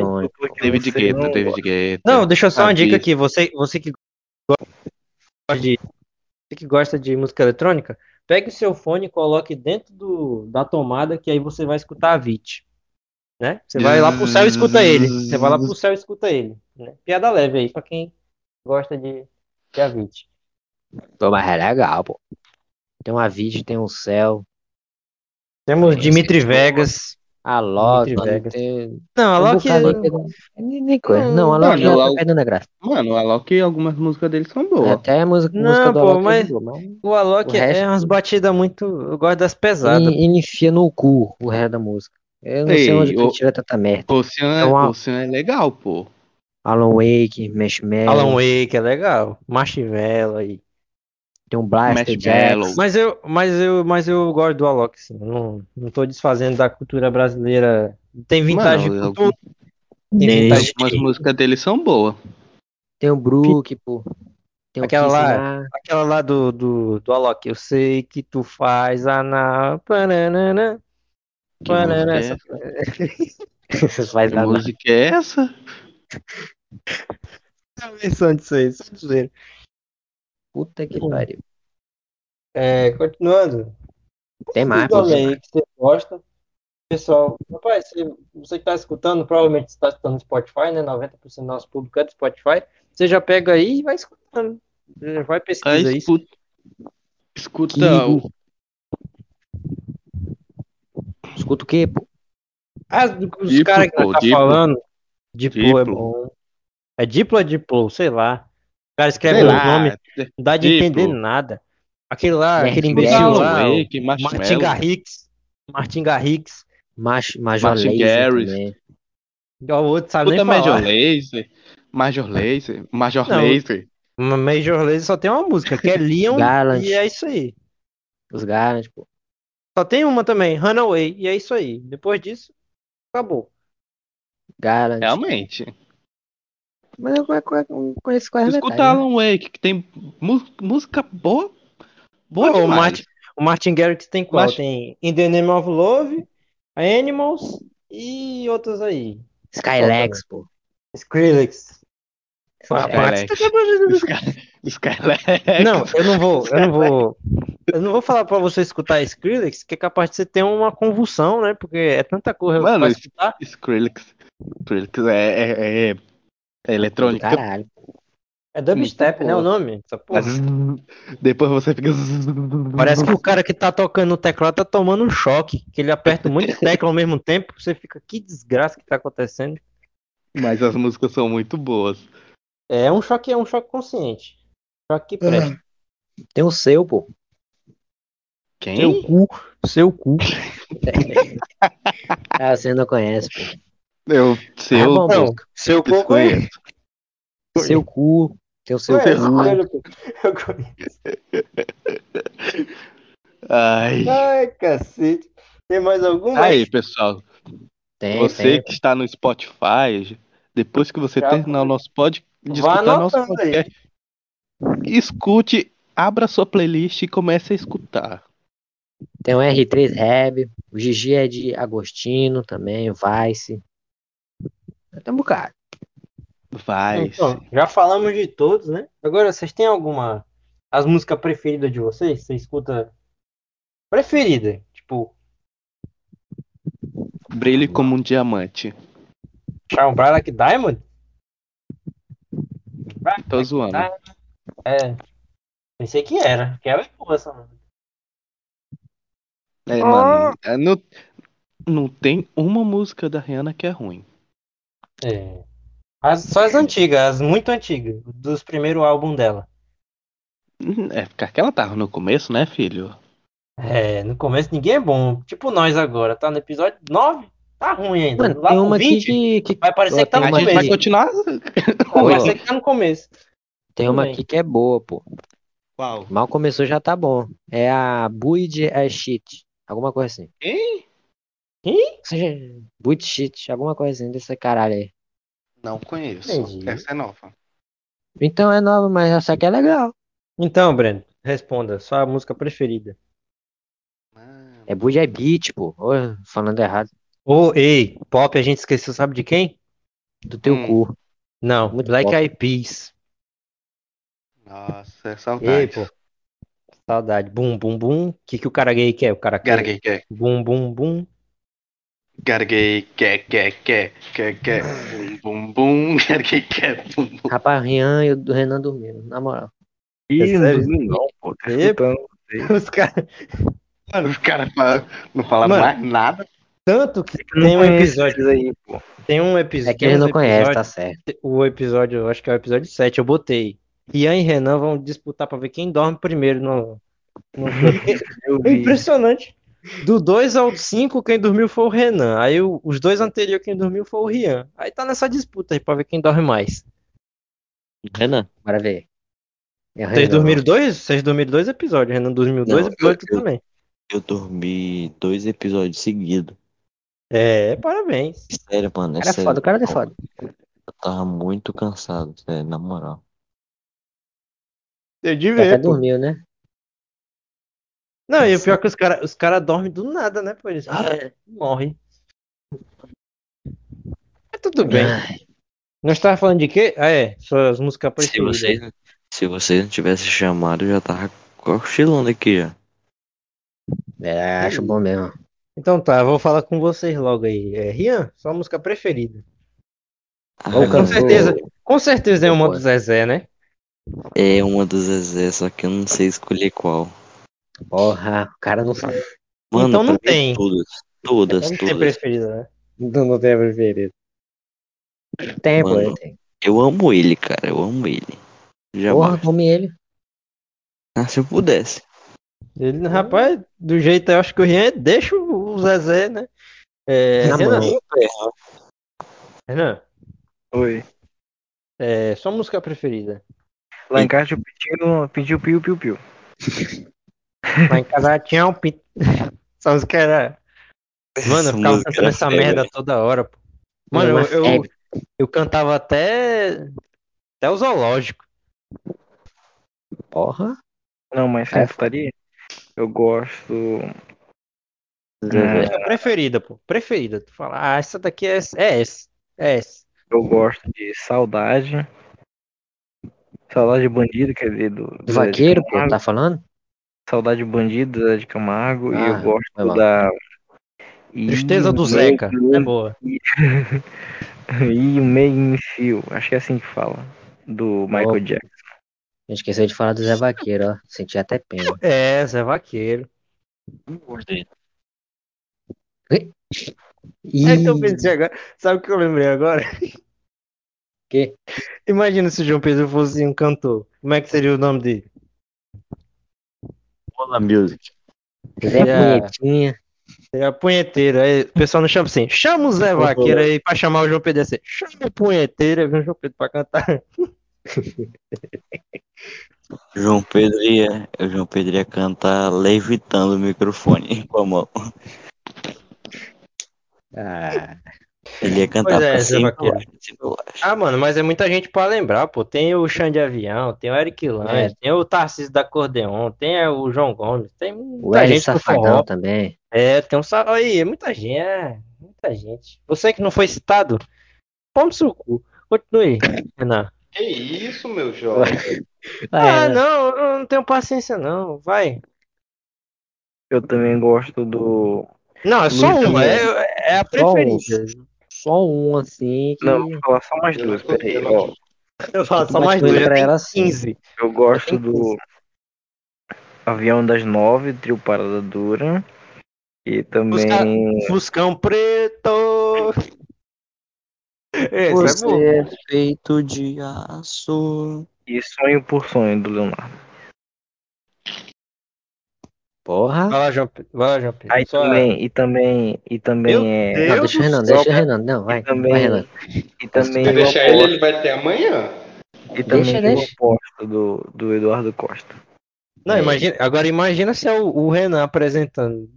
Speaker 6: David Guetta,
Speaker 2: não-
Speaker 6: David Guetta.
Speaker 2: Não, deixa eu só uma dica aqui. Você, você que gosta de, você que gosta de música eletrônica, pegue o seu fone e coloque dentro do, da tomada, que aí você vai escutar a VIT. Né? Você vai lá pro céu e escuta ele. Você vai lá pro céu e escuta ele. Né? Piada leve aí, pra quem gosta de, de a VIT.
Speaker 3: Pô, mas é legal, pô. Tem uma vídeo, tem um céu.
Speaker 2: Temos
Speaker 3: Esse
Speaker 2: Dimitri Vegas.
Speaker 3: A Loki, tem...
Speaker 2: Não, a
Speaker 3: tem um
Speaker 2: Loki.
Speaker 3: não- nem- nem coisa. Não, a Loki
Speaker 6: Mano,
Speaker 3: já tá
Speaker 6: o-
Speaker 3: perdendo a graça.
Speaker 6: Mano, o Alok, algumas músicas dele são boas.
Speaker 3: Até a música,
Speaker 2: Não,
Speaker 3: música do
Speaker 2: pô,
Speaker 3: Alok
Speaker 2: mas-
Speaker 3: é boa, mas
Speaker 2: O Alok
Speaker 3: O resto-
Speaker 2: é umas batidas muito. Eu gosto das pesadas.
Speaker 3: ele, ele enfia no cu o resto da música. Eu não
Speaker 6: Ei,
Speaker 3: sei onde que
Speaker 6: o-
Speaker 3: ele tira tanta merda.
Speaker 6: Ocean é,
Speaker 3: Então, a-
Speaker 6: Ocean é legal, pô.
Speaker 3: Alan Wake, Marshmallow,
Speaker 2: Alan Wake é legal. Marshmallow aí.
Speaker 3: tem um Blaster.
Speaker 2: Mas eu, mas eu, mas eu gosto do Alok, sim. Eu Não, não tô desfazendo da cultura brasileira. Tem vintagem
Speaker 6: Mano,
Speaker 2: de
Speaker 6: eu-
Speaker 2: cultura. Tem
Speaker 3: Nem
Speaker 2: vintagem
Speaker 6: Algumas músicas dele são boas.
Speaker 3: Tem o Brook, pô. Tem
Speaker 2: Aquela lá-
Speaker 3: na-
Speaker 2: Aquela lá do, do, do Alok. Eu sei que tu faz a Pananana.
Speaker 6: Que música é essa?
Speaker 3: Faz
Speaker 6: Que
Speaker 3: nada.
Speaker 6: música é essa?
Speaker 2: a versão disso aí, só dizer.
Speaker 3: Puta que pariu.
Speaker 2: É, continuando.
Speaker 3: Tem mais,
Speaker 2: do
Speaker 3: pô.
Speaker 2: além aí que você gosta. Pessoal, rapaz, você, você que está escutando, provavelmente está escutando no Spotify, né? 90% do nosso público é do Spotify. Você já pega aí e vai escutando. Vai
Speaker 6: Ah,
Speaker 2: pesquisa isso.
Speaker 6: escuta, escuta
Speaker 3: Kigo.
Speaker 6: o-
Speaker 3: Escuta o quê, pô?
Speaker 2: Ah, os caras que
Speaker 6: pô,
Speaker 2: nós tá
Speaker 6: Diplo.
Speaker 2: falando, Diplo, é
Speaker 6: Diplo.
Speaker 2: bom. É Diplo ou é Diplo? Sei lá. O cara escreve os
Speaker 6: lá,
Speaker 2: nomes, não dá de
Speaker 6: Diplo.
Speaker 2: entender nada. Aquele lá,
Speaker 3: Nerd
Speaker 2: aquele imbecil lá, o Martin. Garrix. Martin Garrix.
Speaker 3: Mach, Major
Speaker 6: Martin
Speaker 3: Laser
Speaker 6: Garrix.
Speaker 3: também.
Speaker 2: O outro sabe
Speaker 6: Escuta
Speaker 2: nem
Speaker 6: Major
Speaker 2: falar.
Speaker 6: Laser. Major Laser. Major
Speaker 2: Não.
Speaker 6: Laser.
Speaker 2: Major Lazer só tem uma música, que é Leon,
Speaker 3: Gallant.
Speaker 2: e é isso aí.
Speaker 3: Os Garant, pô.
Speaker 2: Só tem uma também, Runaway, e é isso aí. Depois disso, acabou.
Speaker 3: Garant.
Speaker 2: É
Speaker 6: Realmente.
Speaker 3: Mas eu, eu- eu conheço quase
Speaker 6: Escuta
Speaker 3: metade, né?
Speaker 6: Alan Wake, que tem música boa. Boa
Speaker 2: Pô, o. Martin, o Martin Garrix tem qual?
Speaker 6: Mas-
Speaker 2: Tem In the Name of Love, Animals e outras aí.
Speaker 3: Skylex, pô.
Speaker 2: Skrillex.
Speaker 6: Skylex. Sky-
Speaker 2: Não, eu não vou, eu não vou. Eu não vou falar pra você escutar Skrillex, que é capaz de você ter uma convulsão, né? Porque é tanta coisa
Speaker 6: Mano,
Speaker 2: pra escutar.
Speaker 6: Skrillex. Skrillex é, é, é, é eletrônica
Speaker 3: Caralho.
Speaker 2: É dubstep,
Speaker 6: Muito
Speaker 2: né? O nome? Essa porra.
Speaker 6: Depois você fica.
Speaker 2: Parece que o cara que tá tocando no teclado tá tomando um choque, que ele aperta muita tecla ao mesmo tempo, você fica, que desgraça que tá acontecendo.
Speaker 6: Mas as músicas são muito boas.
Speaker 2: É um choque, é um choque consciente. Choque que presta.
Speaker 3: Tem o seu, pô.
Speaker 6: Quem?
Speaker 2: Seu cu, seu cu.
Speaker 3: Ah, você não conhece, pô.
Speaker 6: Eu,
Speaker 3: Ah,
Speaker 6: seu,
Speaker 3: bom,
Speaker 2: Não, seu cu eu
Speaker 6: desconheço.
Speaker 3: Seu cu. Tem o seu
Speaker 2: conheço.
Speaker 3: cu.
Speaker 2: Conheço. Eu conheço.
Speaker 6: Ai.
Speaker 2: Ai, cacete. Tem mais alguma?
Speaker 6: Aí, pessoal,
Speaker 3: Tem,
Speaker 6: você
Speaker 3: tem.
Speaker 6: que está no Spotify, depois que você
Speaker 2: Já
Speaker 6: terminar o nosso pod, de
Speaker 2: Vá
Speaker 6: escutar nosso
Speaker 2: anotando aí.
Speaker 6: Escute, abra sua playlist e comece a escutar.
Speaker 3: Tem o R3 Reb. O Gigi é de Agostino também, o Vice. Tem um bocado.
Speaker 6: Vai.
Speaker 2: Então, já falamos de todos, né? Agora, vocês têm alguma. As músicas preferidas de vocês? Você escuta. Preferida? Tipo,
Speaker 6: Brilhe como um diamante.
Speaker 2: Shine Bright Like Diamond?
Speaker 6: Tô zoando.
Speaker 2: Diamond. É. Pensei que era. Que era boa essa música.
Speaker 6: É, mano, é, não, não tem uma música da Rihanna que é ruim.
Speaker 2: É. As, só as antigas, as muito antigas, dos primeiros álbuns dela.
Speaker 6: É, porque aquela tava no começo, né, filho?
Speaker 2: É, no começo ninguém é bom. Tipo nós agora, tá no episódio 9, tá ruim ainda.
Speaker 3: Mano,
Speaker 2: Lá
Speaker 3: tem uma aqui
Speaker 2: 20,
Speaker 3: que, que-
Speaker 2: vai parecer que tá no
Speaker 6: gente vai
Speaker 2: começo.
Speaker 6: continuar.
Speaker 2: Vai parecer que tá no começo.
Speaker 3: Tem uma aqui que é boa, pô.
Speaker 6: Qual?
Speaker 3: Mal começou, já tá bom. É a Buid é Shit. Alguma coisa assim.
Speaker 6: Quem?
Speaker 3: Seja, Buid Shit, alguma coisa assim desse caralho aí.
Speaker 6: Não conheço.
Speaker 2: Entendi.
Speaker 6: Essa é nova.
Speaker 3: Então é nova, mas essa aqui é legal.
Speaker 2: Então, Breno, responda. Sua música preferida.
Speaker 6: Mano,
Speaker 3: É Buid é Beat, pô. Ô, falando errado.
Speaker 2: Ô, ei, pop a gente esqueceu, sabe de quem?
Speaker 3: Do teu
Speaker 6: Hum.
Speaker 3: cu.
Speaker 2: Não,
Speaker 3: Muito
Speaker 2: Black
Speaker 3: pop.
Speaker 2: Eyed Peas.
Speaker 6: Nossa, é
Speaker 2: Ei,
Speaker 6: saudade.
Speaker 2: pô. Saudade. Bum, bum, bum. O que, que o cara gay quer? O cara quer.
Speaker 6: Garguei, quer.
Speaker 2: Bum, bum, bum.
Speaker 6: Garguei, quer, quer, quer, quer, quer. Bum, bum, bum. Garguei, quer. Bum, bum.
Speaker 3: Rapaz, Rian e o Renan dormindo, na moral.
Speaker 4: Ih,
Speaker 2: É
Speaker 4: não
Speaker 2: sério?
Speaker 4: dormi não, pô. Tá escutando.
Speaker 2: Os caras.
Speaker 6: Os caras não falam mais nada.
Speaker 2: Tanto que tem um episódio.
Speaker 4: aí, pô.
Speaker 2: Tem um episódio.
Speaker 3: É que ele não conhece, tá certo.
Speaker 2: O episódio, eu acho que é o episódio 7, eu botei. Rian e Renan vão disputar pra ver quem dorme primeiro no. no
Speaker 4: Eu
Speaker 2: É impressionante. Do 2 ao 5, quem dormiu foi o Renan. Aí o- os dois anteriores, quem dormiu foi o Rian. Aí tá nessa disputa aí pra ver quem dorme mais.
Speaker 3: Renan, bora ver. É
Speaker 2: Vocês
Speaker 3: Renan.
Speaker 2: dormiram dois? Vocês dormiram dois episódios. Renan dormiu
Speaker 5: Não,
Speaker 2: dois episódios
Speaker 5: eu-
Speaker 2: também.
Speaker 5: Eu dormi dois episódios seguidos.
Speaker 2: É, parabéns.
Speaker 5: Sério, mano, é
Speaker 3: O cara é
Speaker 5: sério.
Speaker 3: foda, o cara é foda.
Speaker 5: Eu tava muito cansado, sério, na moral.
Speaker 2: Eu de
Speaker 3: Até
Speaker 2: ver, pô.
Speaker 3: dormiu, né?
Speaker 2: Não, e o pior é que os caras os cara dormem do nada, né? Por isso. Ah, morre. Mas tudo bem.
Speaker 3: Ai,
Speaker 2: Nós tava falando de quê? Ah, é. Suas músicas
Speaker 5: Se
Speaker 2: preferidas.
Speaker 5: vocês, se vocês não tivessem chamado, eu já tava cochilando aqui já.
Speaker 3: É, acho bom mesmo.
Speaker 2: Então tá, eu vou falar com vocês logo aí. É, Rian, sua música preferida.
Speaker 5: Ah,
Speaker 2: Com certeza. Com certeza é uma do Zezé, né?
Speaker 5: É uma do Zezé, só que eu não sei escolher qual.
Speaker 3: Porra, o cara não sabe.
Speaker 5: Mano,
Speaker 2: Então não tem.
Speaker 5: Todas, todas,
Speaker 2: Não tem preferida, né?
Speaker 3: Não, não tem a preferida. Tem, pô,
Speaker 5: Mano,
Speaker 3: tem.
Speaker 5: Eu amo ele, cara, eu amo ele. Já
Speaker 3: Porra, come ele.
Speaker 5: Ah, se eu pudesse.
Speaker 2: Ele, rapaz, do jeito eu acho que o Rian deixa o Zezé, né? É,
Speaker 3: Na
Speaker 2: Renan. Renan,
Speaker 4: Oi.
Speaker 2: é, sua música preferida.
Speaker 4: Lá em casa eu pedi, pediu piu, piu, piu.
Speaker 2: Lá em casa tinha um pinto. Essa música era. Mano, eu
Speaker 5: Essa
Speaker 2: ficava cantando essa
Speaker 5: feia,
Speaker 2: merda toda hora, pô. Mano, eu, eu,
Speaker 3: é-
Speaker 2: eu cantava até. Até o zoológico.
Speaker 3: Porra.
Speaker 4: Não, mas
Speaker 3: É.
Speaker 4: putaria, eu gosto.
Speaker 3: Zezé.
Speaker 2: Música preferida, pô. Preferida. Tu fala, ah, essa daqui é, é essa. É essa.
Speaker 4: Eu gosto de saudade. Saudade de bandido, quer dizer, do, do
Speaker 3: vaqueiro, pô, tá falando?
Speaker 4: Saudade de bandido da de Camargo. e
Speaker 3: Ah,
Speaker 4: eu gosto
Speaker 3: vai lá.
Speaker 4: da. E
Speaker 2: Tristeza do Zeca. É boa.
Speaker 4: E o meio em fio. Acho que é assim que fala. do Michael
Speaker 3: Opa.
Speaker 4: Jackson.
Speaker 3: A gente esqueceu de falar do Zé Vaqueiro, ó. Senti até pena.
Speaker 2: É, Zé Vaqueiro.
Speaker 4: Não gostei.
Speaker 2: É que eu pensei agora. Sabe o que eu lembrei agora?
Speaker 3: Quê?
Speaker 2: Imagina se o João Pedro fosse um cantor. Como é que seria o nome dele?
Speaker 5: Bola Music.
Speaker 3: Zé
Speaker 2: É.
Speaker 3: Punhetinha.
Speaker 2: É a punheteira. Aí, o pessoal não chama assim. Chama o Zé Vaqueiro aí pra chamar o João Pedro assim. Chama o punheteiro aí vem o João Pedro pra cantar.
Speaker 5: João Pedro ia, o João Pedro ia cantar levitando o microfone com a mão.
Speaker 3: Ah,
Speaker 5: Ele ia cantar
Speaker 2: Pois é,
Speaker 5: e e baixo.
Speaker 2: Ah, mano, mas é muita gente pra lembrar, pô. Tem o Xande Avião, tem o Eric Lange,
Speaker 3: É.
Speaker 2: tem o Tarcísio da Acordeon, tem o João Gomes, tem
Speaker 3: o
Speaker 2: muita gente do
Speaker 3: Safadão também.
Speaker 2: É, tem um aí, é muita gente, é, muita gente. Você que não foi citado, põe no seu cu. Continue, Renan.
Speaker 6: Que isso, meu jovem?
Speaker 2: Ah,
Speaker 3: Ah,
Speaker 2: não, eu não tenho paciência não, vai.
Speaker 4: Eu também gosto do.
Speaker 2: Não, é só
Speaker 4: Luiz
Speaker 2: uma, é, é a
Speaker 3: Só um.
Speaker 2: preferida.
Speaker 3: Só um assim que.
Speaker 4: Não, vou falar só mais duas, peraí. Ó.
Speaker 2: Eu falo só
Speaker 3: Bate
Speaker 2: mais já
Speaker 3: pra ela, sim.
Speaker 2: 15.
Speaker 4: eu gosto do Avião das Nove, Trio Parada Dura. E também.
Speaker 2: Fuscão preto. Esse
Speaker 5: Você
Speaker 2: é bom.
Speaker 5: é feito de aço.
Speaker 4: E Sonho por Sonho do Leonardo.
Speaker 3: Porra.
Speaker 2: Vai lá, João Pedro. Vai lá, João Pedro.
Speaker 4: Aí
Speaker 2: Só-
Speaker 4: também, e também, e também
Speaker 2: Meu
Speaker 4: é.
Speaker 2: Deus
Speaker 3: Não, deixa o
Speaker 2: do
Speaker 3: Renan, deixa o. Renan. Não, vai.
Speaker 4: E também,
Speaker 3: Vai, Renan.
Speaker 4: e também
Speaker 6: Se
Speaker 4: eu
Speaker 6: deixar ele, ele vai ter amanhã.
Speaker 4: e também
Speaker 3: Deixa, deixa.
Speaker 4: aposto do, do Eduardo Costa.
Speaker 2: Não,
Speaker 3: É.
Speaker 2: imagina, agora imagina se é o, o Renan apresentando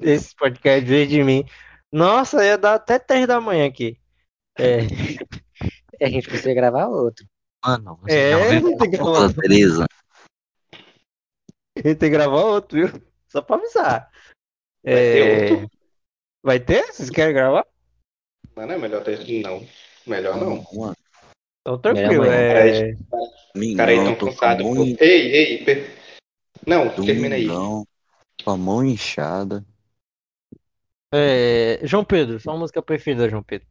Speaker 2: esse podcast vez de mim. Nossa, ia dar até 3 da manhã aqui. É,
Speaker 3: A gente precisa gravar outro.
Speaker 5: Mano, você
Speaker 2: É,
Speaker 5: ouviu
Speaker 2: tem que
Speaker 5: falar
Speaker 2: falar. A gente tem que gravar outro, viu? Só pra avisar.
Speaker 6: Vai
Speaker 2: É,
Speaker 6: ter outro?
Speaker 2: Vai ter? Vocês querem gravar?
Speaker 6: Mano, é melhor ter. Não. Melhor não.
Speaker 5: Mano,
Speaker 2: Então tranquilo. É...
Speaker 6: Aí tão cansado. Ei, ei. per- Não, termina aí.
Speaker 5: Com a mão inchada.
Speaker 2: é, João Pedro, sua música preferida, João Pedro.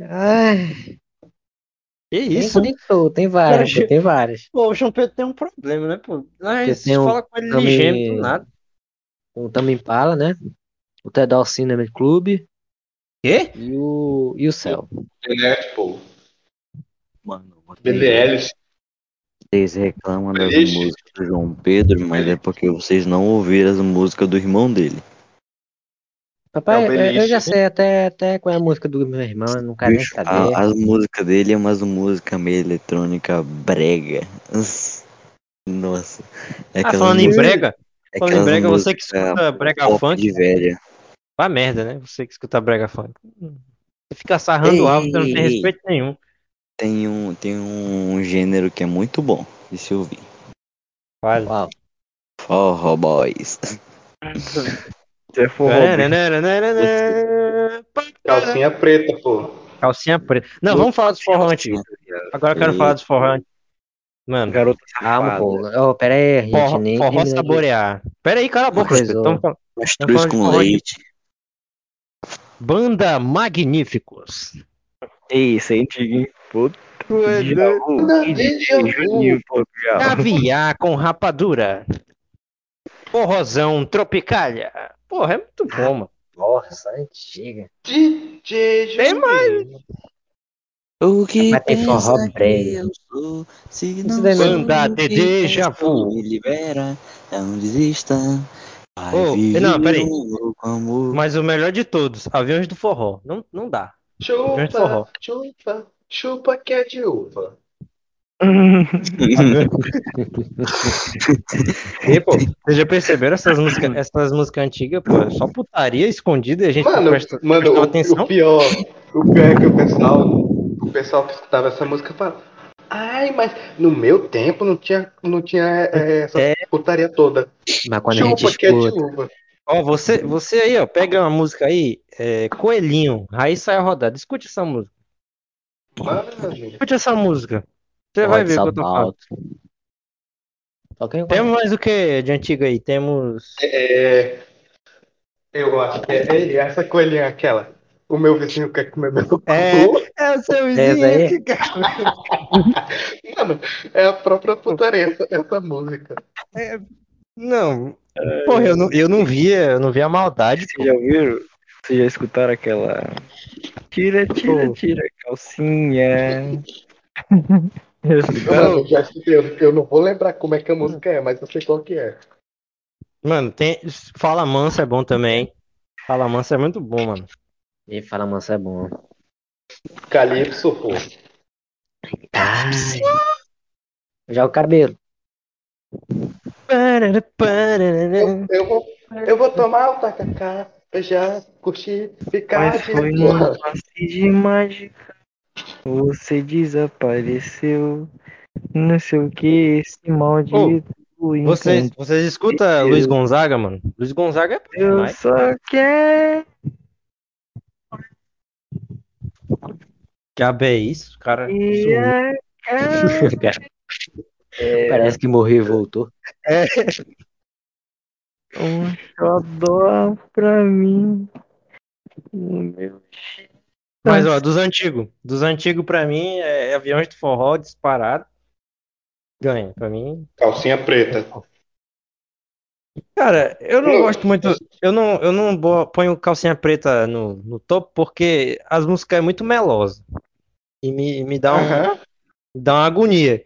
Speaker 3: Ai,
Speaker 2: Que
Speaker 3: tem
Speaker 2: isso?
Speaker 3: bonito, tem várias, pô, tem várias.
Speaker 2: Pô, o João Pedro tem um problema, né, pô? A
Speaker 3: Porque
Speaker 2: gente
Speaker 3: tem um-
Speaker 2: fala com ele
Speaker 3: também-
Speaker 2: ligeiro do nada.
Speaker 3: O Tamo Impala, né? O Tedal Cinema Club
Speaker 2: Quê?
Speaker 3: e o, e o Céu.
Speaker 6: Né, pô.
Speaker 5: Mano, vocês,
Speaker 6: BBL.
Speaker 5: vocês reclamam das músicas do João Pedro, mas é porque vocês não ouviram as músicas do irmão dele.
Speaker 3: Papai,
Speaker 6: É o
Speaker 3: eu, eu já sei até, até qual é a música do meu irmão, eu não quero nem
Speaker 5: Bicho,
Speaker 3: saber.
Speaker 5: a- as músicas dele é umas músicas meio eletrônica brega. Nossa. É
Speaker 2: Ah, falando em
Speaker 5: música-
Speaker 2: brega,
Speaker 5: é
Speaker 2: falando em brega, você que escuta brega funk,
Speaker 5: de velha.
Speaker 2: vai merda, né? Você que escuta brega funk. Você fica sarrando
Speaker 5: Ei,
Speaker 2: alto, você não tem
Speaker 5: ei, ei.
Speaker 2: respeito nenhum.
Speaker 5: Tem um, tem um gênero que é muito bom de se ouvir.
Speaker 3: Uau.
Speaker 5: Forró Boys.
Speaker 4: É forró,
Speaker 6: Calcinha preta, pô.
Speaker 2: Calcinha preta. Não, vamos falar dos forró antigos. Agora eu quero falar dos forró antigos. Mano,
Speaker 4: garota
Speaker 3: Calma, pô. Ô, pera aí, gente
Speaker 2: forró,
Speaker 3: nem
Speaker 2: forró
Speaker 3: de-
Speaker 2: saborear. Pera aí, cala a boca. Tamo falando-
Speaker 5: Mastruz com leite.
Speaker 2: Banda Magníficos.
Speaker 4: Ei, isso aí, antigo, Puta.
Speaker 2: é
Speaker 4: vu. Juninho Portugal.
Speaker 2: Caviar com rapadura. Forrozão Tropicália. Porra, é muito bom, mano.
Speaker 3: Nossa, antiga.
Speaker 6: DJ
Speaker 2: Tem
Speaker 6: Juninho.
Speaker 5: O que
Speaker 3: Mas tem forró
Speaker 5: sou? Se não
Speaker 2: Banda
Speaker 5: pensa,
Speaker 2: Vu.
Speaker 5: Me libera, não desista. Vai viver
Speaker 2: não, peraí. Mas o melhor de todos, aviões do forró. Não, não dá.
Speaker 6: Chupa, chupa, chupa que é de uva.
Speaker 2: E, pô, vocês já perceberam essas músicas, essas músicas antigas, pô, é só putaria escondida e a gente
Speaker 6: Mano,
Speaker 2: presta,
Speaker 6: mano o,
Speaker 2: atenção.
Speaker 6: o pior, o pior é que o pessoal, o pessoal que escutava essa música fala, ai, mas no meu tempo não tinha, não tinha é, essa
Speaker 2: É.
Speaker 6: putaria toda.
Speaker 3: Mas quando a gente
Speaker 6: Chupa é de
Speaker 3: escuta.
Speaker 2: Ó, você, você aí, ó, pega uma música aí, é, Coelhinho, Raiz Sai a Rodada. Escute essa música.
Speaker 6: Mano,
Speaker 2: Escute essa música. Você vai ver o que eu tô falando. Temos mais o que de antigo aí? Temos.
Speaker 6: é, eu acho que é, é essa coelhinha aquela. O meu vizinho quer comer meu cu.
Speaker 2: É, É o seu
Speaker 3: Essa
Speaker 2: vizinho
Speaker 3: aí?
Speaker 2: que cara.
Speaker 6: Mano, é a própria putaria essa, essa música.
Speaker 2: Não. Porra, eu não, eu não via, eu não via a maldade.
Speaker 4: Vocês já ouviram? Vocês já escutaram aquela. Tira, tira, tira, calcinha. Já?
Speaker 6: Mano, eu já escutei, eu, não vou lembrar como é que a música é, mas eu sei qual que é.
Speaker 2: Mano, tem. Fala Mansa é bom também. Fala Mansa é muito bom, mano.
Speaker 3: E fala, manso, é bom.
Speaker 6: Calypso, pô.
Speaker 3: Ai. Já o cabelo.
Speaker 6: Eu, eu vou, eu vou tomar o tacacá, beijar, curtir, ficar
Speaker 4: Mas
Speaker 6: de
Speaker 4: foi
Speaker 6: boa.
Speaker 4: num passe de mágica. Você desapareceu. Não sei o que, esse maldito.
Speaker 2: Vocês,
Speaker 4: encanto.
Speaker 2: vocês escutam Luiz Gonzaga, mano? Luiz Gonzaga é
Speaker 4: Eu
Speaker 2: demais.
Speaker 4: só quero.
Speaker 2: Que aba é isso? Cara,
Speaker 4: ir
Speaker 2: sumiu.
Speaker 4: a casa.
Speaker 3: Parece que morreu e voltou.
Speaker 4: Um xodó pra mim. O meu
Speaker 2: Mas, ó, dos antigos. Dos antigos, pra mim, é Aviões do Forró disparado. Ganha, pra mim.
Speaker 6: Calcinha preta.
Speaker 2: Cara, eu não
Speaker 6: Não.
Speaker 2: gosto muito. Eu não, eu não ponho calcinha preta no, no topo porque as músicas é muito melosa. E me, me dá, um,
Speaker 6: Aham.
Speaker 2: dá uma agonia.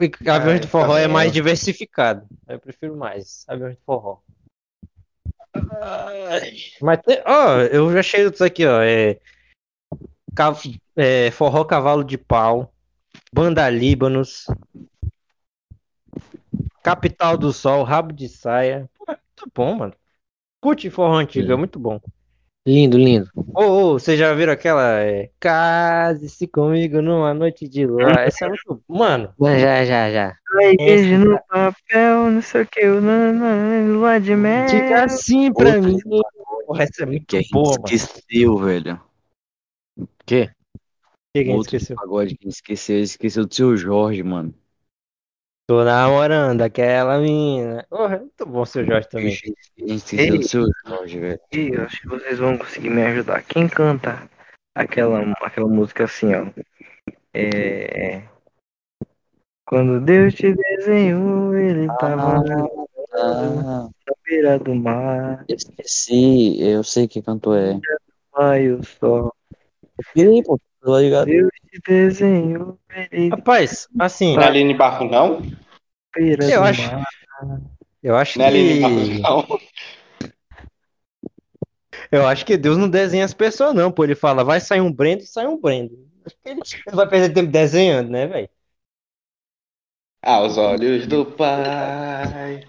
Speaker 2: E Aviões
Speaker 6: Ai,
Speaker 2: do Forró
Speaker 6: tá
Speaker 2: é mais diversificado. Eu prefiro mais Aviões do Forró. Mas, tem- ó, eu já achei outros aqui, ó. É, Cav- é, Forró Cavalo de Pau, Banda Líbanos, Capital do Sol, Rabo de Saia. Pô, é muito bom, mano. Curte forró antigo, é muito bom.
Speaker 3: Lindo, lindo.
Speaker 2: Ô, ô, vocês já viram aquela? É, Case-se comigo numa noite de lua. Essa é muito. Mano,
Speaker 3: já, já, já.
Speaker 4: Beijo no papel, não sei o que, lua de mel.
Speaker 2: diga assim pra
Speaker 5: Outra
Speaker 2: mim. Porra, essa é muito
Speaker 5: Que a gente
Speaker 2: boa, mano.
Speaker 5: esqueceu, velho.
Speaker 3: Que?
Speaker 2: O que que a gente
Speaker 5: Outro
Speaker 2: esqueceu?
Speaker 5: pagode que a gente esqueceu, esqueceu do seu Jorge, mano.
Speaker 2: Tô namorando aquela mina. É muito bom seu Jorge também.
Speaker 5: gente do seu Jorge, velho.
Speaker 4: E eu acho que vocês vão conseguir me ajudar. Quem canta aquela, aquela música assim, ó? É. Quando Deus te desenhou, ele tava
Speaker 5: Ah,
Speaker 4: na beira do mar,
Speaker 5: esqueci, eu sei que cantor é.
Speaker 4: vai o sol.
Speaker 5: Aí, pô, tá ligado?
Speaker 4: Deus te desenhou,
Speaker 2: Rapaz, assim,
Speaker 6: Não é Aline Barro, não?
Speaker 4: beira
Speaker 2: Eu acho-
Speaker 4: mar.
Speaker 2: eu acho
Speaker 6: Não é Aline. Barro, não.
Speaker 2: Eu acho que Deus não desenha as pessoas, não, pô. Ele fala, vai sair um Brendo, sai um Brendo. Acho que ele não vai perder tempo desenhando, né, velho?
Speaker 6: Aos olhos do Pai.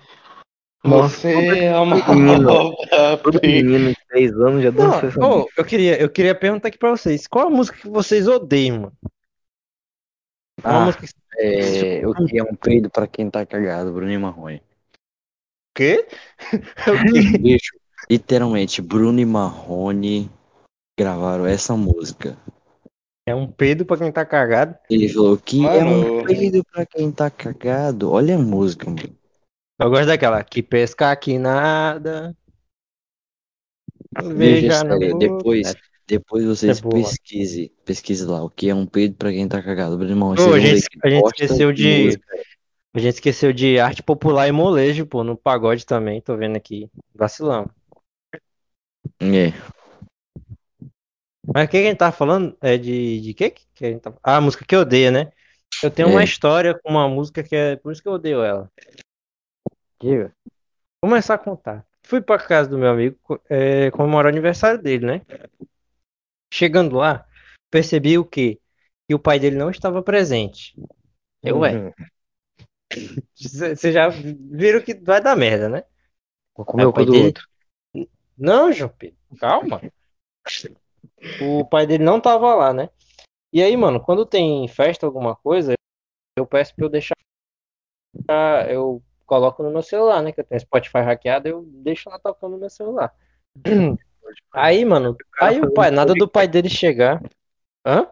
Speaker 4: Nossa,
Speaker 6: Você é uma
Speaker 4: menino. todo menino de 10 anos já dança essa
Speaker 2: ô, eu queria, eu queria perguntar aqui pra vocês. Qual a música que vocês odeiam, mano? Qual a
Speaker 5: Ah,
Speaker 2: música que...
Speaker 5: é, o que é um peido pra quem tá cagado, Bruno e Marrone.
Speaker 2: quê? O quê?
Speaker 5: Bicho, literalmente, Bruno e Marrone gravaram essa música.
Speaker 2: É um peido pra quem tá cagado.
Speaker 5: Ele falou que é um
Speaker 6: Mano.
Speaker 5: peido pra quem tá cagado. Olha a música, mano.
Speaker 2: Eu gosto daquela. Que pescar que nada.
Speaker 5: Veja,
Speaker 2: no
Speaker 5: sério,
Speaker 2: boca.
Speaker 5: depois, depois vocês
Speaker 2: É
Speaker 5: pesquise, pesquise lá o que é um peido pra quem tá cagado.
Speaker 2: Ô,
Speaker 5: vocês
Speaker 2: a gente- a gente esqueceu de-
Speaker 5: música.
Speaker 2: A gente esqueceu de arte popular e molejo, pô, no pagode também, tô vendo aqui. Vacilamos.
Speaker 5: É.
Speaker 2: Mas o que a gente tava falando? É de, de que que a gente tá... Ah, a música que eu odeio, né? Eu tenho uma
Speaker 5: É.
Speaker 2: história com uma música que é por isso que eu odeio ela.
Speaker 3: Diga.
Speaker 2: Começar a contar. Fui pra casa do meu amigo é, comemorar o aniversário dele, né? Chegando lá, percebi o quê? Que o pai dele não estava presente. Eu, ué,
Speaker 3: Uhum.
Speaker 2: vocês já viram que vai dar merda, né?
Speaker 3: Vou comer o
Speaker 2: pai
Speaker 3: do
Speaker 2: dele-
Speaker 3: outro.
Speaker 2: Não, João Pedro, calma. O pai dele não tava lá, né? E aí, mano, quando tem festa, alguma coisa, eu peço pra eu deixar. Eu coloco no meu celular, né? Que eu tenho Spotify hackeado, eu deixo lá tocando no meu celular. Aí, mano, aí o pai, nada do pai dele chegar. Hã?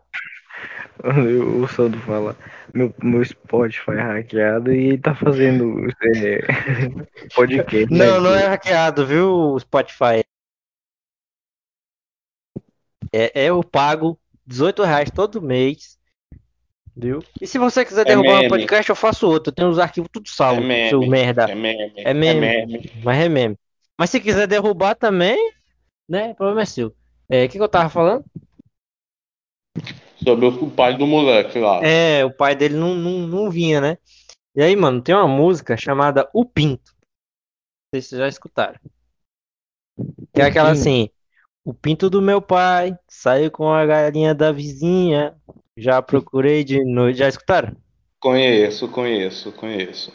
Speaker 4: O Sandro fala, meu, meu Spotify é hackeado e tá fazendo é, podcast. né?
Speaker 2: Não, não é hackeado, viu, o Spotify? É, é o pago 18 reais todo mês. Viu? E se você quiser derrubar
Speaker 6: meme.
Speaker 2: um podcast, eu faço outro. Eu tenho os arquivos tudo
Speaker 6: É
Speaker 2: salvo,
Speaker 6: meme.
Speaker 2: seu merda.
Speaker 6: É meme.
Speaker 2: É meme. Mas é meme. Mas se quiser derrubar também, né? O problema é seu. É, o que, que eu tava falando?
Speaker 6: Sobre o pai do moleque lá.
Speaker 2: É, o pai dele não, não, não vinha, né? E aí, mano, tem uma música chamada O Pinto. Não sei se vocês já escutaram. Que é aquela assim: O pinto do meu pai saiu com a galinha da vizinha. Já procurei de noite. Já escutaram?
Speaker 6: Conheço, conheço, conheço.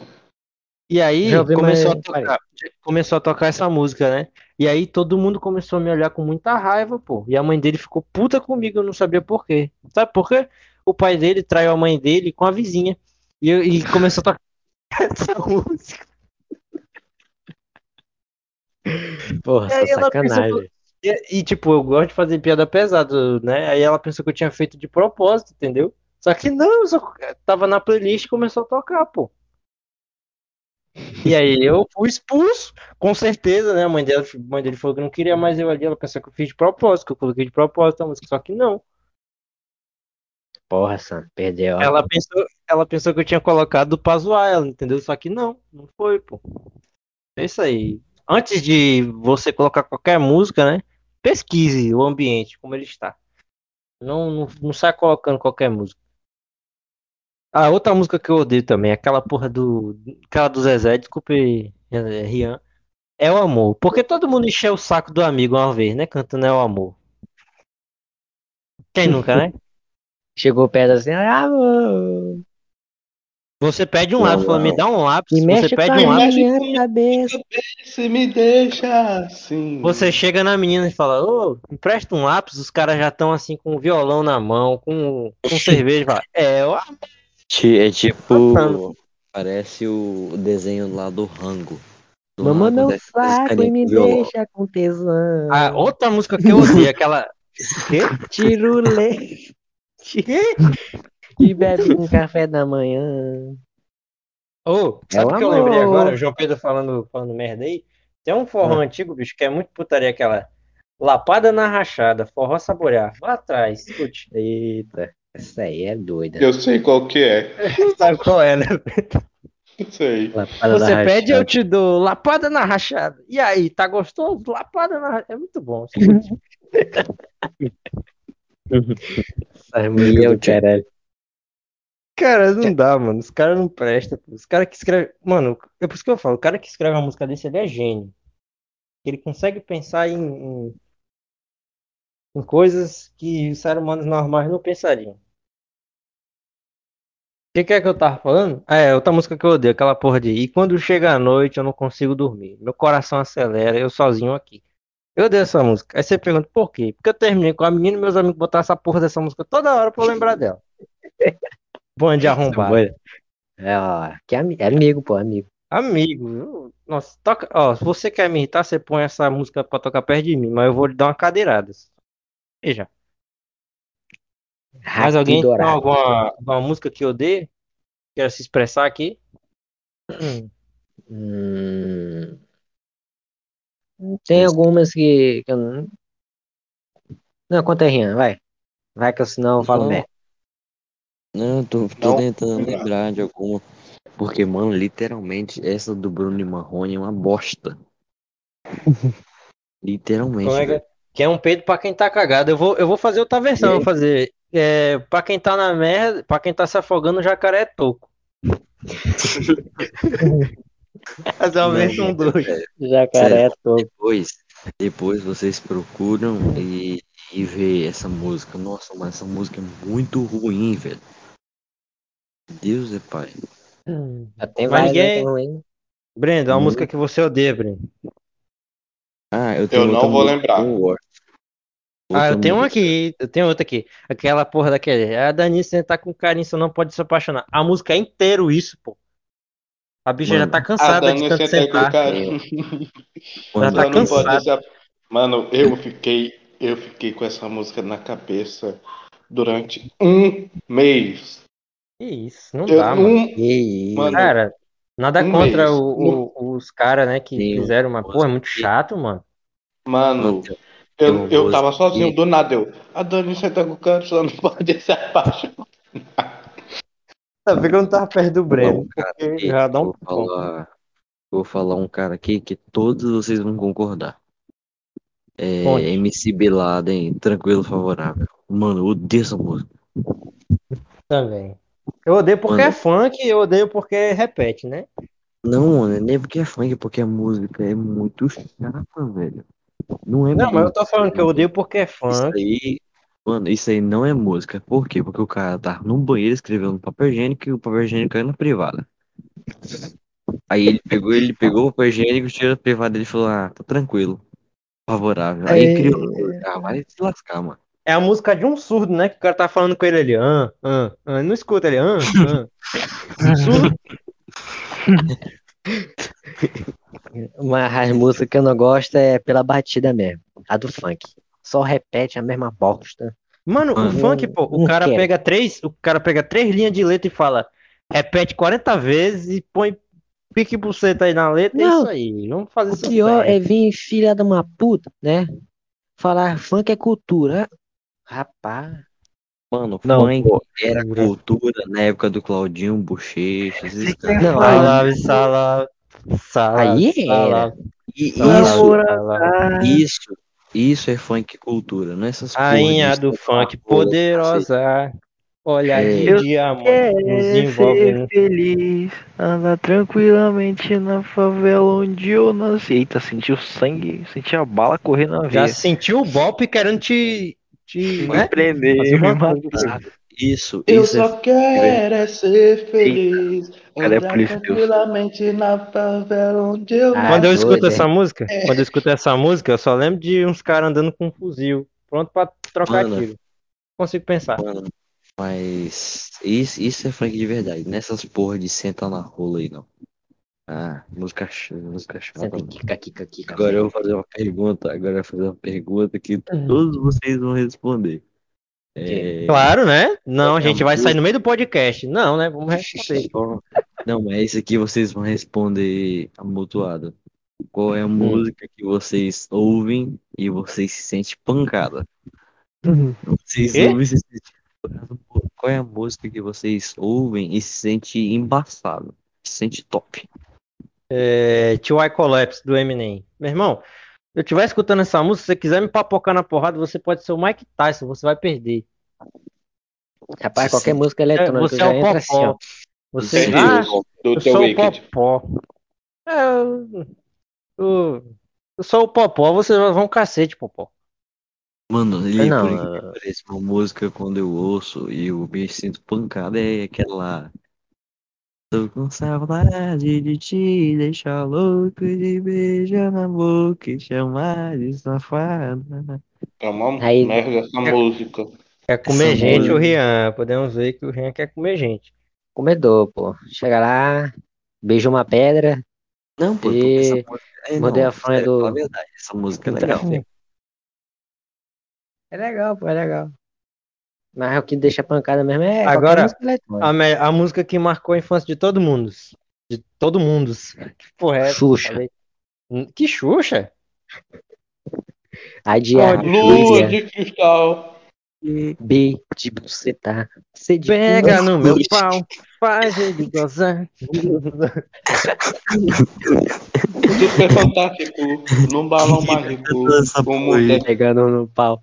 Speaker 2: E aí
Speaker 3: ouvi,
Speaker 2: começou a tocar, começou a tocar essa música, né? E aí todo mundo começou a me olhar com muita raiva, pô. E a mãe dele ficou puta comigo, eu não sabia por quê. Sabe por quê? O pai dele traiu a mãe dele com a vizinha. E, e começou a tocar essa música.
Speaker 3: Porra,
Speaker 2: E aí pensou
Speaker 3: sacanagem.
Speaker 2: E, e, tipo, eu gosto de fazer piada pesada, né? Aí ela pensou que eu tinha feito de propósito, entendeu? Só que não, só tava na playlist e começou a tocar, pô. E aí eu fui expulso, com certeza, né? A mãe dela, a mãe dele falou que não queria mais eu ali, ela pensou que eu fiz de propósito, que eu coloquei de propósito a música, só que não.
Speaker 3: Porra, Sam, perdeu.
Speaker 2: Ela pensou, ela pensou que eu tinha colocado pra zoar ela, entendeu? Só que não, não foi, pô. É isso aí. Antes de você colocar qualquer música, né? Pesquise o ambiente, como ele está. Não, não, não sai colocando qualquer música. Ah, outra música que eu odeio também, aquela porra do. Aquela do Zezé, desculpe, Rian. É o amor. Porque todo mundo encheu o saco do amigo uma vez, né? Cantando é o amor. Quem nunca, né?
Speaker 3: Chegou perto assim, ah, amor,
Speaker 2: Você pede um
Speaker 5: Não,
Speaker 2: lápis, fala, me
Speaker 5: não.
Speaker 2: dá um lápis.
Speaker 3: me
Speaker 2: Você pede um lápis.
Speaker 3: minha cabeça.
Speaker 6: Se me deixa assim.
Speaker 2: Você chega na menina e fala, ô, empresta um lápis, os caras já estão assim com um violão na mão, com, com cerveja, fala, é, ó,
Speaker 5: É tipo.
Speaker 2: Passando.
Speaker 5: Parece o desenho lá do Rango.
Speaker 3: Mamãe meu
Speaker 5: desce-
Speaker 3: saco e me deixa com tesão.
Speaker 2: a outra música que eu odeio, aquela.
Speaker 3: Leite e bebe com café da manhã.
Speaker 2: Ô,
Speaker 3: É
Speaker 2: sabe o
Speaker 3: o
Speaker 2: que eu lembrei agora? O João Pedro falando, falando merda aí. Tem um forró antigo, bicho, que é muito putaria, aquela Lapada na Rachada, forró saborear. Vá atrás, escute.
Speaker 3: Eita, essa aí é doida.
Speaker 6: Eu sei qual que é.
Speaker 2: Sabe qual é, né?
Speaker 6: Eu sei.
Speaker 3: Lapada
Speaker 2: Você pede, eu
Speaker 3: rachada.
Speaker 2: te dou lapada na rachada. E aí, tá gostoso? Lapada na rachada. É muito bom. escute.
Speaker 3: Essas músicas do caralho.
Speaker 2: Cara, não dá, mano. Os caras não prestam. Os caras que escrevem. Mano, é por isso que eu falo. O cara que escreve uma música desse, ele é gênio. Ele consegue pensar em, em, em coisas que os seres humanos normais não pensariam. O que, que é que eu tava falando? Ah, é, outra música que eu odeio, aquela porra de. E quando chega a noite eu não consigo dormir. Meu coração acelera, eu sozinho aqui. Eu odeio essa música. Aí você pergunta por quê? Porque eu terminei com a menina e meus amigos botaram essa porra dessa música toda hora pra eu lembrar dela. Bom de arrombado.
Speaker 3: É, ó, que ami- é amigo, pô, amigo.
Speaker 2: Amigo, eu- nossa, toca, ó, se você quer me irritar, você põe essa música pra tocar perto de mim, mas eu vou lhe dar uma cadeirada. Veja, mais alguém tem alguma, alguma música que odeia? Quer se expressar aqui?
Speaker 3: Hum, tem algumas que, que eu não. Não, conta aí, Rian, vai. Vai que eu senão eu falo merda.
Speaker 5: Não, eu tô, tô
Speaker 6: Não.
Speaker 5: tentando lembrar de alguma. Porque, mano, literalmente, essa do Bruno e Marrone é uma bosta. Literalmente.
Speaker 2: Como é que, é? que é um peido pra quem tá cagado. Eu vou, eu vou fazer outra versão, eu vou fazer. É, pra quem tá na merda, pra quem tá se afogando, o jacaré é toco. Fazer uma
Speaker 5: Não,
Speaker 2: versão
Speaker 5: mas,
Speaker 2: 2.
Speaker 5: velho,
Speaker 3: Jacaré é todo.
Speaker 5: Depois, depois vocês procuram e, e vê essa música. Nossa, mas essa música é muito ruim, velho. Deus é pai.
Speaker 3: Já tem
Speaker 2: Mas
Speaker 3: várias
Speaker 2: ninguém-
Speaker 3: né, é ruim.
Speaker 2: Brenda, uma
Speaker 5: Hum.
Speaker 2: música que você odeia, Brenda.
Speaker 5: Ah, eu tenho
Speaker 6: Eu não vou
Speaker 5: música
Speaker 6: lembrar.
Speaker 2: Ah,
Speaker 5: Outra
Speaker 2: eu tenho uma aqui, eu tenho outra aqui. Aquela porra daquele. A Danice tá com carinho, você não pode se apaixonar. A música é inteiro isso, pô. A bicha já
Speaker 5: Mano,
Speaker 2: tá
Speaker 6: A
Speaker 2: cansada de
Speaker 6: Dani
Speaker 2: tanto sentar.
Speaker 6: carinho.
Speaker 5: Quando
Speaker 2: tá
Speaker 6: se- Mano, eu fiquei, eu fiquei com essa música na cabeça durante um mês.
Speaker 2: Que isso, não
Speaker 6: Eu,
Speaker 2: dá, mano.
Speaker 6: um,
Speaker 3: Que isso.
Speaker 6: Mano,
Speaker 2: Cara, nada
Speaker 6: um
Speaker 2: contra
Speaker 6: mês.
Speaker 2: o- o- os caras, né, que fizeram, mas, pô, é muito chato, mano.
Speaker 6: mano,
Speaker 5: Mano,
Speaker 6: Eu, eu
Speaker 5: Uma
Speaker 6: tava sozinho,
Speaker 5: que-
Speaker 6: do nada eu. A Dani senta com o canto, só não pode se apaixonar.
Speaker 2: Ainda bem que eu não tava perto do Breno,
Speaker 5: um
Speaker 2: já dá um
Speaker 5: vou falar, vou falar um cara aqui que todos vocês vão concordar. É
Speaker 2: Conte.
Speaker 5: MC Bin Laden, tranquilo, favorável. Mano, eu odeio essa música.
Speaker 2: também. Eu odeio porque
Speaker 5: Mano.
Speaker 2: é funk e eu odeio porque repete, né?
Speaker 5: Não, mano, nem porque é funk, porque a música é muito chata, velho. Não é
Speaker 2: Não, mas eu tô falando que eu odeio porque é
Speaker 5: Isso
Speaker 2: funk.
Speaker 5: aí, mano, isso aí não é música. Por quê? Porque o cara tá num banheiro escrevendo no papel higiênico e o papel higiênico caiu na privada. Aí ele pegou, ele pegou o papel higiênico, tirou a privada e falou, ah, tá tranquilo. Favorável. Aí
Speaker 3: É.
Speaker 5: criou. Ah, vai se lascar, mano.
Speaker 2: É a música de um surdo, né? Que o cara tá falando com ele ali. Ah, ah, ah. Não escuta ele. Ah, ah. Surdo.
Speaker 3: Mas as músicas que eu não gosto é pela batida mesmo. A do funk. Só repete a mesma bosta.
Speaker 2: Mano, o
Speaker 5: Mano,
Speaker 2: funk, pô, o cara
Speaker 3: quero.
Speaker 2: pega três, o cara pega três linhas de letra e fala, repete 40 vezes e põe pique buceta aí na letra, é
Speaker 3: Não.
Speaker 2: isso aí. Vamos fazer
Speaker 3: O
Speaker 2: isso
Speaker 3: pior
Speaker 2: bem.
Speaker 3: é vir filha de uma puta, né? Falar funk é cultura. Rapaz.
Speaker 5: Mano,
Speaker 4: Não,
Speaker 5: funk
Speaker 4: pô.
Speaker 5: era cultura na época do Claudinho, Bochecha.
Speaker 3: Não,
Speaker 2: Salve, salve, salve,
Speaker 3: Aí
Speaker 2: salve,
Speaker 5: E isso, isso, isso é funk cultura, não é essas
Speaker 2: Rainha
Speaker 5: de
Speaker 2: do funk, poderosa, olhar de
Speaker 5: É.
Speaker 2: diamante,
Speaker 4: Quer
Speaker 2: nos
Speaker 4: ser
Speaker 2: envolvendo.
Speaker 4: feliz, andar tranquilamente na favela onde eu nasci. Eita, senti o sangue, senti a bala correr na
Speaker 2: Já
Speaker 4: veia.
Speaker 2: sentiu o golpe querendo te, te
Speaker 4: Me
Speaker 2: né?
Speaker 4: prender,
Speaker 2: Fazer uma coisa.
Speaker 5: Isso,
Speaker 6: Eu
Speaker 5: isso
Speaker 6: só
Speaker 5: é
Speaker 6: quero é ser feliz.
Speaker 4: Cara, é
Speaker 6: tranquilamente na favela onde eu
Speaker 3: Ah,
Speaker 2: Quando eu
Speaker 3: doido,
Speaker 2: escuto
Speaker 3: é.
Speaker 2: essa música, quando eu escuto essa música, eu só lembro de uns caras andando com um fuzil, pronto pra trocar
Speaker 5: Mano.
Speaker 2: tiro. Consigo pensar.
Speaker 5: Mano, mas isso, isso é funk de verdade. Nessas porra de sentar na rola aí, não. Ah, música, música chata.
Speaker 3: Senta
Speaker 5: mano.
Speaker 3: kika, kika, kika.
Speaker 5: Agora eu vou fazer uma pergunta. Agora eu vou fazer uma pergunta que todos vocês vão responder. É,
Speaker 2: Claro, né? Não,
Speaker 5: é a
Speaker 2: gente vai sair
Speaker 5: música?
Speaker 2: no meio do podcast. Não, né? Vamos responder.
Speaker 5: Não, mas esse aqui vocês vão responder amutuado. Qual é a música que vocês ouvem e vocês se sentem pancada? Vocês
Speaker 2: Quê?
Speaker 5: ouvem e se sentem pancada. Qual é a música que vocês ouvem e se sente embaçado? Se sente top?
Speaker 2: É, T.Y. Collapse, do Eminem. Meu irmão, eu estiver escutando essa música, se você quiser me papocar na porrada, você pode ser o Mike Tyson, você vai perder.
Speaker 3: Rapaz, qualquer
Speaker 5: Sim.
Speaker 3: música
Speaker 2: É,
Speaker 3: eletrônica
Speaker 2: você
Speaker 3: já
Speaker 2: é o
Speaker 3: entra assim, ó.
Speaker 2: Popó. Você,
Speaker 6: Entendi.
Speaker 2: ah,
Speaker 6: do
Speaker 2: eu
Speaker 6: teu
Speaker 2: sou o
Speaker 6: Wicked.
Speaker 2: Popó. É, eu, eu, eu sou o Popó, vocês vão um cacete, Popó.
Speaker 5: Mano, ele
Speaker 3: Não,
Speaker 5: por que pareça, uma música quando eu ouço e eu me sinto pancada é aquela. Tô com saudade de te deixar louco de beijar na boca e chamar de safada.
Speaker 6: É uma
Speaker 3: Aí-
Speaker 6: merda essa música.
Speaker 2: Quer comer
Speaker 5: Essa
Speaker 2: gente,
Speaker 5: música-
Speaker 2: o Rian. Podemos ver que o Rian quer comer gente.
Speaker 3: Comedor, pô. Chega lá, beija uma pedra.
Speaker 5: Não, pô,
Speaker 3: E
Speaker 5: porque essa música. É,
Speaker 3: mudei
Speaker 5: não,
Speaker 3: a fronha
Speaker 5: sério,
Speaker 3: do-
Speaker 5: fala a verdade, essa música é legal.
Speaker 3: É legal, pô, é legal. Mas o que deixa pancada mesmo é
Speaker 2: Agora,
Speaker 3: música.
Speaker 2: A, me- a música que marcou a infância de todo mundo. De todo mundo. Que porra é essa?
Speaker 3: Xuxa.
Speaker 2: Falei. Hum, Que Xuxa?
Speaker 3: A de a
Speaker 6: Lua de cristal.
Speaker 3: B de buceta, C de
Speaker 2: Pega no meu pau, faz ele gozar.
Speaker 6: Super fantástico. Num balão mágico.
Speaker 5: Essa
Speaker 6: O
Speaker 5: porra
Speaker 6: mundo
Speaker 5: aí.
Speaker 6: é
Speaker 3: Pegando no pau.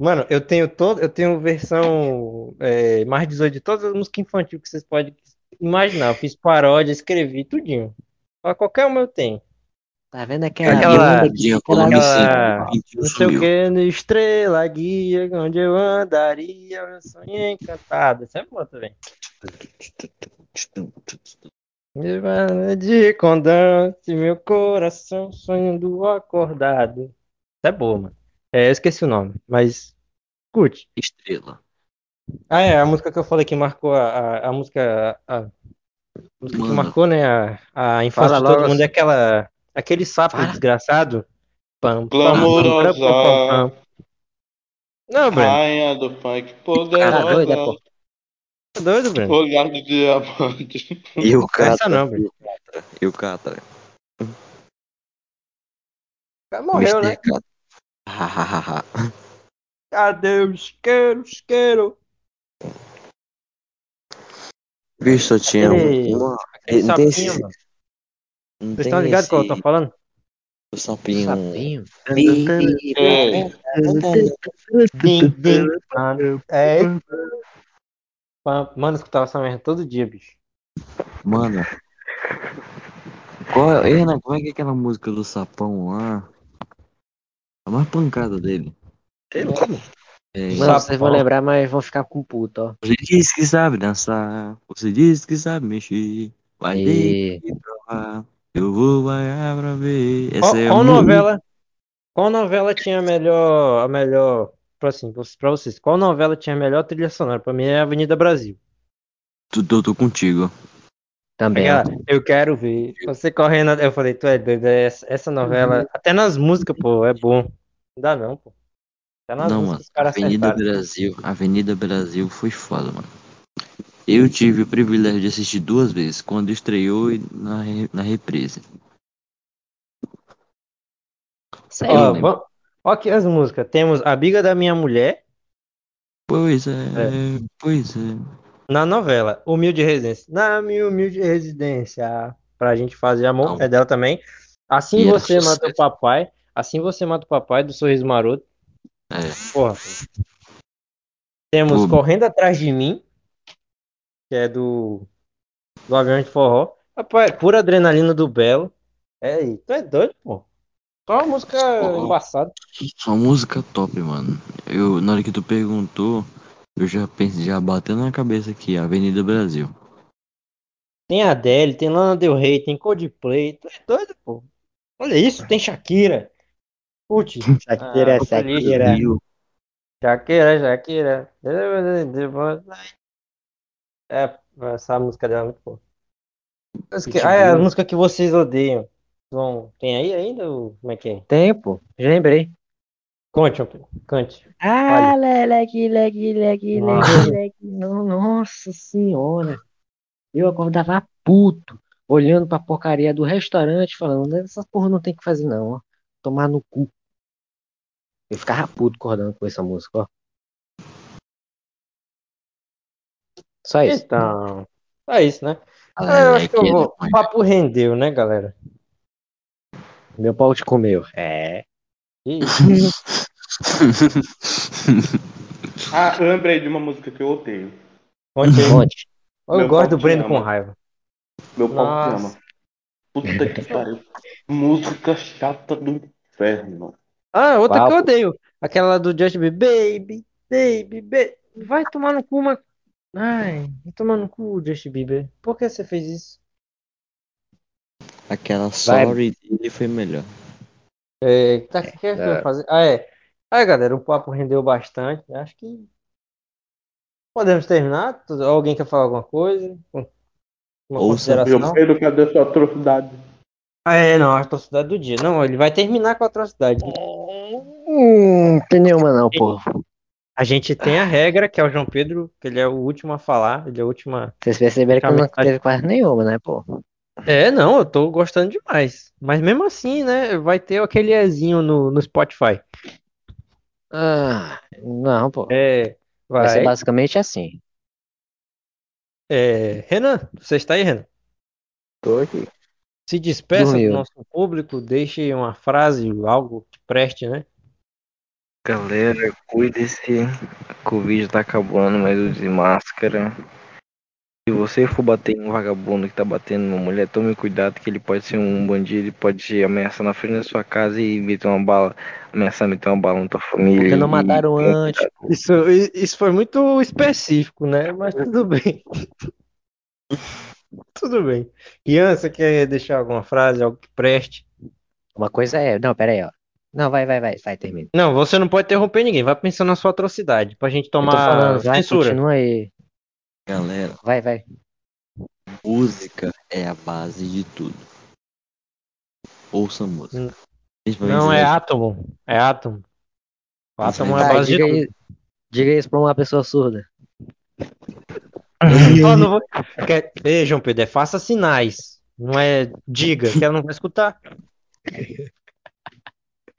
Speaker 2: Mano, eu tenho todo, eu tenho versão é, mais 18 de todas as músicas infantis que vocês podem imaginar. Eu fiz paródia, escrevi tudinho. Pra qualquer uma eu tenho.
Speaker 3: Tá vendo aquela
Speaker 2: Aquela-
Speaker 3: aquela-
Speaker 2: aquela-
Speaker 5: 5, 21
Speaker 2: Não sei o
Speaker 5: sumiu.
Speaker 2: que, no estrela guia, onde eu andaria, eu sonhei encantado. Essa é boa também. De condante, meu coração sonhando acordado. Essa é boa, mano. É, eu esqueci o nome, mas curte.
Speaker 5: Estrela.
Speaker 2: Ah, é, a música que eu falei que marcou a, a, a música. A, a música que marcou, né? A, a infância
Speaker 3: Fala
Speaker 2: de todo mundo é aquela. Aquele sapo
Speaker 3: Fala.
Speaker 2: desgraçado. Pam, pam,
Speaker 6: Glamourosa.
Speaker 2: pam, pam, pam, pam. Não, Breno.
Speaker 6: Rainha do funk
Speaker 3: Tá doido, é,
Speaker 6: poderosa.
Speaker 3: pô?
Speaker 2: Tá doido, Breno?
Speaker 6: Olhar de diamante.
Speaker 5: E o
Speaker 2: Essa
Speaker 5: Catra.
Speaker 2: não, Breno.
Speaker 5: E o Catra.
Speaker 2: Morreu,
Speaker 5: Mr.
Speaker 2: né?
Speaker 5: Catra.
Speaker 2: Cadê o isqueiro, isqueiro?
Speaker 5: Bicho, eu tinha
Speaker 2: Aquele-
Speaker 5: uma.
Speaker 2: Aquele
Speaker 5: Não tem
Speaker 2: sapinho,
Speaker 5: esse-
Speaker 2: mano.
Speaker 5: Não
Speaker 2: Vocês estão ligados
Speaker 5: esse-
Speaker 2: que eu tô falando?
Speaker 5: O sapinho.
Speaker 3: Sapinho.
Speaker 2: É. Mano, eu escutava essa merda todo dia, bicho.
Speaker 5: Mano. Qual é, Ei, Renan, como é que é aquela música do sapão lá? A mais pancada dele.
Speaker 2: Sei lá, mano.
Speaker 5: É,
Speaker 3: Mano, vocês vão lembrar, mas vão ficar com puto, ó.
Speaker 5: Você disse que sabe dançar. Você disse que sabe mexer. Vai ter
Speaker 3: E
Speaker 5: que provar. Eu vou vai pra ver. Essa
Speaker 2: Qual,
Speaker 5: é a
Speaker 2: qual novela? Qual novela tinha a melhor. A melhor. Pra, assim, pra vocês, qual novela tinha a melhor trilha sonora? Pra mim é Avenida Brasil.
Speaker 5: Tu, tô, tô contigo.
Speaker 3: Também, ó.
Speaker 2: Eu quero ver. Você correndo. Eu falei, tu é doido. é Essa, essa novela. Até nas músicas, pô, é bom. Não dá não, pô. Até nas
Speaker 5: Não,
Speaker 2: músicas
Speaker 5: mano.
Speaker 2: os caras
Speaker 5: Avenida
Speaker 2: acertaram.
Speaker 5: Brasil. Avenida Brasil foi foda, mano. Eu tive o privilégio de assistir duas vezes, quando estreou e na, na reprise.
Speaker 3: Sério,
Speaker 2: Ó, vamos- ó aqui as músicas. Temos A Biga da Minha Mulher
Speaker 5: Pois é, pois é.
Speaker 2: Na novela. Humilde Residência. Na minha humilde residência. Pra gente fazer amor.
Speaker 5: Não.
Speaker 2: É dela também. Assim
Speaker 5: E
Speaker 2: você mata o papai. Assim você mata o papai do Sorriso Maroto.
Speaker 5: É.
Speaker 2: Porra. Temos
Speaker 5: Pô.
Speaker 2: Correndo Atrás de Mim. Que é do. Do Avião de Forró. Rapaz, pura adrenalina do Belo. É, tu é doido, pô. Só uma música
Speaker 5: Pô.
Speaker 2: embaçada.
Speaker 5: Só música top, mano. Eu, na hora que tu perguntou, eu já pensei, já bateu na cabeça aqui, Avenida Brasil.
Speaker 2: Tem Adele, tem Lana Del Rey, tem Coldplay. Tu é doido, pô. Olha isso, tem Shakira. Putz.
Speaker 3: Shakira,
Speaker 2: Ah.
Speaker 3: Shakira.
Speaker 2: Shakira, Shakira. É, essa música dela é muito boa. Mas que- Ah, é a música que vocês odeiam. Vão... Tem aí ainda? Ou... Como é que é?
Speaker 3: Tempo, já lembrei.
Speaker 2: Conte, cante.
Speaker 3: Ah, leque, leque, leque, leque, leque. Nossa senhora. Eu acordava puto, olhando pra porcaria do restaurante, falando, essa porra não tem que fazer não, ó. Tomar no cu. Eu ficava puto acordando com essa música, ó. Só isso.
Speaker 2: Então, é isso, né?
Speaker 5: Ah,
Speaker 2: Ah, eu acho que eu vou. O papo rendeu, né, galera?
Speaker 3: Meu pau te comeu. É.
Speaker 6: Ah, eu lembrei de uma música que eu odeio.
Speaker 2: Conte aí.
Speaker 3: Conte.
Speaker 2: Eu
Speaker 6: Meu
Speaker 2: gosto do Breno
Speaker 6: ama.
Speaker 2: com raiva.
Speaker 6: Meu pau te ama. Puta que pariu. Música chata do inferno.
Speaker 2: Ah, outra que eu odeio. Aquela do Justin Bieber. Baby, baby, baby. Vai tomar no cu, uma. Ai, vai tomar no cu, Justin Bieber. Por que você fez isso?
Speaker 5: Aquela
Speaker 3: Vai.
Speaker 5: sorry dele foi melhor.
Speaker 2: É, tá, o que é que eu vou fazer? Ah, é. Aí, galera, o papo rendeu bastante. Acho que podemos terminar. Alguém quer falar alguma coisa? Uma
Speaker 5: Ouça,
Speaker 6: Meu? Pedro, cadê sua atrocidade?
Speaker 2: Ah, é, não, a atrocidade do dia. Não, ele vai terminar com a atrocidade.
Speaker 3: Hum, tem nenhuma não, pô.
Speaker 2: A gente tem a regra, que é o João Pedro, que ele é o último a falar, ele é o último a...
Speaker 3: Vocês perceberam que eu não teve quase nenhuma, né, pô?
Speaker 2: É, não, eu tô gostando demais. Mas mesmo assim, né, vai ter aquele Ezinho no, no Spotify.
Speaker 3: Ah, não, pô.
Speaker 2: É,
Speaker 3: Vai ser
Speaker 2: vai.
Speaker 3: basicamente assim.
Speaker 2: É, Renan, você está aí, Renan?
Speaker 4: Tô aqui.
Speaker 2: Se despeça do
Speaker 3: Dormiu.
Speaker 2: nosso público, deixe uma frase, algo que preste, né?
Speaker 4: Galera, cuide-se. Covid tá acabando, mas use máscara. Se você for bater em um vagabundo que tá batendo numa mulher, tome cuidado que ele pode ser um bandido, ele pode te ameaçar na frente da sua casa e meter uma bala, ameaçar meter uma bala na tua família.
Speaker 3: Porque não mataram
Speaker 4: e-
Speaker 3: antes.
Speaker 2: Isso, isso foi muito específico, né? Mas tudo bem. Tudo bem. Ian, você quer deixar alguma frase, algo que preste?
Speaker 3: Uma coisa é. Não, pera aí, ó. Não, vai, vai, vai, vai, termina.
Speaker 2: Não, você não pode interromper ninguém. Vai pensando na sua atrocidade, pra gente tomar
Speaker 3: falando, vai,
Speaker 2: censura.
Speaker 3: continua aí.
Speaker 5: Galera,
Speaker 3: Vai, vai.
Speaker 5: música é a base de tudo. Ouça música.
Speaker 2: Hum.
Speaker 5: Principalmente
Speaker 2: Não, é átomo. É átomo. O átomo é a
Speaker 3: Vai,
Speaker 2: base de
Speaker 3: diga,
Speaker 2: tudo.
Speaker 3: diga isso pra uma pessoa surda.
Speaker 2: Ó, não vou- Quer- Ei, João Pedro, é faça sinais. Não é diga, que ela não vai escutar.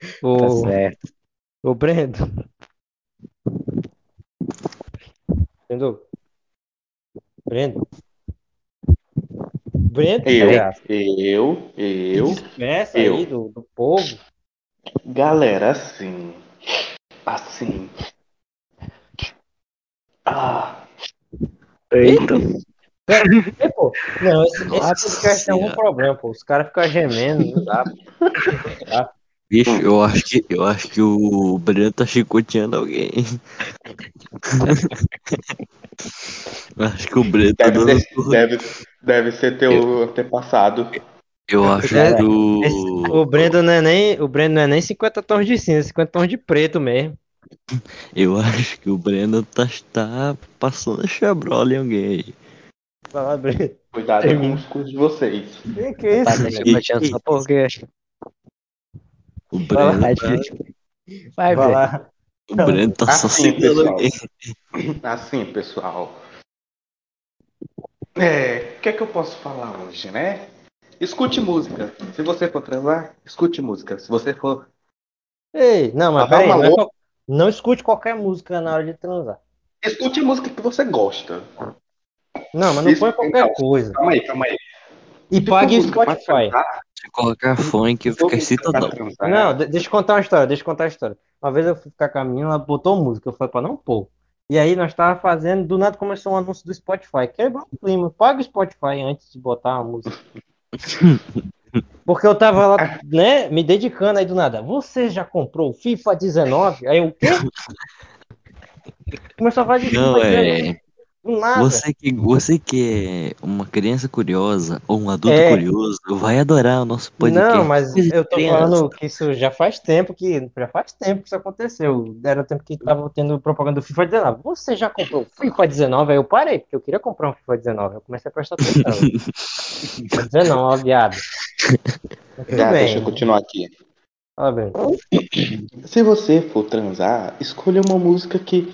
Speaker 3: Tá
Speaker 2: O...
Speaker 3: certo.
Speaker 2: Ô, Brendo. Entendeu? Brendo. Brendo,
Speaker 6: Eu, eu, eu.
Speaker 2: Peça
Speaker 6: eu.
Speaker 2: aí do, do povo.
Speaker 6: Galera, assim. Assim. Ah,
Speaker 4: Eita.
Speaker 2: É, pô. Não, esse, esse podcast tem algum problema, pô. Os caras ficam gemendo, não dá. pô.
Speaker 5: Bicho, eu acho que, eu acho que o Breno tá chicoteando alguém. Eu acho que o Breno tá
Speaker 6: deve,
Speaker 5: dando.
Speaker 6: ser, deve, deve ser teu antepassado.
Speaker 5: Eu acho
Speaker 2: Cara,
Speaker 5: que o.
Speaker 2: Esse- o Brendo não é nem, o Brendo não é nem 50 tons de cinza, é 50 tons de preto mesmo.
Speaker 5: Eu acho que o Breno tá, tá passando chabrol em alguém
Speaker 2: lá, Brendo.
Speaker 6: Cuidado com os cu de vocês.
Speaker 2: Que que é
Speaker 3: Tá
Speaker 2: isso?
Speaker 3: me chicoteando só porque.
Speaker 5: O
Speaker 2: Vai
Speaker 5: Breno,
Speaker 3: Vai,
Speaker 5: tá,
Speaker 3: vai,
Speaker 2: Vai
Speaker 3: velho.
Speaker 2: lá.
Speaker 5: o Breno tá só
Speaker 6: Assim,
Speaker 5: segurando
Speaker 6: pessoal. Assim, pessoal. É, o que é que eu posso falar hoje, né? Escute música. Se você for transar, escute música. Se você for.
Speaker 2: Ei, não, mas
Speaker 6: Lavar
Speaker 2: peraí, não, é não escute qualquer música na hora de transar.
Speaker 6: Escute música que você gosta.
Speaker 2: Não, mas não
Speaker 6: Isso,
Speaker 2: põe qualquer
Speaker 6: não.
Speaker 2: coisa.
Speaker 6: Calma aí, calma aí.
Speaker 2: E pague o Spotify.
Speaker 6: transar,
Speaker 5: Se colocar funk, fica
Speaker 6: pra
Speaker 5: excitadão.
Speaker 6: transar,
Speaker 2: Não, de- deixa eu contar uma história, deixa eu contar uma história. Uma vez eu fui ficar com a menina, ela botou música, eu falei pra não pôr. E aí nós tava fazendo, do nada começou um anúncio do Spotify. Quebrou o clima, paga o Spotify antes de botar a música. Porque eu tava lá, né, me dedicando aí do nada. Você já comprou o FIFA 19? Aí eu, o quê? Começou a falar de FIFA
Speaker 5: Não,
Speaker 2: 19,
Speaker 5: é.
Speaker 2: Do nada.
Speaker 5: Você que, você que é uma criança curiosa ou um adulto
Speaker 2: É.
Speaker 5: curioso vai adorar o nosso podcast.
Speaker 2: Não, mas eu tô
Speaker 5: criança.
Speaker 2: falando que isso já faz tempo que já faz tempo que isso aconteceu. Era tempo que tava tendo propaganda do FIFA 19. Você já comprou o FIFA 19? Aí eu parei, porque eu queria comprar um FIFA 19. Eu comecei a prestar atenção. FIFA 19, viado. Bem.
Speaker 6: deixa eu continuar aqui.
Speaker 2: Bem.
Speaker 6: Se você for transar, escolha uma música que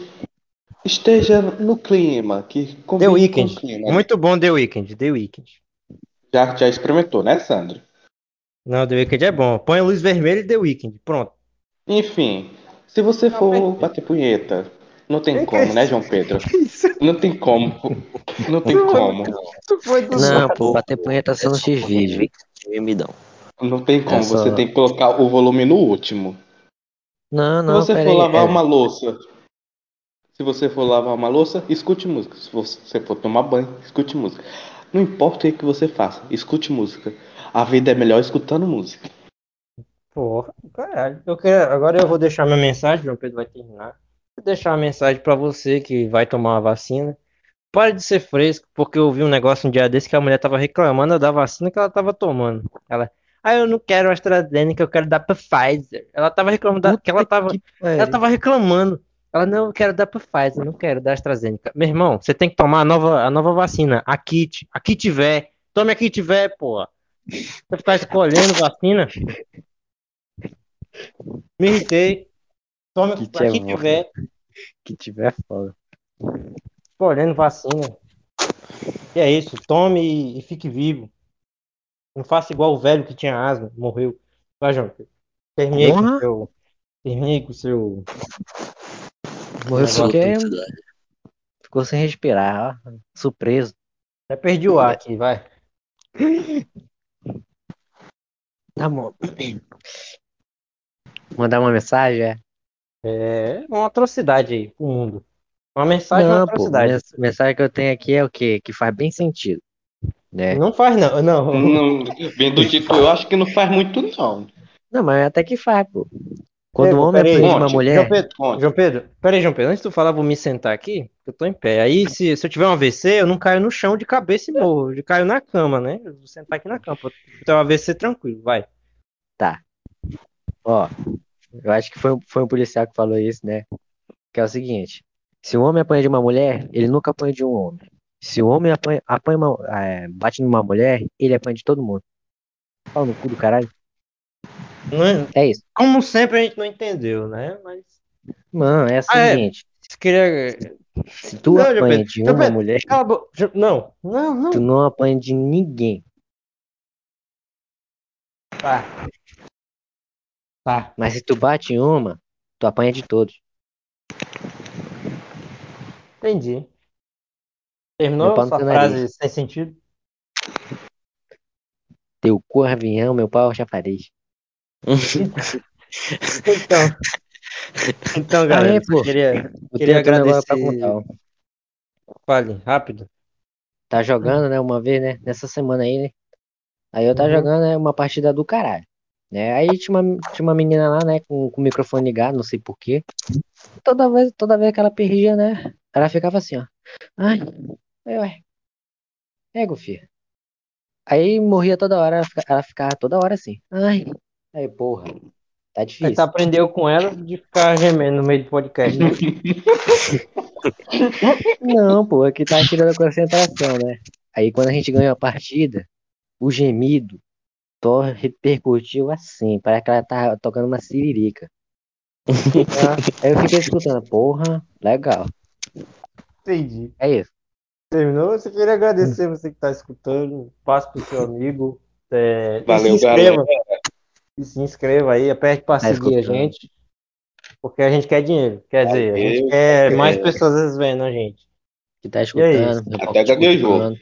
Speaker 6: esteja no clima, que
Speaker 2: The
Speaker 6: o
Speaker 2: Weeknd.
Speaker 6: clima.
Speaker 2: Muito bom The Weeknd. The Weeknd.
Speaker 6: Já, já experimentou, né, Sandro?
Speaker 2: Não, The Weeknd é bom. Põe a luz vermelha e The Weeknd. Pronto.
Speaker 6: Enfim, se você
Speaker 2: Não,
Speaker 6: for
Speaker 2: perfeito.
Speaker 6: bater punheta, não tem
Speaker 2: Que que
Speaker 6: como,
Speaker 2: é
Speaker 6: né? João Pedro?
Speaker 2: Isso
Speaker 6: Não tem como. Não tem como.
Speaker 2: foi do
Speaker 3: Não, pô, bater punheta só no X-Vídeo.
Speaker 5: Gemidão.
Speaker 6: Não tem como.
Speaker 3: É só-
Speaker 6: Você tem que colocar o volume no último.
Speaker 3: Não,
Speaker 6: Se
Speaker 3: não,
Speaker 6: você for
Speaker 3: peraí.
Speaker 6: lavar
Speaker 3: é,
Speaker 6: uma louça, se você for lavar uma louça, escute música. Se você for tomar banho, escute música. Não importa o que você faça, escute música. A vida é melhor escutando música.
Speaker 2: Porra, caralho. Eu quero, agora eu vou deixar minha mensagem, João Pedro vai terminar. Vou deixar uma mensagem pra você que vai tomar a vacina. Pare de ser fresco, porque eu vi um negócio um dia desse que a mulher tava reclamando da vacina que ela tava tomando. Ela, ah, eu não quero AstraZeneca, eu quero dar pra Pfizer. Ela tava reclamando da- que ela tava,
Speaker 3: que
Speaker 2: ela tava reclamando. Ela, não, eu quero dar pra Pfizer, não quero dar AstraZeneca. Meu irmão, você tem que tomar a nova, a nova vacina, a Kit, a Kit Vé. Tome a Kit Vé, porra. Você ficar escolhendo vacina. Me irritei. Tome
Speaker 3: Kit
Speaker 2: a
Speaker 3: bom.
Speaker 2: Vé,
Speaker 3: Que tiver foda.
Speaker 2: escolhendo vacina. E é isso, tome e, fique vivo. Não faça igual o velho que tinha asma, morreu. Vai, João. Terminei com o seu. Terminei com o seu.
Speaker 3: Morreu porque ficou sem respirar, ó. Surpreso.
Speaker 2: Já perdi o ar aqui, vai.
Speaker 3: Tá bom. Mandar uma mensagem, é?
Speaker 2: É uma atrocidade aí pro mundo. Uma mensagem é uma
Speaker 3: Não, pô,
Speaker 2: atrocidade.
Speaker 3: mens- mensagem que eu tenho aqui é o quê? Que faz bem sentido. Né?
Speaker 2: Não faz, não. Não.
Speaker 6: Não, vendo o título, eu acho que não faz muito, não.
Speaker 3: Não, mas até que faz, pô. Quando o homem aprende uma mulher.
Speaker 2: João Pedro? João Pedro, peraí, João Pedro, antes de tu falar, vou me sentar aqui, eu tô em pé. Aí, se, se eu tiver um AVC, eu não caio no chão de cabeça e morro. Eu caio na cama, né? Eu vou sentar aqui na cama. Ter um AVC tranquilo, vai.
Speaker 3: Ó, eu acho que foi, foi um policial que falou isso, né? Que é o seguinte: se o homem apanha de uma mulher, ele nunca apanha de um homem. Se o homem apanha, apanha uma- é, bate numa mulher, ele apanha de todo mundo. Fala no cu do caralho.
Speaker 2: Não é-
Speaker 3: É isso.
Speaker 2: como sempre, a gente não entendeu, né? Mas.
Speaker 3: Mano, é o
Speaker 2: Ah, é.
Speaker 3: seguinte:
Speaker 2: Você queria.
Speaker 3: se tu
Speaker 2: Não,
Speaker 3: apanha de uma
Speaker 2: Pedro.
Speaker 3: mulher,
Speaker 2: Cala Não, não, não.
Speaker 3: tu não apanha de ninguém.
Speaker 2: Tá. Tá.
Speaker 3: Mas se tu bate em uma, Tu apanha de todos.
Speaker 2: Entendi. Terminou sua
Speaker 3: teu
Speaker 2: frase
Speaker 3: nariz.
Speaker 2: sem sentido?
Speaker 3: Teu cu é meu pau é chafariz.
Speaker 2: Então. Então, galera,
Speaker 3: Aí,
Speaker 2: queria, queria agradecer. Fale, rápido.
Speaker 3: Tá jogando, né, uma vez, né, nessa semana aí, né? Aí eu tava
Speaker 2: Uhum.
Speaker 3: jogando, né, uma partida do caralho. Né? Aí tinha uma, tinha uma menina lá, né, com, com o microfone ligado, não sei porquê. Toda vez, toda vez que ela perdia, né, ela ficava assim, ó. Ai, ai, ué. Ego, filho. Aí morria toda hora, ela fica- ela ficava toda hora assim. Ai, aí, porra. Tá difícil.
Speaker 2: tu aprendeu com ela de ficar gemendo no meio do podcast. né?
Speaker 3: Não, pô, é que tá tirando a concentração, né? Aí quando a gente ganhou a partida, o gemido só repercutiu assim, parece que ela tava tocando uma siririca. Tá? Aí eu fiquei escutando, porra, legal.
Speaker 2: Entendi.
Speaker 3: É isso.
Speaker 2: Terminou? Eu só queria agradecer você que tá escutando. Passe pro seu amigo. É,
Speaker 6: Valeu,
Speaker 2: se inscreva. E se inscreva aí, aperte para
Speaker 3: Tá
Speaker 2: seguir a gente. Porque a gente quer dinheiro. Quer dizer, a gente quer mais
Speaker 6: É.
Speaker 2: pessoas vendo a gente.
Speaker 3: Que tá
Speaker 2: aí?
Speaker 3: escutando,
Speaker 6: Até
Speaker 3: tá
Speaker 6: gaguejou.
Speaker 3: escutando.